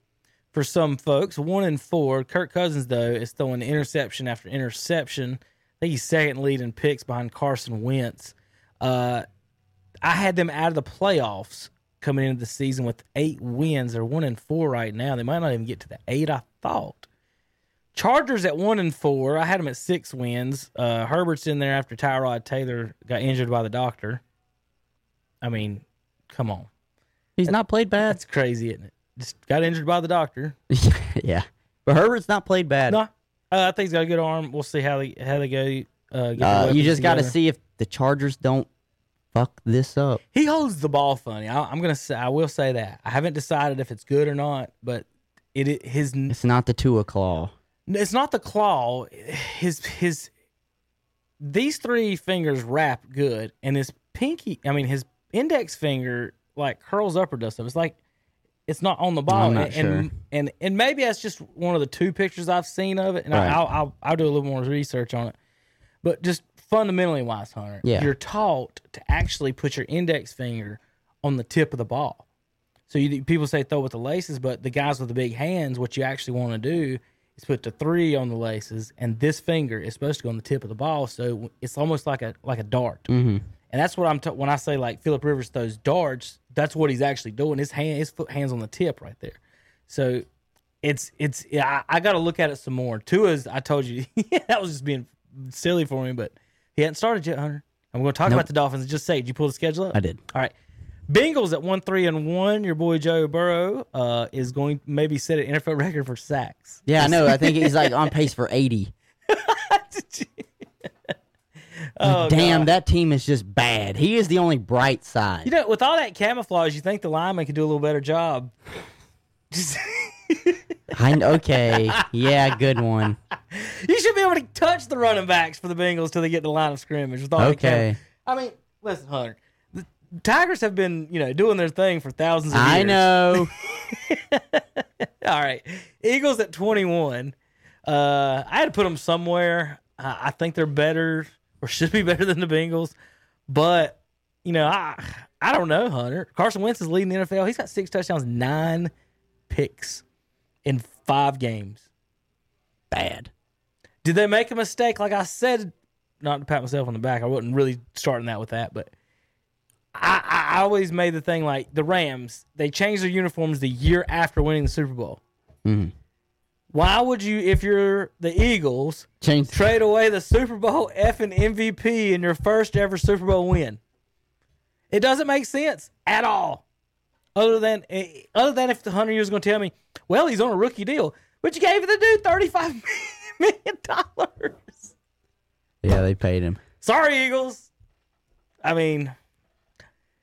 Speaker 3: for some folks. One and four. Kirk Cousins though is throwing interception after interception. I think he's second lead in picks behind Carson Wentz. Uh, I had them out of the playoffs coming into the season with eight wins. They're one and four right now. They might not even get to the eight I thought. Chargers at one and four. I had them at six wins. Uh, Herbert's in there after Tyrod Taylor got injured by the doctor. I mean, come on.
Speaker 1: He's not played bad.
Speaker 3: That's crazy, isn't it? Just got injured by the doctor.
Speaker 1: yeah, but Herbert's not played bad.
Speaker 3: No, uh, I think he's got a good arm. We'll see how they how they go. Uh,
Speaker 1: Uh, you just got to see if the Chargers don't fuck this up.
Speaker 3: He holds the ball funny. I, I'm gonna say. I will say that. I haven't decided if it's good or not, but it, it his
Speaker 1: It's not the Tua claw.
Speaker 3: it's not the claw. His his these three fingers wrap good, and his pinky. I mean, his index finger like curls up or does stuff. It's like it's not on the ball, and,
Speaker 1: sure.
Speaker 3: and and and maybe that's just one of the two pictures I've seen of it, and
Speaker 1: Right.
Speaker 3: I, I'll, I'll I'll do a little more research on it. But just fundamentally wise, Hunter,
Speaker 1: Yeah.
Speaker 3: you're taught to actually put your index finger on the tip of the ball. So you people say throw with the laces, but the guys with the big hands, what you actually want to do is put the three on the laces, and this finger is supposed to go on the tip of the ball. So it's almost like a like a dart.
Speaker 1: Mm-hmm.
Speaker 3: And that's what I'm ta- when I say like Philip Rivers throws darts. That's what he's actually doing. His hand, his foot, hands on the tip right there. So it's it's yeah. I, I got to look at it some more. Tua's. I told you that was just being silly for me, but he hadn't started yet, Hunter. I'm going to talk
Speaker 1: Nope.
Speaker 3: about the Dolphins. Just say, did you pull the schedule up?
Speaker 1: I did.
Speaker 3: All right. Bengals at one three and one. Your boy Joe Burrow uh, is going maybe set an NFL record for sacks.
Speaker 1: Yeah, I know. I think he's like on pace for 80.
Speaker 3: Oh,
Speaker 1: Damn,
Speaker 3: God.
Speaker 1: that team is just bad. He is the only bright side.
Speaker 3: You know, with all that camouflage, you think the lineman could do a little better job. Just-
Speaker 1: I, okay. Yeah, good one.
Speaker 3: you should be able to touch the running backs for the Bengals till they get to the line of scrimmage. With all
Speaker 1: Okay.
Speaker 3: I mean, listen, Hunter. The Tigers have been, you know, doing their thing for thousands of
Speaker 1: I know.
Speaker 3: All right. Eagles at 21. Uh, I had to put them somewhere. I, I think they're better or should be better than the Bengals. But, you know, I I don't know, Hunter. Carson Wentz is leading the NFL. He's got six touchdowns, nine picks in five games.
Speaker 1: Bad.
Speaker 3: Did they make a mistake? Like I said, not to pat myself on the back. I wasn't really starting that with that, but I, I always made the thing like the Rams. They changed their uniforms the year after winning the Super Bowl.
Speaker 1: Mhm.
Speaker 3: Why would you, if you're the Eagles,
Speaker 1: Change.
Speaker 3: trade away the Super Bowl effing MVP in your first ever Super Bowl win? It doesn't make sense at all. Other than eh, other than if the hunter was going to tell me, well, he's on a rookie deal, but you gave the dude thirty five million dollars.
Speaker 1: yeah, they paid him.
Speaker 3: Sorry, Eagles. I mean,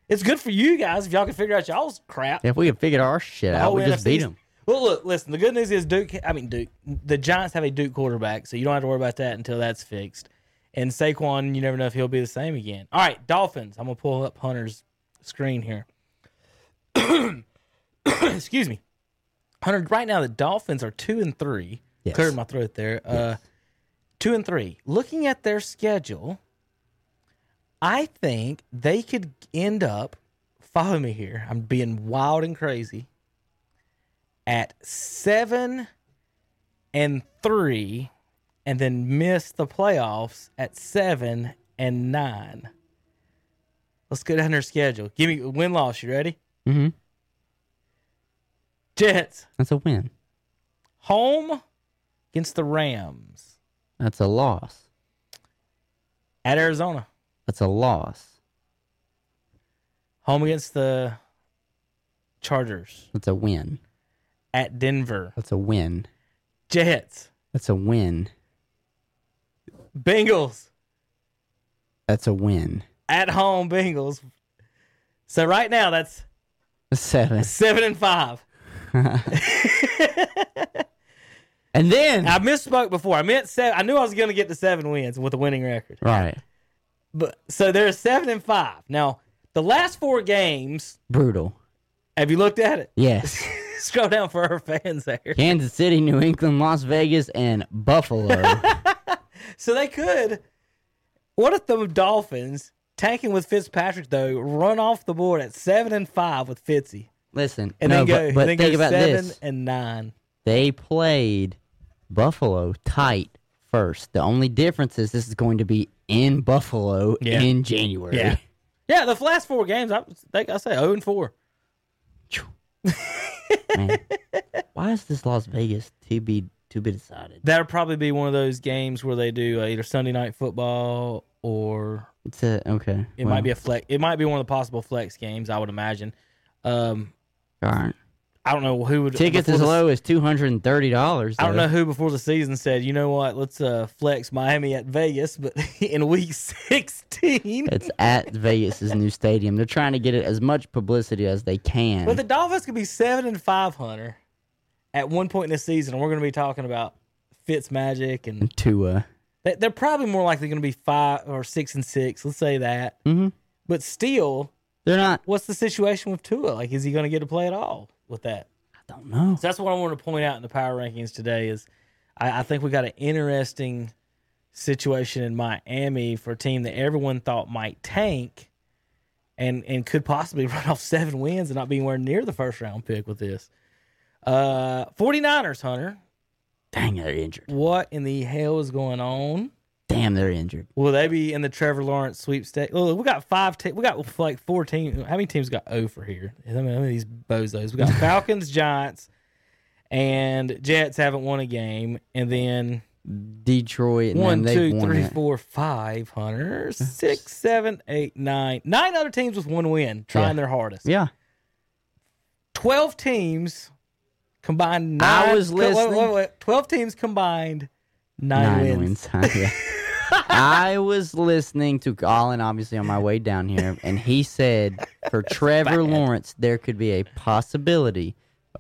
Speaker 3: it's good for you guys if y'all can figure out y'all's crap.
Speaker 1: If we can figure our shit out, we just beat him.
Speaker 3: Well, look, listen. The good news is Duke. I mean, Duke. The Giants have a Duke quarterback, so you don't have to worry about that until that's fixed. And Saquon, you never know if he'll be the same again. All right, Dolphins. I'm gonna pull up Hunter's screen here. Excuse me, Hunter. Right now, the Dolphins are two and three.
Speaker 1: Yes.
Speaker 3: Cleared my throat there. Uh, two and three. Looking at their schedule, I think they could end up. Follow me here. I'm being wild and crazy at seven and three, and then miss the playoffs at seven and nine. Let's go down their schedule. Give me win loss. You ready?
Speaker 1: Mhm.
Speaker 3: Jets
Speaker 1: That's a win.
Speaker 3: home against the Rams
Speaker 1: That's a loss.
Speaker 3: at Arizona.
Speaker 1: That's a loss.
Speaker 3: Home against the Chargers
Speaker 1: That's a win.
Speaker 3: At Denver.
Speaker 1: That's a win.
Speaker 3: Jets,
Speaker 1: That's a win.
Speaker 3: Bengals
Speaker 1: That's a win.
Speaker 3: at home. Bengals. So right now that's
Speaker 1: Seven.
Speaker 3: seven and five.
Speaker 1: And then
Speaker 3: I misspoke before. I meant seven. I knew I was going to get to seven wins with a winning record.
Speaker 1: right.
Speaker 3: But so they're seven and five. Now the last four games.
Speaker 1: Brutal.
Speaker 3: Have you looked at it?
Speaker 1: Yes.
Speaker 3: Scroll down for our fans there.
Speaker 1: Kansas City, New England, Las Vegas, and Buffalo.
Speaker 3: So they could. What if the Dolphins tanking with Fitzpatrick though run off the board at seven and five with Fitzy
Speaker 1: Listen,
Speaker 3: and
Speaker 1: no,
Speaker 3: then go
Speaker 1: but, but
Speaker 3: then
Speaker 1: think about
Speaker 3: seven
Speaker 1: this.
Speaker 3: and nine.
Speaker 1: They played Buffalo tight first. The only difference is this is going to be in Buffalo
Speaker 3: Yeah.
Speaker 1: in January.
Speaker 3: Yeah, yeah. The last four games, I think I say zero and four.
Speaker 1: Man. Why is this Las Vegas to be to be decided?
Speaker 3: That'll probably be one of those games where they do uh, either Sunday night football or
Speaker 1: It's a okay.
Speaker 3: it might be a flex. It might be one of the possible flex games. I would imagine. Um,
Speaker 1: all right.
Speaker 3: I don't know who would
Speaker 1: Tickets as
Speaker 3: the-
Speaker 1: low as two hundred and thirty dollars.
Speaker 3: I don't know who before the season said, you know what, let's uh, flex Miami at Vegas, but in week sixteen.
Speaker 1: It's at Vegas's new stadium. They're trying to get it as much publicity as they can.
Speaker 3: But the Dolphins could be seven and five hundred at one point in the season, and we're going to be talking about Fitz Magic, and
Speaker 1: Tua.
Speaker 3: they- they're probably more likely going to be five or six and six. Let's say that.
Speaker 1: Mhm.
Speaker 3: But still,
Speaker 1: They're not.
Speaker 3: what's the situation with Tua? Like, is he going to get to play at all with that?
Speaker 1: I don't know.
Speaker 3: So that's what I want to point out in the power rankings today. Is I, I think we got an interesting situation in Miami for a team that everyone thought might tank. And, and could possibly run off seven wins and not be anywhere near the first round pick with this. Uh, 49ers, Hunter.
Speaker 1: Dang, they're injured.
Speaker 3: What in the hell is going on?
Speaker 1: Damn, they're injured.
Speaker 3: Will they be in the Trevor Lawrence sweepstakes? Well, we got five. Te- we got like four teams. How many teams got over here? How many, how many these bozos? We got Falcons, Giants, and Jets haven't won a game, and then
Speaker 1: Detroit, and
Speaker 3: One,
Speaker 1: then
Speaker 3: two,
Speaker 1: won
Speaker 3: three, four, five, Hunter, six, seven, eight, nine. Nine other teams with one win, trying
Speaker 1: Yeah.
Speaker 3: their hardest.
Speaker 1: Yeah,
Speaker 3: 12 teams combined.
Speaker 1: I was listening.
Speaker 3: 12 teams combined, nine, wins.
Speaker 1: Yeah. I was listening to Colin, obviously, on my way down here, and he said for Trevor Lawrence, there could be a possibility.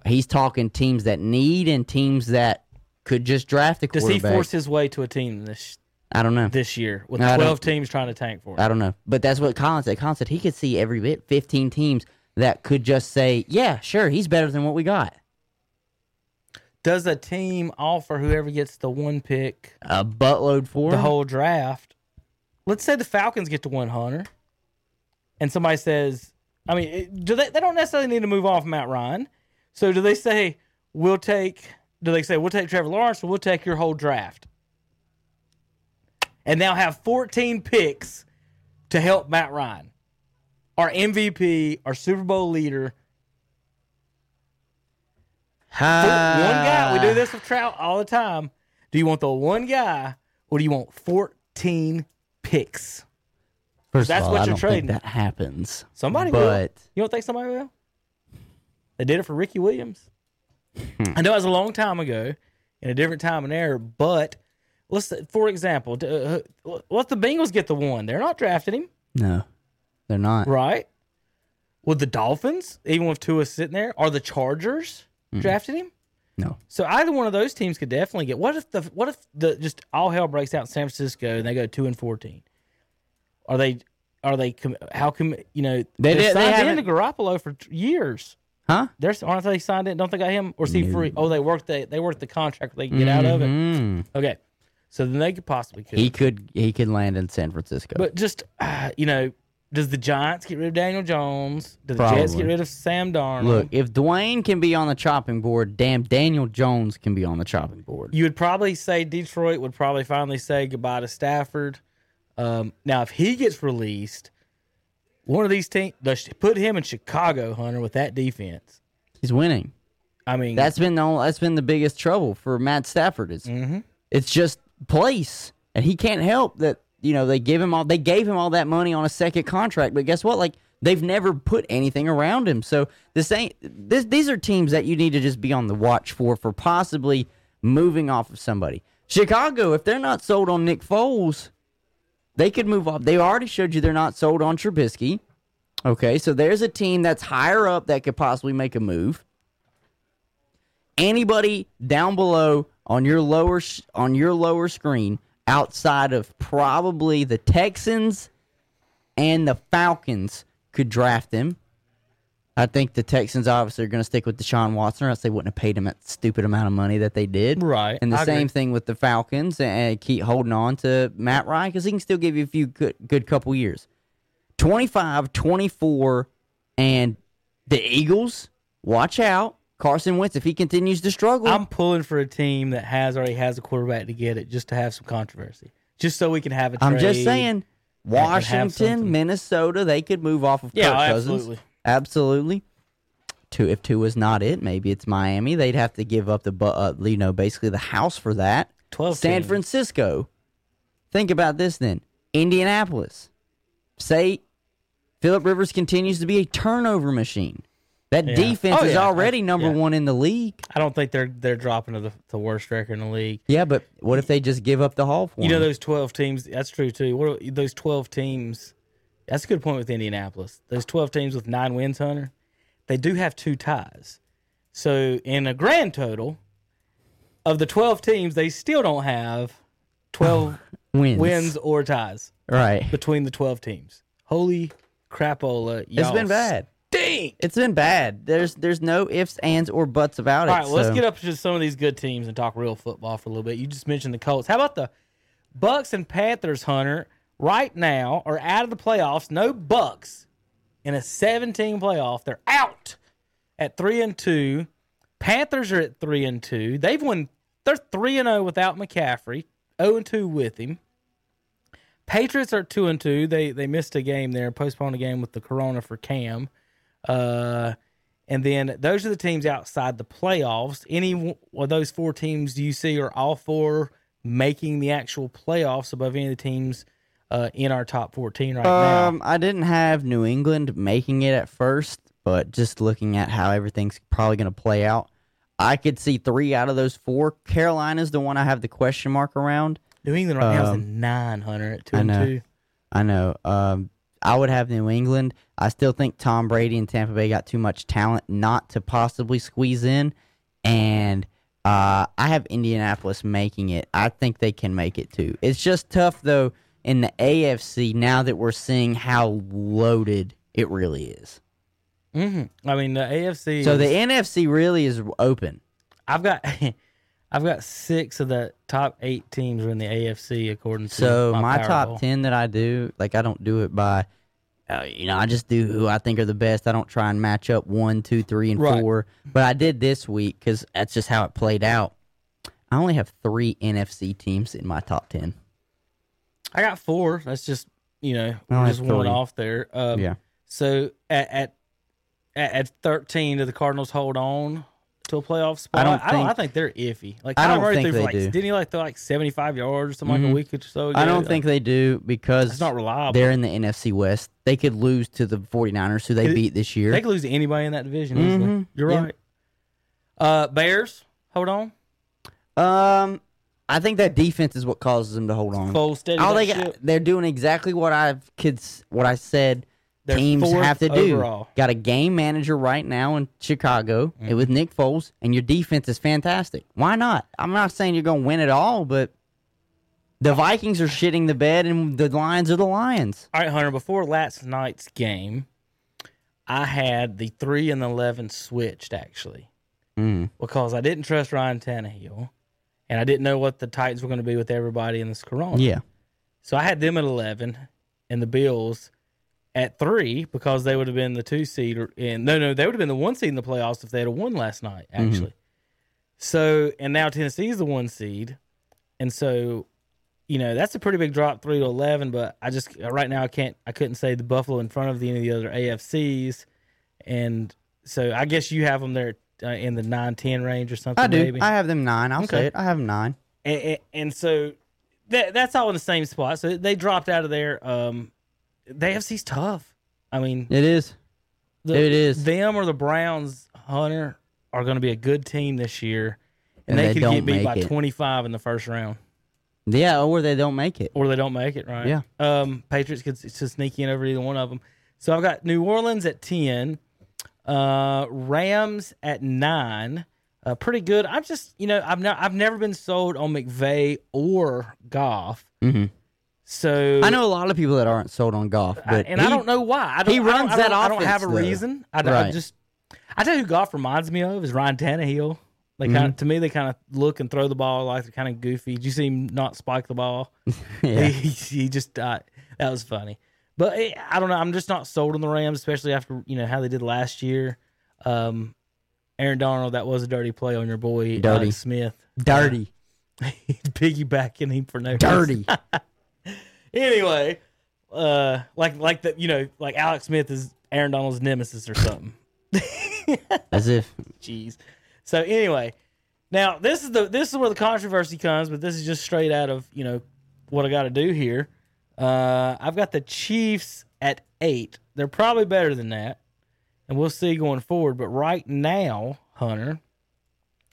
Speaker 1: He's talking teams that need and teams that could just draft a
Speaker 3: Does
Speaker 1: quarterback.
Speaker 3: he force his way to a team this
Speaker 1: I don't know.
Speaker 3: this year with
Speaker 1: I don't-
Speaker 3: 12 teams trying to tank for it?
Speaker 1: I don't know. But that's what Colin said. Colin said he could see every bit 15 teams that could just say, yeah, sure, he's better than what we got.
Speaker 3: Does a team offer whoever gets the one pick
Speaker 1: A buttload for
Speaker 3: the
Speaker 1: him.
Speaker 3: whole draft? Let's say the Falcons get to one Hunter, and somebody says, I mean, do they? They don't necessarily need to move off Matt Ryan. So do they say we'll take? Do they say we'll take Trevor Lawrence or we'll take your whole draft? And now have 14 picks to help Matt Ryan, our MVP, our Super Bowl leader. One guy. We do this with Trout all the time. Do you want the one guy or do you want 14 picks?
Speaker 1: First
Speaker 3: that's
Speaker 1: of all,
Speaker 3: what
Speaker 1: I
Speaker 3: you're
Speaker 1: don't
Speaker 3: trading.
Speaker 1: think that happens.
Speaker 3: Somebody will.
Speaker 1: But
Speaker 3: You don't think somebody will? They did it for Ricky Williams.
Speaker 1: Hmm.
Speaker 3: I know it was a long time ago, in a different time and era, but let's for example, d- uh, let the Bengals get the one. They're not drafting him,
Speaker 1: no, they're not.
Speaker 3: right? Would the Dolphins, even with Tua sitting there, are the Chargers
Speaker 1: Hmm.
Speaker 3: drafting him?
Speaker 1: No.
Speaker 3: So either one of those teams could definitely get. What if the what if the just all hell breaks out in San Francisco and they go two and fourteen? Are they are they how come you know
Speaker 1: They
Speaker 3: they
Speaker 1: they
Speaker 3: signed
Speaker 1: haven't-
Speaker 3: into Garoppolo for years?
Speaker 1: Huh?
Speaker 3: There's aren't they signed in? Don't they got him or is he free? Oh, they worked the they worked the contract. They can get out of it.
Speaker 1: Mhm.
Speaker 3: Okay, so then they could possibly could.
Speaker 1: He could he could land in San Francisco.
Speaker 3: but just uh, you know, does the Giants get rid of Daniel Jones? Do the Jets
Speaker 1: Probably.
Speaker 3: get rid of Sam Darnold?
Speaker 1: Look, if Dwayne can be on the chopping board, damn Daniel Jones can be on the chopping board.
Speaker 3: You would probably say Detroit would probably finally say goodbye to Stafford. Um, now, if he gets released, one of these teams put him in Chicago, Hunter, with that defense.
Speaker 1: He's winning.
Speaker 3: I mean,
Speaker 1: That's been the only, that's been the biggest trouble for Matt Stafford. Is
Speaker 3: Mm-hmm.
Speaker 1: it's just place, and he can't help that. You know they give him all they gave him all that money on a second contract, but guess what? Like they've never put anything around him. So this ain't this. These are teams that you need to just be on the watch for for possibly moving off of somebody. Chicago, if they're not sold on Nick Foles, they could move off. They already showed you they're not sold on Trubisky. Okay, so there's a team that's higher up that could possibly make a move. Anybody down below on your lower on your lower screen outside of probably the Texans and the Falcons could draft him. I think the Texans obviously are going to stick with Deshaun Watson, or else they wouldn't have paid him that stupid amount of money that they did.
Speaker 3: Right,
Speaker 1: And the
Speaker 3: I
Speaker 1: same
Speaker 3: agree.
Speaker 1: thing with the Falcons, and keep holding on to Matt Ryan because he can still give you a few good, good couple years. 25, 24, and the Eagles, watch out. Carson Wentz, if he continues to struggle,
Speaker 3: I'm pulling for a team that has already has a quarterback to get it, just to have some controversy, just so we can have a.
Speaker 1: I'm just saying, Washington. Minnesota, they could move off of
Speaker 3: Yeah,
Speaker 1: Kirk Cousins.
Speaker 3: absolutely.
Speaker 1: Absolutely. Two, if two is not it, maybe it's Miami. They'd have to give up the, uh, you know, basically the house for that.
Speaker 3: 12
Speaker 1: San
Speaker 3: teams.
Speaker 1: Francisco. Think about this then. Indianapolis. Say Philip Rivers continues to be a turnover machine. That
Speaker 3: Yeah.
Speaker 1: defense
Speaker 3: Oh,
Speaker 1: is
Speaker 3: yeah.
Speaker 1: already number
Speaker 3: Yeah.
Speaker 1: one in the league.
Speaker 3: I don't think they're they're dropping to the, the worst record in the league.
Speaker 1: Yeah, but what if they just give up the hall for
Speaker 3: You know those twelve teams. That's true too. What are, those twelve teams? That's a good point with Indianapolis. Those twelve teams with nine wins, Hunter. They do have two ties. So in a grand total of the twelve teams, they still don't have twelve
Speaker 1: wins.
Speaker 3: wins or ties
Speaker 1: Right.
Speaker 3: between the twelve teams. Holy crapola!
Speaker 1: It's
Speaker 3: y'all
Speaker 1: been bad.
Speaker 3: Stink.
Speaker 1: It's been bad. There's there's no ifs, ands, or buts about it.
Speaker 3: All right, well, let's get up to some of these good teams and talk real football for a little bit. You just mentioned the Colts. How about the Bucs and Panthers, Hunter? Right now are out of the playoffs. No Bucs in a 17 playoff. They're out at three and two. Panthers are at three and two. They've won. They're three and zero without McCaffrey. Zero and two with him. Patriots are two and two. They they missed a game there, postponed a game with the Corona for Cam. Uh, and then those are the teams outside the playoffs. Any of those four teams do you see are all four making the actual playoffs above any of the teams uh, in our top 14 right now.
Speaker 1: Um, I didn't have New England making it at first, but just looking at how everything's probably going to play out, I could see three out of those four. Carolina's the one I have the question mark around.
Speaker 3: New England right now is
Speaker 1: um,
Speaker 3: in 900 at 2
Speaker 1: I
Speaker 3: and
Speaker 1: know.
Speaker 3: 2.
Speaker 1: I know. Um, I would have New England. I still think Tom Brady and Tampa Bay got too much talent not to possibly squeeze in, and uh, I have Indianapolis making it. I think they can make it too. It's just tough though in the AFC now that we're seeing how loaded it really is.
Speaker 3: hmm I mean, the AFC.
Speaker 1: So the NFC really is open.
Speaker 3: I've got. I've got six of the top eight teams are in the AFC according to
Speaker 1: So my,
Speaker 3: Powerball.
Speaker 1: top ten that I do, like I don't do it by, uh, you know, I just do who I think are the best. I don't try and match up one, two, three, and
Speaker 3: Right.
Speaker 1: four. But I did this week because that's just how it played out. I only have three NFC teams in my top ten.
Speaker 3: I got four. That's just you know just one off there. Um,
Speaker 1: Yeah.
Speaker 3: So at, at at at thirteen, do the Cardinals hold on to a playoff spot?
Speaker 1: don't
Speaker 3: I, don't, I think they're iffy. Like
Speaker 1: I don't
Speaker 3: Murray
Speaker 1: think they
Speaker 3: like,
Speaker 1: do.
Speaker 3: Didn't he like throw like seventy five yards or something like
Speaker 1: Mhm.
Speaker 3: a week or so ago?
Speaker 1: I don't
Speaker 3: Like,
Speaker 1: think they do because
Speaker 3: it's not reliable.
Speaker 1: they're in the NFC West. They could lose to the 49ers, who they
Speaker 3: It-
Speaker 1: beat this year.
Speaker 3: They could lose to anybody in that division. easily.
Speaker 1: Mhm.
Speaker 3: You're
Speaker 1: Yeah.
Speaker 3: right. Uh, Bears, hold on.
Speaker 1: Um, I think that defense is what causes them to hold on.
Speaker 3: Full steady.
Speaker 1: All they got, they're doing exactly what I've kids what I said
Speaker 3: They're
Speaker 1: teams have to do.
Speaker 3: overall.
Speaker 1: Got a game manager right now in Chicago
Speaker 3: Mm-hmm.
Speaker 1: with Nick Foles, and your defense is fantastic. Why not? I'm not saying you're going to win it all, but the Vikings are shitting the bed, and the Lions are the Lions.
Speaker 3: All right, Hunter. Before last night's game, I had the three and eleven switched actually
Speaker 1: Mm.
Speaker 3: because I didn't trust Ryan Tannehill, and I didn't know what the Titans were going to be with everybody in this Corona.
Speaker 1: Yeah,
Speaker 3: So I had them at eleven, and the Bills at three because they would have been the two seed. Or, and no, no, they would have been the one seed in the playoffs if they had a won last night. Actually. So and now Tennessee is the one seed, and so you know that's a pretty big drop three to eleven. But I just right now I can't I couldn't say the Buffalo in front of the, any of the other AFCs, and so I guess you have them there uh, in the nine ten range or something.
Speaker 1: I do.
Speaker 3: Maybe.
Speaker 1: I have them nine. I'll
Speaker 3: Okay.
Speaker 1: say it. I have them nine.
Speaker 3: and, and, and so that that's all in the same spot. So they dropped out of there. Um, the AFC's tough. I mean,
Speaker 1: It is.
Speaker 3: the,
Speaker 1: it is.
Speaker 3: them or the Browns. Hunter are going to be a good team this year, and,
Speaker 1: And
Speaker 3: they,
Speaker 1: they
Speaker 3: could get beat by
Speaker 1: it.
Speaker 3: twenty five in the first round,
Speaker 1: Yeah, or they don't make it.
Speaker 3: or they don't make it. Right?
Speaker 1: Yeah.
Speaker 3: Um, Patriots could sneak in over either one of them. So I've got New Orleans at ten, uh, Rams at nine. Uh, pretty good. I'm just, you know, I've ne- I've never been sold on McVay or Goff.
Speaker 1: Mhm.
Speaker 3: So
Speaker 1: I know a lot of people that aren't sold on Goff,
Speaker 3: I-
Speaker 1: but
Speaker 3: and
Speaker 1: he-
Speaker 3: I don't know why. I don't,
Speaker 1: he
Speaker 3: I don't-
Speaker 1: runs
Speaker 3: I
Speaker 1: that
Speaker 3: don't, I don't have a
Speaker 1: though.
Speaker 3: reason. I, I just, I tell you, who Goff reminds me of is Ryan Tannehill. They
Speaker 1: Mm-hmm.
Speaker 3: kind of, to me, they kind of look and throw the ball like they're kind of goofy. Did you see him not spike the ball?
Speaker 1: Yeah.
Speaker 3: he, he just uh, that was funny. But eh, I don't know. I'm just not sold on the Rams, especially after you know how they did last year. Um, Aaron Donald, that was a dirty play on your boy
Speaker 1: Dirty.
Speaker 3: Alex Smith.
Speaker 1: dirty,
Speaker 3: piggybacking him for no
Speaker 1: dirty.
Speaker 3: anyway, uh, like like the you know like Alex Smith is Aaron Donald's nemesis or something.
Speaker 1: As if
Speaker 3: Jeez. So anyway, now this is the this is where the controversy comes, but this is just straight out of you know what I got to do here. Uh, I've got the Chiefs at eight. They're probably better than that, and we'll see going forward. But right now, Hunter,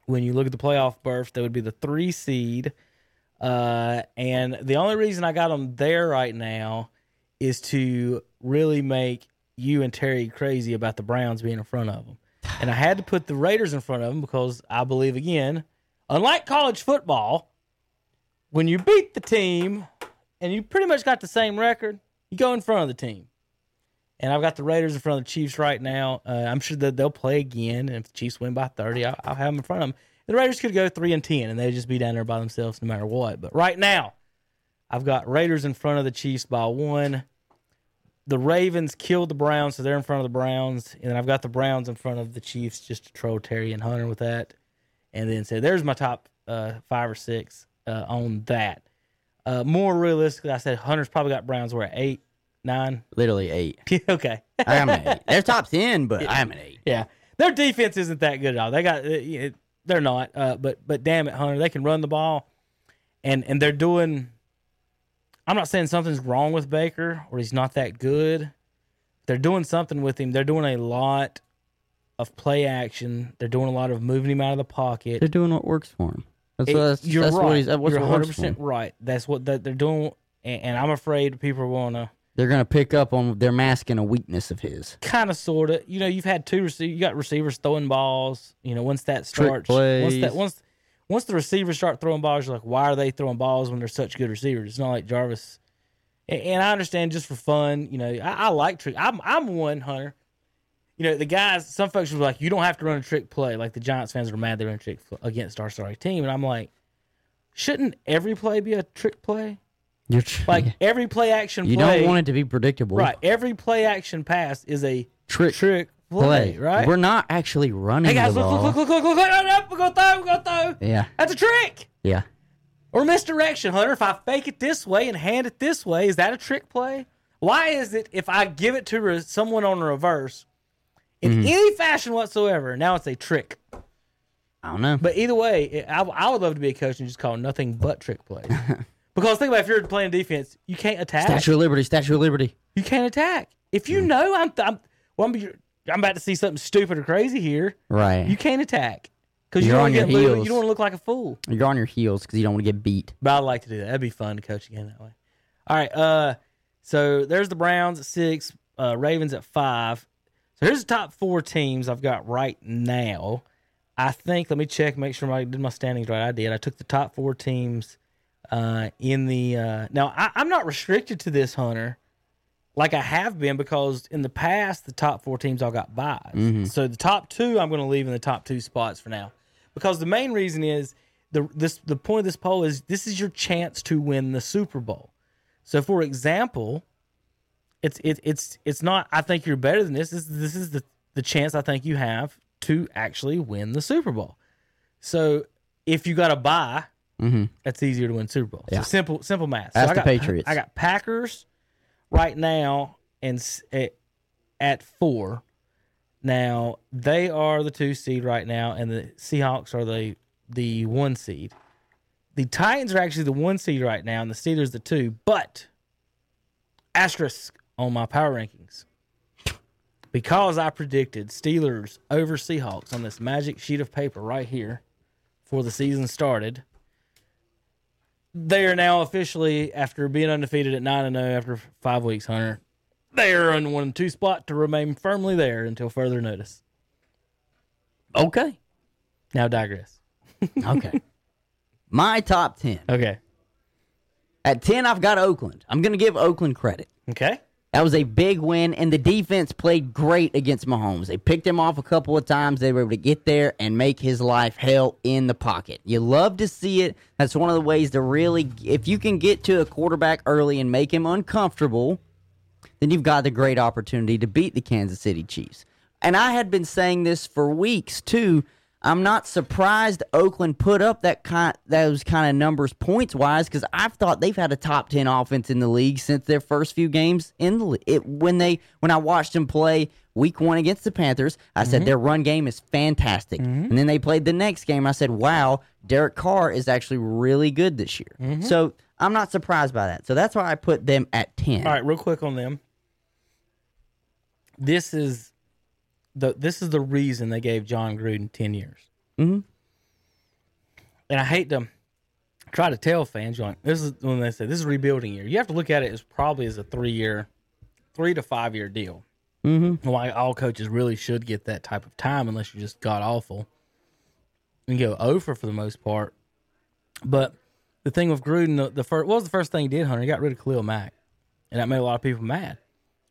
Speaker 3: when you look at the playoff berth, they would be the three seed. Uh, and the only reason I got them there right now is to really make you and Terry crazy about the Browns being in front of them. And I had to put the Raiders in front of them because I believe, again, unlike college football, when you beat the team and you pretty much got the same record, you go in front of the team. And I've got the Raiders in front of the Chiefs right now. Uh, I'm sure that they'll play again. And if the Chiefs win by 30, I'll, I'll have them in front of them. The Raiders could go 3 and 10 and they'd just be down there by themselves no matter what. But right now, I've got Raiders in front of the Chiefs by one. The Ravens killed the Browns, so they're in front of the Browns. And then I've got the Browns in front of the Chiefs just to troll Terry and Hunter with that. And then say, there's my top uh, five or six uh, on that. Uh, more realistically, I said Hunter's probably got Browns where at eight, nine.
Speaker 1: literally eight.
Speaker 3: okay.
Speaker 1: I am an eight. They're top ten, but I am an eight.
Speaker 3: Yeah, their defense isn't that good at all. They got uh, it- they're not. Uh, but but damn it, Hunter, they can run the ball. and and they're doing. I'm not saying something's wrong with Baker or he's not that good. They're doing something with him. They're doing a lot of play action. They're doing a lot of moving him out of the pocket.
Speaker 1: They're doing what works for him. That's,
Speaker 3: It-
Speaker 1: what, that's,
Speaker 3: you're
Speaker 1: that's
Speaker 3: right.
Speaker 1: what he's. That's
Speaker 3: you're 100 percent right. That's what that they're doing, and, and I'm afraid people want to
Speaker 1: They're gonna pick up on. They're masking a weakness of his.
Speaker 3: kind of sort of. You know, you've had two receivers. You got receivers throwing balls. You know, once that
Speaker 1: Trick
Speaker 3: starts, once that once once the receivers start throwing balls, you're like, why are they throwing balls when they're such good receivers? It's not like Jarvis. And, and I understand just for fun. You know, I, I like trick. I'm I'm one hunter. You know, the guys. Some folks were like, you don't have to run a trick play. Like the Giants fans were mad they run a trick against our sorry team, and I'm like, shouldn't every play be a trick play?
Speaker 1: You're tr-
Speaker 3: Like every play action
Speaker 1: you
Speaker 3: play,
Speaker 1: don't want it to be predictable.
Speaker 3: right? Every play action pass is a
Speaker 1: Trick
Speaker 3: trick play,
Speaker 1: play.
Speaker 3: right?
Speaker 1: We're not actually running
Speaker 3: hey guys,
Speaker 1: the
Speaker 3: look,
Speaker 1: ball.
Speaker 3: look, look, look, look, look, look, look, we're gonna throw, we're gonna throw.
Speaker 1: Yeah,
Speaker 3: That's a trick.
Speaker 1: yeah.
Speaker 3: Or misdirection, Hunter. If I fake it this way and hand it this way, is that a trick play? Why is it if I give it to re- someone on reverse in
Speaker 1: Mm-hmm.
Speaker 3: any fashion whatsoever, now it's a trick?
Speaker 1: I don't know.
Speaker 3: But either way, it- I, I would love to be a coach and just call nothing but trick plays. Because think about it, if you're playing defense, you can't attack.
Speaker 1: Statue of Liberty. Statue of Liberty.
Speaker 3: You can't attack. If you know I'm, I'm, well, I'm, I'm about to see something stupid or crazy here,
Speaker 1: Right.
Speaker 3: you can't attack because you
Speaker 1: You're
Speaker 3: don't
Speaker 1: on
Speaker 3: want to
Speaker 1: your
Speaker 3: get
Speaker 1: heels.
Speaker 3: you don't want to look like a fool.
Speaker 1: You're on your heels because you don't want to get beat.
Speaker 3: But I'd like to do that. That'd be fun to coach again that way. All right. Uh, so there's the Browns at six, uh, Ravens at five. So here's the top four teams I've got right now. I think. Let me check, make sure I did my standings right. I did. I took the top four teams uh, in the. Uh, now I, I'm not restricted to this, Hunter, like I have been because in the past the top four teams all got buys. So the top two I'm going to leave in the top two spots for now, because the main reason is the this the point of this poll is this is your chance to win the Super Bowl. So for example, it's it, it's it's not I think you're better than this. This this is the the chance I think you have to actually win the Super Bowl. So if you got a buy, Mm-hmm. that's easier to win Super Bowl.
Speaker 1: Yeah.
Speaker 3: So simple simple math.
Speaker 1: Ask
Speaker 3: so I
Speaker 1: the
Speaker 3: got,
Speaker 1: Patriots.
Speaker 3: I got Packers right now and at, eh, at four. Now they are the two seed right now, and the Seahawks are the the one seed. The Titans are actually the one seed right now, and the Steelers the two. But asterisk on my power rankings because I predicted Steelers over Seahawks on this magic sheet of paper right here before the season started. They are now officially, after being undefeated at nine and zero after five weeks, Hunter, they are in one and two spot to remain firmly there until further notice.
Speaker 1: Okay.
Speaker 3: Now digress.
Speaker 1: Okay. My top 10.
Speaker 3: Okay.
Speaker 1: At 10, I've got Oakland. I'm going to give Oakland credit.
Speaker 3: Okay.
Speaker 1: That was a big win, and the defense played great against Mahomes. They picked him off a couple of times. They were able to get there and make his life hell in the pocket. You love to see it. That's one of the ways to really, if you can get to a quarterback early and make him uncomfortable, then you've got the great opportunity to beat the Kansas City Chiefs. And I had been saying this for weeks too. I'm not surprised Oakland put up that kind those kind of numbers points wise because I've thought they've had a top ten offense in the league since their first few games in the. It, when they when I watched them play week one against the Panthers, I said mm-hmm. their run game is fantastic. Mm-hmm. And then they played the next game. I said, wow, Derek Carr is actually really good this year. Mm-hmm. So I'm not surprised by that. So that's why I put them at ten.
Speaker 3: All right, real quick on them. This is the this is the reason they gave Jon Gruden ten years. Mm-hmm. And I hate to try to tell fans, you're like, this is when they say this is rebuilding year. You have to look at it as probably as a three year, three to five year deal. Mm-hmm. Why all coaches really should get that type of time, unless you're just god awful and go over for the most part. But the thing with Gruden, the, the first what was the first thing he did, Hunter? He got rid of Khalil Mack, and that made a lot of people mad.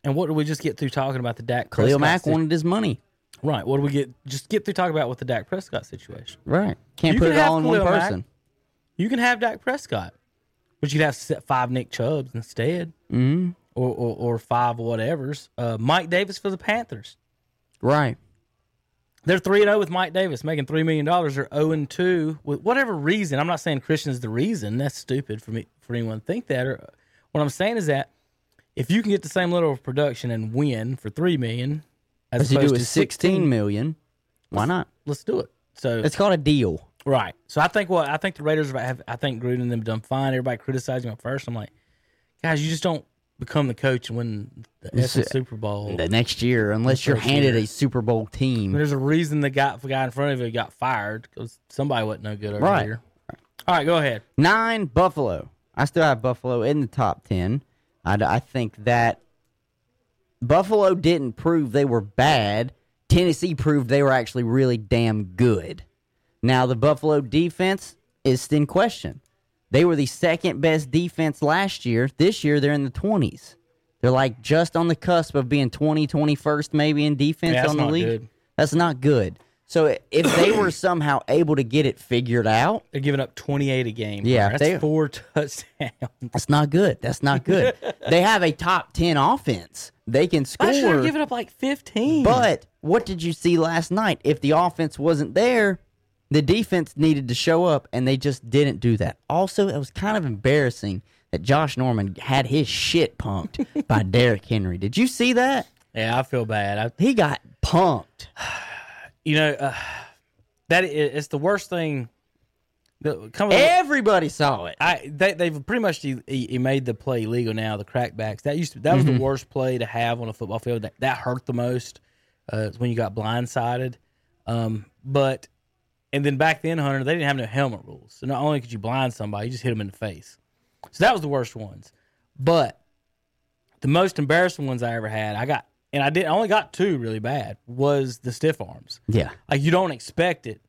Speaker 3: And what did we just get through talking about the Dak
Speaker 1: Khalil
Speaker 3: Prescott
Speaker 1: Mack
Speaker 3: sit-
Speaker 1: wanted his money.
Speaker 3: Right. What do we get? Just get through talking about with the Dak Prescott situation.
Speaker 1: Right. Can't
Speaker 3: You
Speaker 1: put
Speaker 3: can
Speaker 1: it
Speaker 3: have
Speaker 1: all in one
Speaker 3: Khalil Mack.
Speaker 1: person.
Speaker 3: You can have Dak Prescott, but you'd have to set five Nick Chubbs instead, mm-hmm. or, or or five whatevers. Uh, Mike Davis for the Panthers.
Speaker 1: Right.
Speaker 3: They're three and zero with Mike Davis, making three million dollars. They're zero and two with whatever reason. I'm not saying Christian's the reason. That's stupid for me for anyone to think that. Or what I'm saying is that if you can get the same level of production and win for three million, as
Speaker 1: As you
Speaker 3: opposed
Speaker 1: do
Speaker 3: to
Speaker 1: 16 million. Why not?
Speaker 3: let's do it. So
Speaker 1: It's called a deal.
Speaker 3: Right. So I think what I think the Raiders have. I think Gruden and them done fine. Everybody criticizing at first. I'm like, guys, you just don't become the coach and win the Super Bowl.
Speaker 1: The next year, unless you're handed
Speaker 3: year.
Speaker 1: a Super Bowl team.
Speaker 3: There's a reason the guy, the guy in front of you got fired because somebody wasn't no good over
Speaker 1: Right.
Speaker 3: here. All right, go ahead.
Speaker 1: Nine, Buffalo. I still have Buffalo in the top 10. I, I think that Buffalo didn't prove they were bad. Tennessee proved they were actually really damn good. Now, the Buffalo defense is in question. They were the second best defense last year. This year, they're in the 20s. They're like just on the cusp of being 20, 21st maybe in defense
Speaker 3: Yeah,
Speaker 1: on the
Speaker 3: not
Speaker 1: league.
Speaker 3: good.
Speaker 1: That's not good. So if they were somehow able to get it figured out,
Speaker 3: They're giving up 28 a game.
Speaker 1: Yeah,
Speaker 3: that's
Speaker 1: they-
Speaker 3: four touchdowns.
Speaker 1: That's not good. That's not good. they have a top 10 offense. They can
Speaker 3: score. year,
Speaker 1: score.
Speaker 3: they're giving up like 15.
Speaker 1: But what did you see last night? If the offense wasn't there, the defense needed to show up, and they just didn't do that. Also, it was kind of embarrassing that Josh Norman had his shit pumped by Derrick Henry. Did you see that?
Speaker 3: yeah, I feel bad. I,
Speaker 1: He got pumped.
Speaker 3: you know, uh, that it's the worst thing. That,
Speaker 1: Everybody saw it.
Speaker 3: I they they've pretty much he, he made the play illegal now. The crackbacks that used to that was
Speaker 1: Mm-hmm.
Speaker 3: the worst play to have on a football field. That that hurt the most. Uh, when you got blindsided. Um, but and then back then, Hunter, they didn't have no helmet rules. So not only could you blind somebody, you just hit them in the face. So that was the worst ones. But the most embarrassing ones I ever had, I got, and I did I only got two really bad. Was the stiff arms.
Speaker 1: Yeah.
Speaker 3: Like you don't expect it.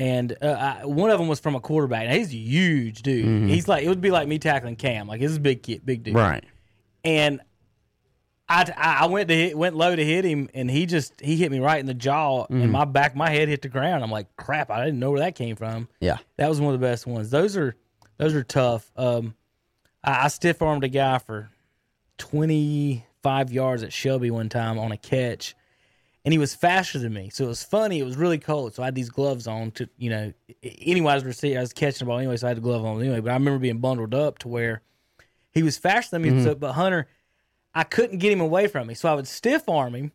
Speaker 3: And uh, I, one of them was from a quarterback. Now, he's a huge dude. He's like it would be like me tackling Cam. Like this is a big kid, big dude.
Speaker 1: Right.
Speaker 3: And I, I went to hit, went low to hit him, and he just he hit me right in the jaw, and my back my head hit the ground. I'm like, crap! I didn't know where that came from.
Speaker 1: Yeah.
Speaker 3: That was one of the best ones. Those are those are tough. Um, I, I stiff armed a guy for 25 yards at Shelby one time on a catch, and he was faster than me. So it was funny. It was really cold. So I had these gloves on to you know. Anyway, I was receiving, I was catching the ball anyway, so I had the glove on anyway. But I remember being bundled up to where he was faster than me. Mm-hmm. So, but Hunter, I couldn't get him away from me, so I would stiff arm him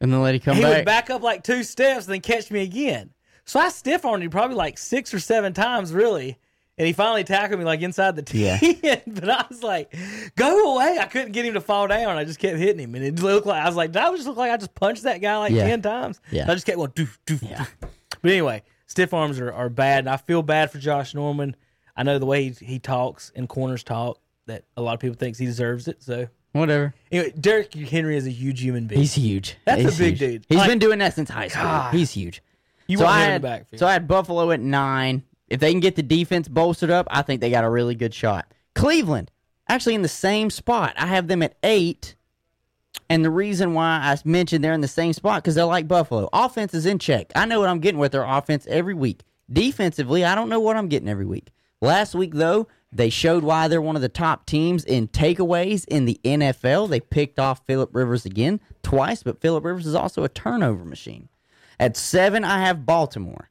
Speaker 1: And then let he come
Speaker 3: he
Speaker 1: back.
Speaker 3: would back up like two steps and then catch me again. So I stiff armed him probably like six or seven times, really. And he finally tackled me like inside the
Speaker 1: Yeah.
Speaker 3: 10. but I was like, go away. I couldn't get him to fall down. I just kept hitting him. And it looked like, I was like, did I just look like I just punched that guy like
Speaker 1: Yeah.
Speaker 3: 10 times?
Speaker 1: Yeah.
Speaker 3: So I just kept going, doof, doof,
Speaker 1: Yeah.
Speaker 3: doof. But anyway, stiff arms are, are bad. And I feel bad for Josh Norman. I know the way he, he talks and corners talk that a lot of people thinks he deserves it. So
Speaker 1: Whatever.
Speaker 3: anyway, Derrick Henry is a huge human being.
Speaker 1: He's huge.
Speaker 3: That's a big
Speaker 1: huge.
Speaker 3: dude.
Speaker 1: He's
Speaker 3: Like-
Speaker 1: been doing that since high school.
Speaker 3: God.
Speaker 1: He's huge.
Speaker 3: you
Speaker 1: so I had,
Speaker 3: the backfield.
Speaker 1: so I had Buffalo at nine. If they can get the defense bolstered up, I think they got a really good shot. Cleveland, actually in the same spot. I have them at eight. And the reason why I mentioned they're in the same spot because they're like Buffalo. Offense is in check. I know what I'm getting with their offense every week. Defensively, I don't know what I'm getting every week. Last week, though, they showed why they're one of the top teams in takeaways in the NFL. They picked off Philip Rivers again twice, but Philip Rivers is also a turnover machine. At seven, I have Baltimore.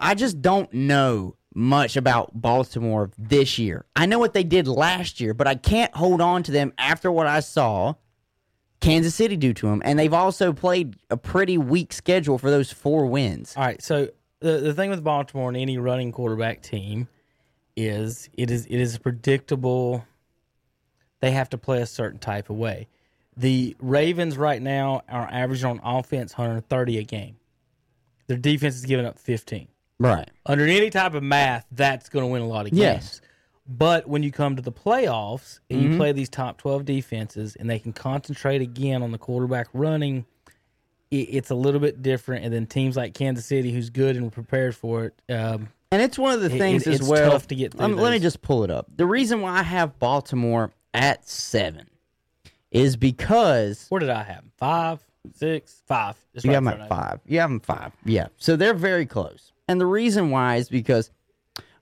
Speaker 1: I just don't know much about Baltimore this year. I know what they did last year, but I can't hold on to them after what I saw Kansas City do to them. And they've also played a pretty weak schedule for those four wins.
Speaker 3: All right. So the the thing with Baltimore and any running quarterback team is it is it is predictable. They have to play a certain type of way. The Ravens right now are averaging on offense 130 a game. Their defense is giving up 15.
Speaker 1: Right.
Speaker 3: Under any type of math, that's going to win a lot of games.
Speaker 1: Yes.
Speaker 3: But when you come to the playoffs and you play these top 12 defenses and they can concentrate again on the quarterback running, it, it's a little bit different. And then teams like Kansas City, who's good and prepared for it, um,
Speaker 1: And it's one of the things
Speaker 3: it-
Speaker 1: as
Speaker 3: it's
Speaker 1: well.
Speaker 3: tough to get through
Speaker 1: Um, let me just pull it up. The reason why I have Baltimore at seven is because
Speaker 3: where did I have them? Five, six, five. It's
Speaker 1: You
Speaker 3: right
Speaker 1: have them at five. You have them five. Yeah. So they're very close. And the reason why is because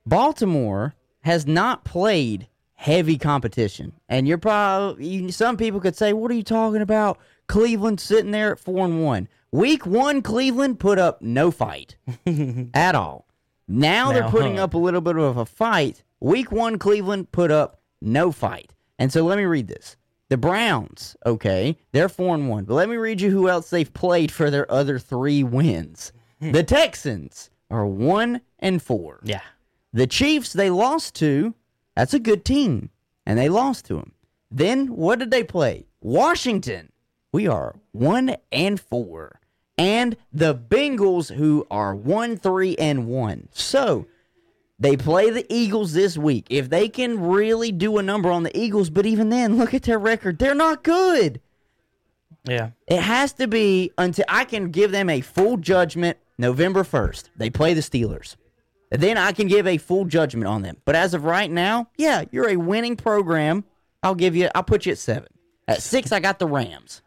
Speaker 1: Baltimore has not played heavy competition. And you're probably you, some people could say, "What are you talking about? Cleveland sitting there at four and one. Week one, Cleveland put up no fight at all. Now, they're putting
Speaker 3: huh.
Speaker 1: up a little bit of a fight. Week one, Cleveland put up no fight. And so let me read this. The Browns, okay, they're four and one. But let me read you who else they've played for their other three wins. The Texans, are one and four.
Speaker 3: Yeah.
Speaker 1: The Chiefs, they lost to. That's a good team, and they lost to them. Then what did they play? Washington. We are one and four, and the Bengals, who are one, three, and one. So they play the Eagles this week. If they can really do a number on the Eagles, but even then, look at their record. They're not good.
Speaker 3: Yeah.
Speaker 1: It has to be until I can give them a full judgment November 1st. They play the Steelers. Then I can give a full judgment on them. But as of right now, yeah, you're a winning program. I'll give you, I'll put you at seven. At six, I got the Rams.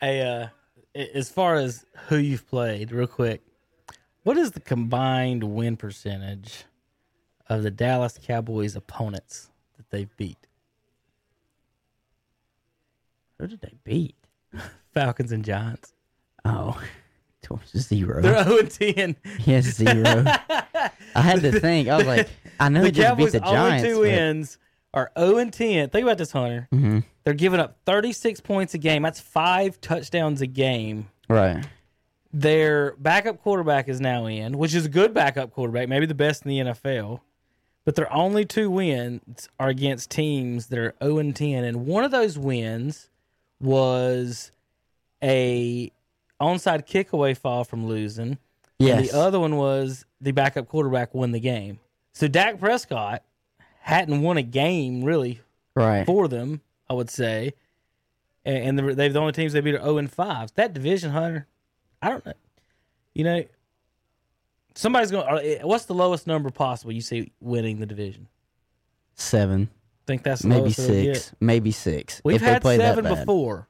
Speaker 3: Hey, uh, as far as who you've played, real quick, what is the combined win percentage of the Dallas Cowboys opponents that they've beat?
Speaker 1: Who did they beat?
Speaker 3: Falcons and Giants.
Speaker 1: Oh, zero.
Speaker 3: They're 0 10.
Speaker 1: yes, zero. I had to think. I was like, I know
Speaker 3: The
Speaker 1: they just
Speaker 3: Cowboys'
Speaker 1: beat the Giants.
Speaker 3: only two
Speaker 1: but-
Speaker 3: wins are 0 and 10. Think about this, Hunter.
Speaker 1: Mm-hmm.
Speaker 3: They're giving up 36 points a game. That's five touchdowns a game.
Speaker 1: Right.
Speaker 3: Their backup quarterback is now in, which is a good backup quarterback, maybe the best in the NFL. But their only two wins are against teams that are 0 and 10. And one of those wins was a onside kick away fall from losing. And
Speaker 1: Yes.
Speaker 3: the other one was the backup quarterback won the game. So Dak Prescott hadn't won a game really
Speaker 1: right.
Speaker 3: for them, I would say. And, and the, only teams they beat are 0 and 5. That division, Hunter, I don't know. You know, somebody's going to. Eh, what's the lowest number possible you see winning the division?
Speaker 1: Seven.
Speaker 3: Think that's the
Speaker 1: Maybe six. Maybe six.
Speaker 3: We've
Speaker 1: if they
Speaker 3: had seven
Speaker 1: bad.
Speaker 3: before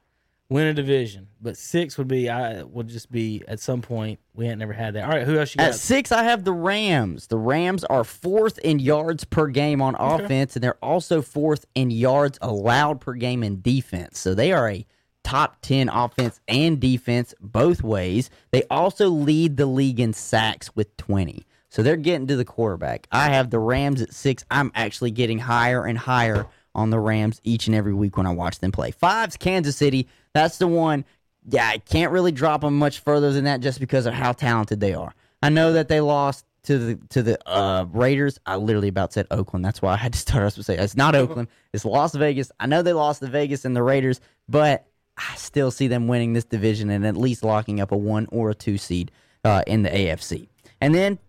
Speaker 3: win a division, but six would be I would just be at some point we ain't never had that. All right, who else you got?
Speaker 1: At six, I have the Rams. The Rams are fourth in yards per game on offense, and they're also fourth in yards allowed per game in defense. So they are a top 10 offense and defense both ways. They also lead the league in sacks with 20. So they're getting to the quarterback. I have the Rams at six. I'm actually getting higher and higher on the Rams each and every week when I watch them play. Five's Kansas City. That's the one. Yeah, I can't really drop them much further than that just because of how talented they are. I know that they lost to the to the uh, Raiders. I literally about said Oakland. That's why I had to start us with say it's not Oakland. It's Las Vegas. I know they lost to Vegas and the Raiders, but I still see them winning this division and at least locking up a one or a two seed uh, in the AFC. And then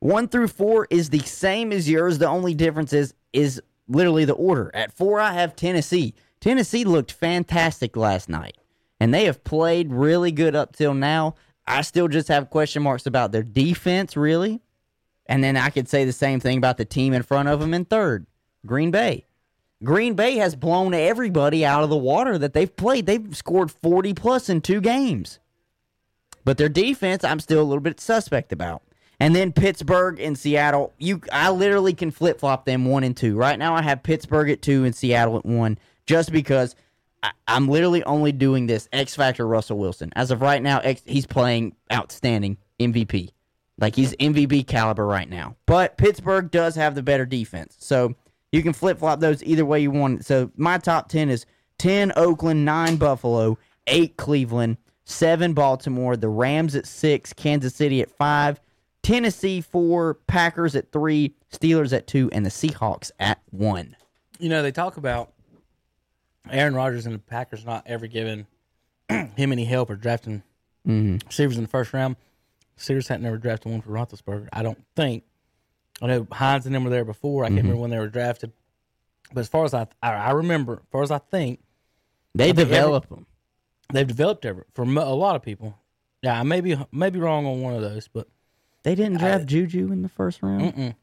Speaker 1: one through four is the same as yours. The only difference is is literally the order. At four, I have Tennessee. Tennessee looked fantastic last night, and they have played really good up till now. I still just have question marks about their defense, really. And then I could say the same thing about the team in front of them in third, Green Bay. Green Bay has blown everybody out of the water that they've played. They've scored 40 plus in two games. But their defense, I'm still a little bit suspect about. And then Pittsburgh and Seattle, you I literally can flip flop them one and two. Right now I have Pittsburgh at two and Seattle at one, just because I, I'm literally only doing this X Factor Russell Wilson. As of right now, X, he's playing outstanding MVP. Like he's MVP caliber right now. But Pittsburgh does have the better defense. So you can flip flop those either way you want. So my top 10 is 10 Oakland, 9 Buffalo, 8 Cleveland, 7 Baltimore, the Rams at 6, Kansas City at 5, Tennessee 4, Packers at 3, Steelers at 2, and the Seahawks at 1.
Speaker 3: You know, they talk about Aaron Rodgers and the Packers not ever giving him any help or drafting mm-hmm. receivers in the first round. Steelers hadn't never drafted one for Roethlisberger. I don't think. I know Hines and them were there before. I can't mm-hmm. remember when they were drafted. But as far as I, I, I remember, as far as I think,
Speaker 1: They
Speaker 3: every-
Speaker 1: develop them.
Speaker 3: they've developed ever for a lot of people. Yeah, I may be may be wrong on one of those, but
Speaker 1: They didn't draft Juju in the first round.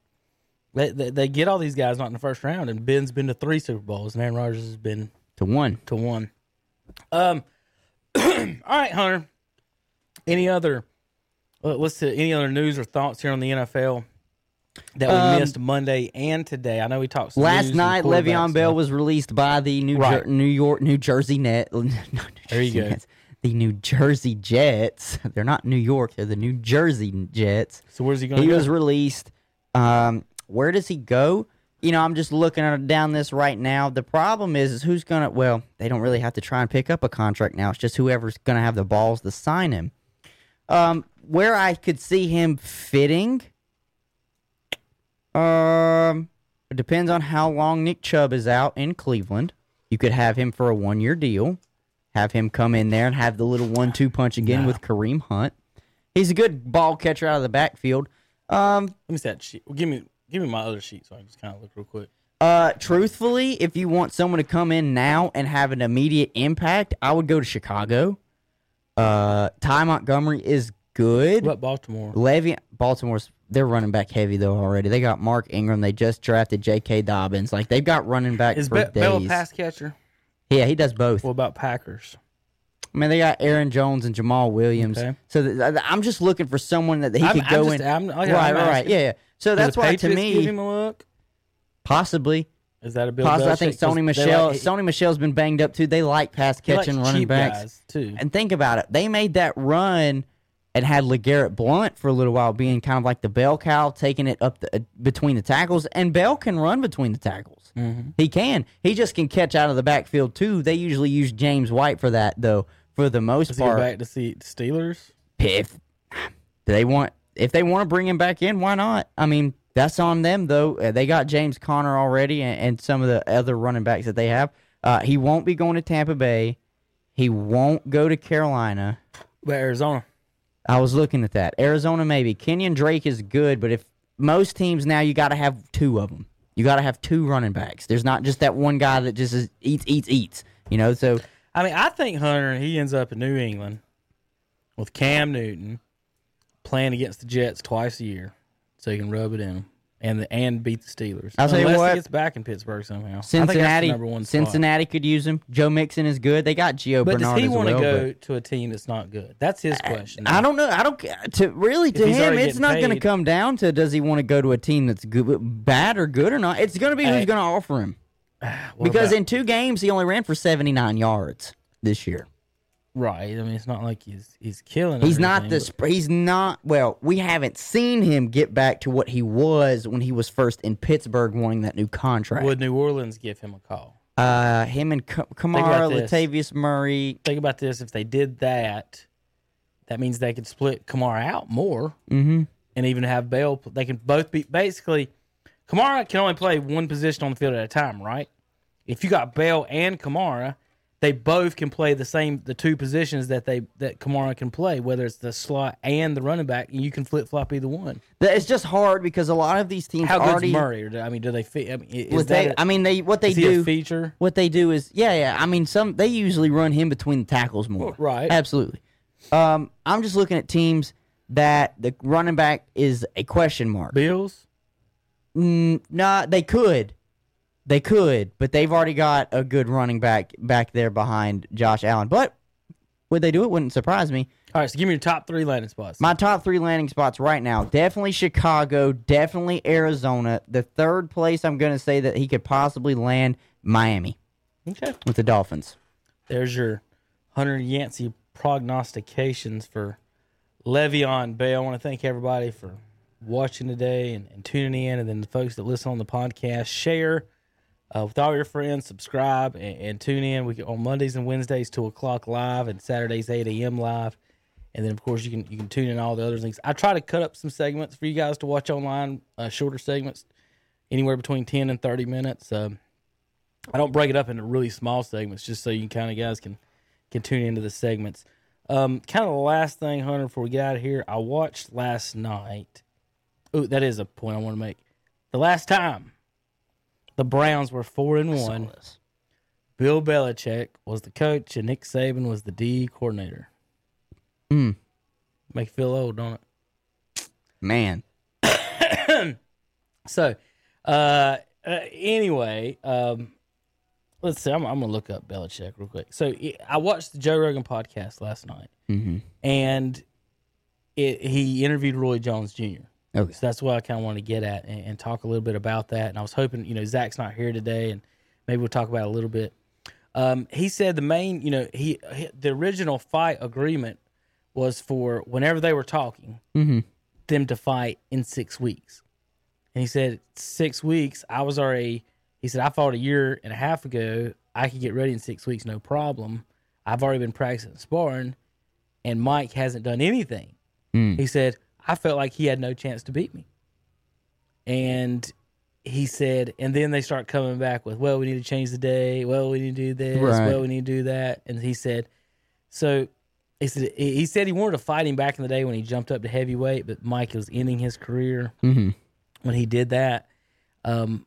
Speaker 3: they, they they get all these guys not in the first round. And Ben's been to three Super Bowls, and Aaron Rodgers has been
Speaker 1: To one.
Speaker 3: to one. Um, all right, Hunter. Any other? Uh, let's see. Any other news or thoughts here on the NFL that we
Speaker 1: Um,
Speaker 3: missed Monday and today? I know we talked
Speaker 1: Last night, Le'Veon Bell was released by the New
Speaker 3: Right.
Speaker 1: Jer- New York New Jersey Net. no, New
Speaker 3: There you go.
Speaker 1: Nets. The New Jersey Jets. They're not New York. They're the New Jersey Jets.
Speaker 3: So where's he going?
Speaker 1: He
Speaker 3: to
Speaker 1: was released. Um, where does he go? You know, I'm just looking at down this right now. The problem is, is who's gonna? Well, they don't really have to try and pick up a contract now. It's just whoever's gonna have the balls to sign him. Um, where I could see him fitting, um, it depends on how long Nick Chubb is out in Cleveland. You could have him for a one year deal, have him come in there and have the little one two punch again with Kareem Hunt. He's a good ball catcher out of the backfield. Um,
Speaker 3: Let me see that sheet. Give me give me my other sheet so I can just kind of look real quick.
Speaker 1: Uh, truthfully, if you want someone to come in now and have an immediate impact, I would go to Chicago. Uh, Ty Montgomery is good.
Speaker 3: What about Baltimore?
Speaker 1: Levy, Baltimore's they're running back heavy though already. They got Mark Ingram. They just drafted J.K. Dobbins. Like they've got running back
Speaker 3: Is Bell a pass catcher?
Speaker 1: yeah, he does both.
Speaker 3: What about Packers?
Speaker 1: I mean, they got Aaron Jones and Jamaal Williams.
Speaker 3: Okay.
Speaker 1: So th- th- I'm just looking for someone that he
Speaker 3: I'm-
Speaker 1: could
Speaker 3: I'm
Speaker 1: go
Speaker 3: just-
Speaker 1: in.
Speaker 3: I'm- like,
Speaker 1: right,
Speaker 3: I'm
Speaker 1: right, right. Yeah, yeah. So that's why to
Speaker 3: Patriots give
Speaker 1: me,
Speaker 3: him a look.
Speaker 1: possibly.
Speaker 3: Is that a Bill
Speaker 1: Possibly, I think Sony Michel.
Speaker 3: like-
Speaker 1: Sony Michel's been banged up too. They like pass catching running
Speaker 3: cheap
Speaker 1: backs.
Speaker 3: too.
Speaker 1: And think about it. They made that run and had LeGarrette Blunt for a little while being kind of like the bell cow, taking it up the, uh, between the tackles. And Bell can run between the tackles.
Speaker 3: Mm-hmm.
Speaker 1: He can. He just can catch out of the backfield too. They usually use James White for that though. For the most
Speaker 3: Does he go
Speaker 1: part,
Speaker 3: back to see the Steelers?
Speaker 1: if they want if they want to bring him back in, why not? I mean, that's on them though. Uh, They got James Conner already, and, and some of the other running backs that they have. Uh, he won't be going to Tampa Bay. He won't go to Carolina.
Speaker 3: But Arizona.
Speaker 1: I was looking at that. Arizona maybe. Kenyon Drake is good, but if most teams now you got to have two of them. You got to have two running backs. There's not just that one guy that just is, eats, eats, eats. You know, so
Speaker 3: I mean, I think Hunter he ends up in New England with Cam Newton playing against the Jets twice a year, so he can rub it in and the, and beat the Steelers.
Speaker 1: I'll tell you what,
Speaker 3: he gets back in Pittsburgh somehow. I think that's the
Speaker 1: Cincinnati,
Speaker 3: number one spot.
Speaker 1: Cincinnati could use him. Joe Mixon is good. They got Gio
Speaker 3: But
Speaker 1: Bernard
Speaker 3: does he want to
Speaker 1: well,
Speaker 3: go to a team that's not good? That's his question.
Speaker 1: I don't know. I don't to really to him. It's not going to come down to does he want to go to a team that's good, bad or good or not. It's going to be who's going to offer him.
Speaker 3: What
Speaker 1: Because
Speaker 3: about-
Speaker 1: in two games he only ran for seventy nine yards this year.
Speaker 3: right. I mean, it's not like he's he's killing.
Speaker 1: He's not the. sp- He's not. Well, we haven't seen him get back to what he was when he was first in Pittsburgh, wanting that new contract.
Speaker 3: Would New Orleans give him a call?
Speaker 1: uh, him and Ka- Kamara. Latavius Murray.
Speaker 3: Think about this: if they did that, that means they could split Kamara out more,
Speaker 1: Mm-hmm.
Speaker 3: and even have Bell. They can both be basically. Kamara can only play one position on the field at a time, right? If you got Bell and Kamara, they both can play the same the two positions that they that Kamara can play, whether it's the slot and the running back, and you can flip flop either one.
Speaker 1: It's just hard because a lot of these teams
Speaker 3: How good's
Speaker 1: already.
Speaker 3: Murray? Or do, I mean, do they fit? I mean, is
Speaker 1: they,
Speaker 3: a-
Speaker 1: I mean, they what they do.
Speaker 3: a feature?
Speaker 1: what they do is yeah yeah i mean some they usually run him between the tackles more
Speaker 3: Right.
Speaker 1: absolutely um i'm just looking at teams that the running back is a question mark
Speaker 3: Bills.
Speaker 1: Mm, nah they could they could but they've already got a good running back back there behind josh allen but would they do it wouldn't surprise me
Speaker 3: All right, so give me your top three landing spots.
Speaker 1: my top three landing spots right now definitely chicago definitely arizona the third place i'm going to say that he could possibly land miami
Speaker 3: okay.
Speaker 1: with the dolphins
Speaker 3: There's your Hunter Yancey prognostications for Le'Veon Bell. I want to thank everybody for watching today and, and tuning in, and then the folks that listen on the podcast, share uh, with all your friends, subscribe, and, and tune in. We on Mondays and Wednesdays, two o'clock live, and Saturdays eight a.m. live. And then, of course, you can you can tune in all the other things. I try to cut up some segments for you guys to watch online, uh, shorter segments, anywhere between ten and thirty minutes. Um, I don't break it up into really small segments just so you kind of guys can can tune into the segments. Um, kind of the last thing, Hunter, before we get out of here, I watched last night. Oh, that is a point I want to make. The last time the Browns were four and one, Bill Belichick was the coach and Nick Saban was the D coordinator.
Speaker 1: Mm.
Speaker 3: Make you feel old, don't it?
Speaker 1: man
Speaker 3: So, uh, uh, anyway, um, let's see. I'm, I'm gonna look up Belichick real quick. So I watched the Joe Rogan podcast last night,
Speaker 1: mm-hmm.
Speaker 3: and it, he interviewed Roy Jones Jr.
Speaker 1: okay
Speaker 3: So that's what I kind of want to get at and, and talk a little bit about that. And I was hoping, you know, Zach's not here today, and maybe we'll talk about a little bit. Um, he said the main, you know, he, he the original fight agreement was for whenever they were talking,
Speaker 1: Mhm.
Speaker 3: them to fight in six weeks. And he said six weeks. I was already. He said I fought a year and a half ago. I could get ready in six weeks, no problem. I've already been practicing sparring, and Mike hasn't done anything He said, I felt like he had no chance to beat me. And he said, and then they start coming back with, well, we need to change the day. Well, we need to do this.
Speaker 1: Right.
Speaker 3: Well, we need to do that. And he said, so he said, he said he wanted to fight him back in the day when he jumped up to heavyweight, but Mike was ending his career
Speaker 1: Mm-hmm.
Speaker 3: when he did that. Um,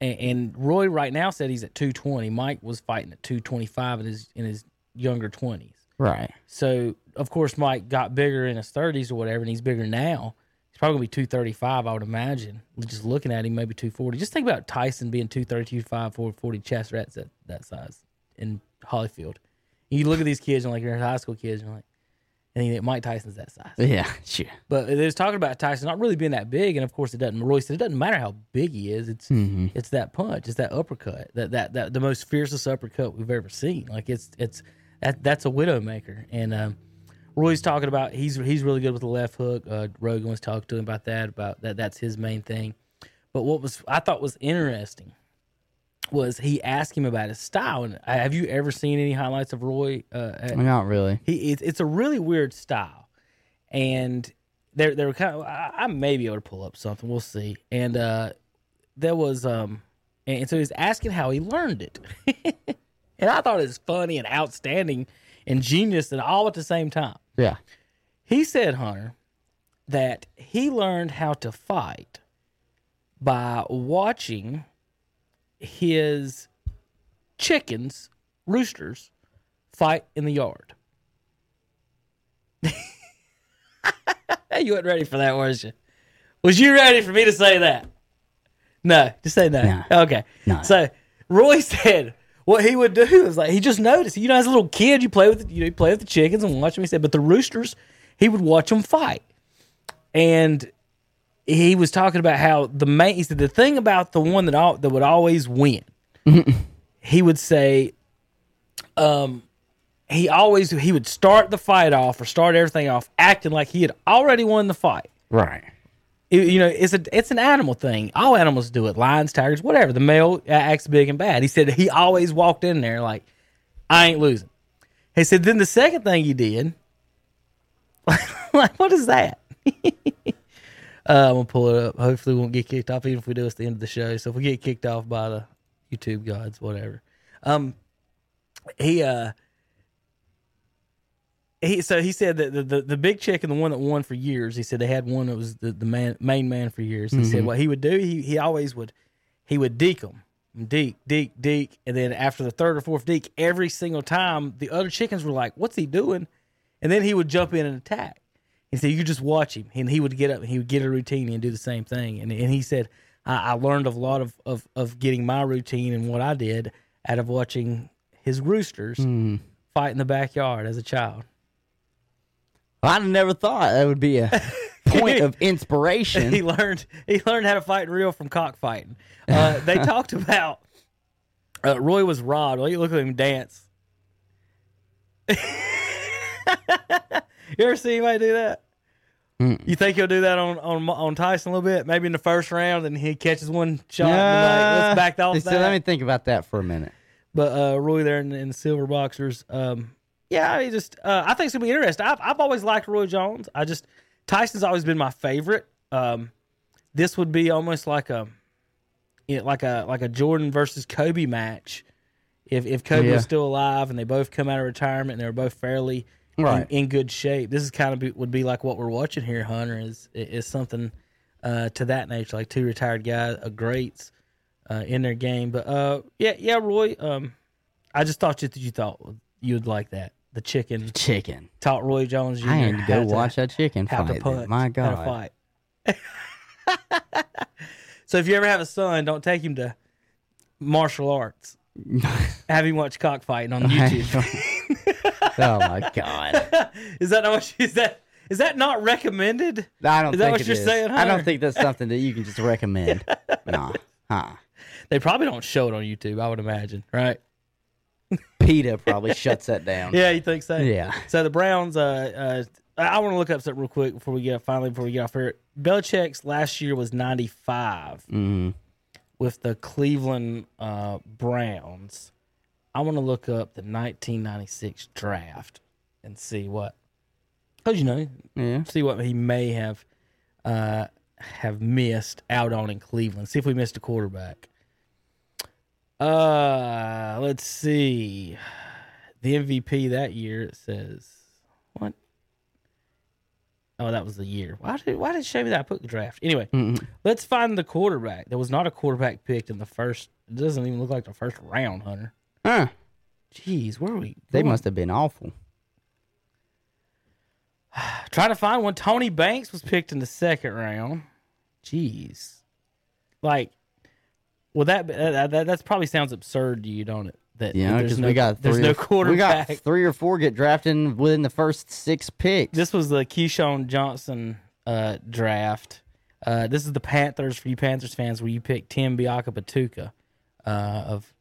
Speaker 3: and, and Roy right now said he's at 220. Mike was fighting at 225 in his in his younger 20s.
Speaker 1: Right.
Speaker 3: So of course Mike got bigger in his 30s or whatever, and he's bigger now. He's probably gonna be 235, I would imagine. Just looking at him, maybe 240. Just think about Tyson being 230, 235, 440 chest rats that that size in Holyfield. You look at these kids and like you're high school kids, and you're like, and you think Mike Tyson's that size.
Speaker 1: Yeah. Sure.
Speaker 3: But they was talking about Tyson not really being that big, and of course it doesn't. Roy said it doesn't matter how big he is. It's
Speaker 1: Mm-hmm.
Speaker 3: it's that punch, it's that uppercut, that that that the most fiercest uppercut we've ever seen. Like it's it's that that's a widowmaker. And um, Roy's talking about he's he's really good with the left hook. Uh, Rogan was talking to him about that about that that's his main thing. But what was I thought was interesting was he asked him about his style. And have you ever seen any highlights of Roy? Uh, at-
Speaker 1: Not really.
Speaker 3: he it's, it's a really weird style, and they're they're kind of I, I may be able to pull up something. We'll see. And uh, there was um, and so he's asking how he learned it, and I thought it was funny and outstanding and genius and all at the same time.
Speaker 1: Yeah.
Speaker 3: He said, Hunter, that he learned how to fight by watching his chickens, roosters, fight in the yard. you weren't ready for that, was you? Was you ready for me to say that? No, just say no.
Speaker 1: No.
Speaker 3: Okay.
Speaker 1: No.
Speaker 3: So Roy said what he would do is like he just noticed. You know, as a little kid, you play with you know you play with the chickens and watch them. He said, but the roosters, he would watch them fight, and he was talking about how the main. He said the thing about the one that all, that would always win. he would say, um, he always he would start the fight off or start everything off acting like he had already won the fight.
Speaker 1: Right.
Speaker 3: It- you know, it's a it's an animal thing. All animals do it. Lions, tigers, whatever. The male acts big and bad. He said he always walked in there like, I ain't losing. He said then the second thing he did, like what is that? uh, I'm gonna pull it up. Hopefully, we won't get kicked off even if we do. It's the end of the show. So if we get kicked off by the YouTube gods, whatever. Um, he uh. He, so he said that the, the, the big chick and the one that won for years. He said they had one that was the, the man main man for years. He said mm-hmm. what he would do. He he always would he would deke them, deke deke deke, and then after the third or fourth deke, every single time the other chickens were like, "What's he doing?" And then he would jump in and attack. He said you just watch him, and he would get up and he would get a routine and do the same thing. And and he said I, I learned a lot of, of of getting my routine and what I did out of watching his roosters mm. fight in the backyard as a child.
Speaker 1: I never thought that would be a point of inspiration.
Speaker 3: he learned he learned how to fight in real from cockfighting. Uh, they talked about uh, Roy was robbed. Well, you look at him dance. you ever see anybody do that? You think he'll do that on, on on Tyson a little bit? Maybe in the first round, and he catches one shot. and like, let's back off that.
Speaker 1: let me think about that for a minute.
Speaker 3: But uh, Roy there in, in the silver boxers, um, yeah, he just uh, I think it's gonna be interesting. I've I've always liked Roy Jones. I just Tyson's always been my favorite. Um, this would be almost like a you know, like a like a Jordan versus Kobe match. If if Kobe
Speaker 1: Yeah.
Speaker 3: was still alive and they both come out of retirement and they were both fairly
Speaker 1: Right.
Speaker 3: in, in good shape, this is kind of be, would be like what we're watching here. Hunter is is something uh, to that nature, like two retired guys, uh, greats uh, in their game. But uh, yeah, yeah, Roy. Um, I just thought you you thought you'd like that. The chicken The
Speaker 1: Chicken.
Speaker 3: taught Roy Jones Jr.
Speaker 1: I need to go watch that chicken fight.
Speaker 3: to punch.
Speaker 1: My
Speaker 3: to
Speaker 1: God.
Speaker 3: fight. so if you ever have a son, don't take him to martial arts. have him watch cockfighting on YouTube.
Speaker 1: oh my God.
Speaker 3: is that not what is that is that not recommended?
Speaker 1: I don't
Speaker 3: Is that
Speaker 1: think
Speaker 3: what
Speaker 1: it
Speaker 3: you're
Speaker 1: is.
Speaker 3: saying,
Speaker 1: I don't think that's something that you can just recommend. nah. Huh.
Speaker 3: They probably don't show it on YouTube. I would imagine, right?
Speaker 1: PETA probably shuts that down.
Speaker 3: Yeah, you think so?
Speaker 1: Yeah.
Speaker 3: So the Browns, uh, uh, I want to look up something real quick before we get finally before we get off here. Belichick's last year was 95
Speaker 1: Mhm.
Speaker 3: with the Cleveland uh, Browns. I want to look up the 1996 draft and see what. Told you know.
Speaker 1: Yeah.
Speaker 3: See what he may have uh, have missed out on in Cleveland. See if we missed a quarterback. Uh, let's see. The MVP that year it says what? Oh, that was the year. Why did why did me that I put the draft? Anyway, let's find the quarterback. There was not a quarterback picked in the first. It doesn't even look like the first round, Hunter.
Speaker 1: Huh.
Speaker 3: Jeez, where are we?
Speaker 1: They
Speaker 3: going?
Speaker 1: must have been awful.
Speaker 3: Try to find one. Tony Banks was picked in the second round. Jeez, like, well, that that, that probably sounds absurd to you, don't it? That
Speaker 1: Yeah, because
Speaker 3: no,
Speaker 1: we got three
Speaker 3: there's
Speaker 1: no
Speaker 3: quarterback.
Speaker 1: We got three or four get drafted within the first six picks.
Speaker 3: This was the Keyshawn Johnson uh, draft. Uh, this is the Panthers for you Panthers fans, where you pick Tim Biakabutuka uh, of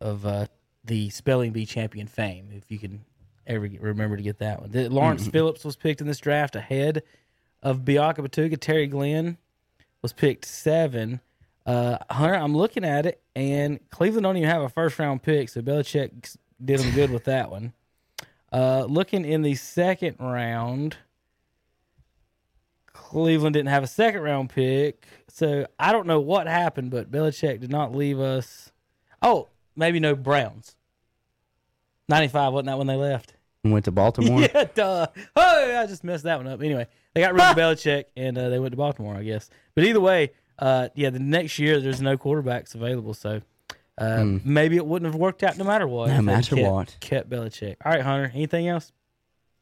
Speaker 3: of uh, the spelling bee champion fame. If you can ever get, remember to get that one, The- Lawrence Phillips was picked in this draft ahead of Biakabutuka. Terry Glenn was picked seven. Uh, Hunter, I'm looking at it, and Cleveland don't even have a first round pick, so Belichick did them good with that one. Uh, looking in the second round, Cleveland didn't have a second round pick, so I don't know what happened, but Belichick did not leave us. Oh, maybe no Browns. Ninety five wasn't that when they left?
Speaker 1: went to Baltimore.
Speaker 3: Yeah, duh. Oh, I just messed that one up. Anyway, they got rid of Belichick and uh, they went to Baltimore, I guess. But either way, uh, yeah, the next year there's no quarterbacks available, so uh, maybe it wouldn't have worked out no matter what.
Speaker 1: No matter
Speaker 3: kept,
Speaker 1: what.
Speaker 3: kept Belichick. All right, Hunter. Anything else?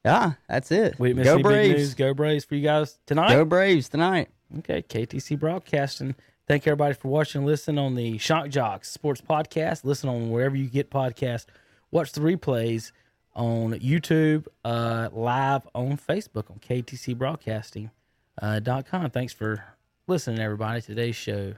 Speaker 1: Yeah, that's it.
Speaker 3: We
Speaker 1: Go
Speaker 3: big news.
Speaker 1: Braves.
Speaker 3: Go Braves for you guys tonight.
Speaker 1: Go Braves tonight.
Speaker 3: Okay, KTC Broadcasting. Thank everybody for watching Listen on the Shock Jocks Sports Podcast. Listen on wherever you get podcasts. Watch the replays on YouTube, uh, live on Facebook on KTC Broadcasting uh, dot com. Thanks for listening, everybody. Today's show.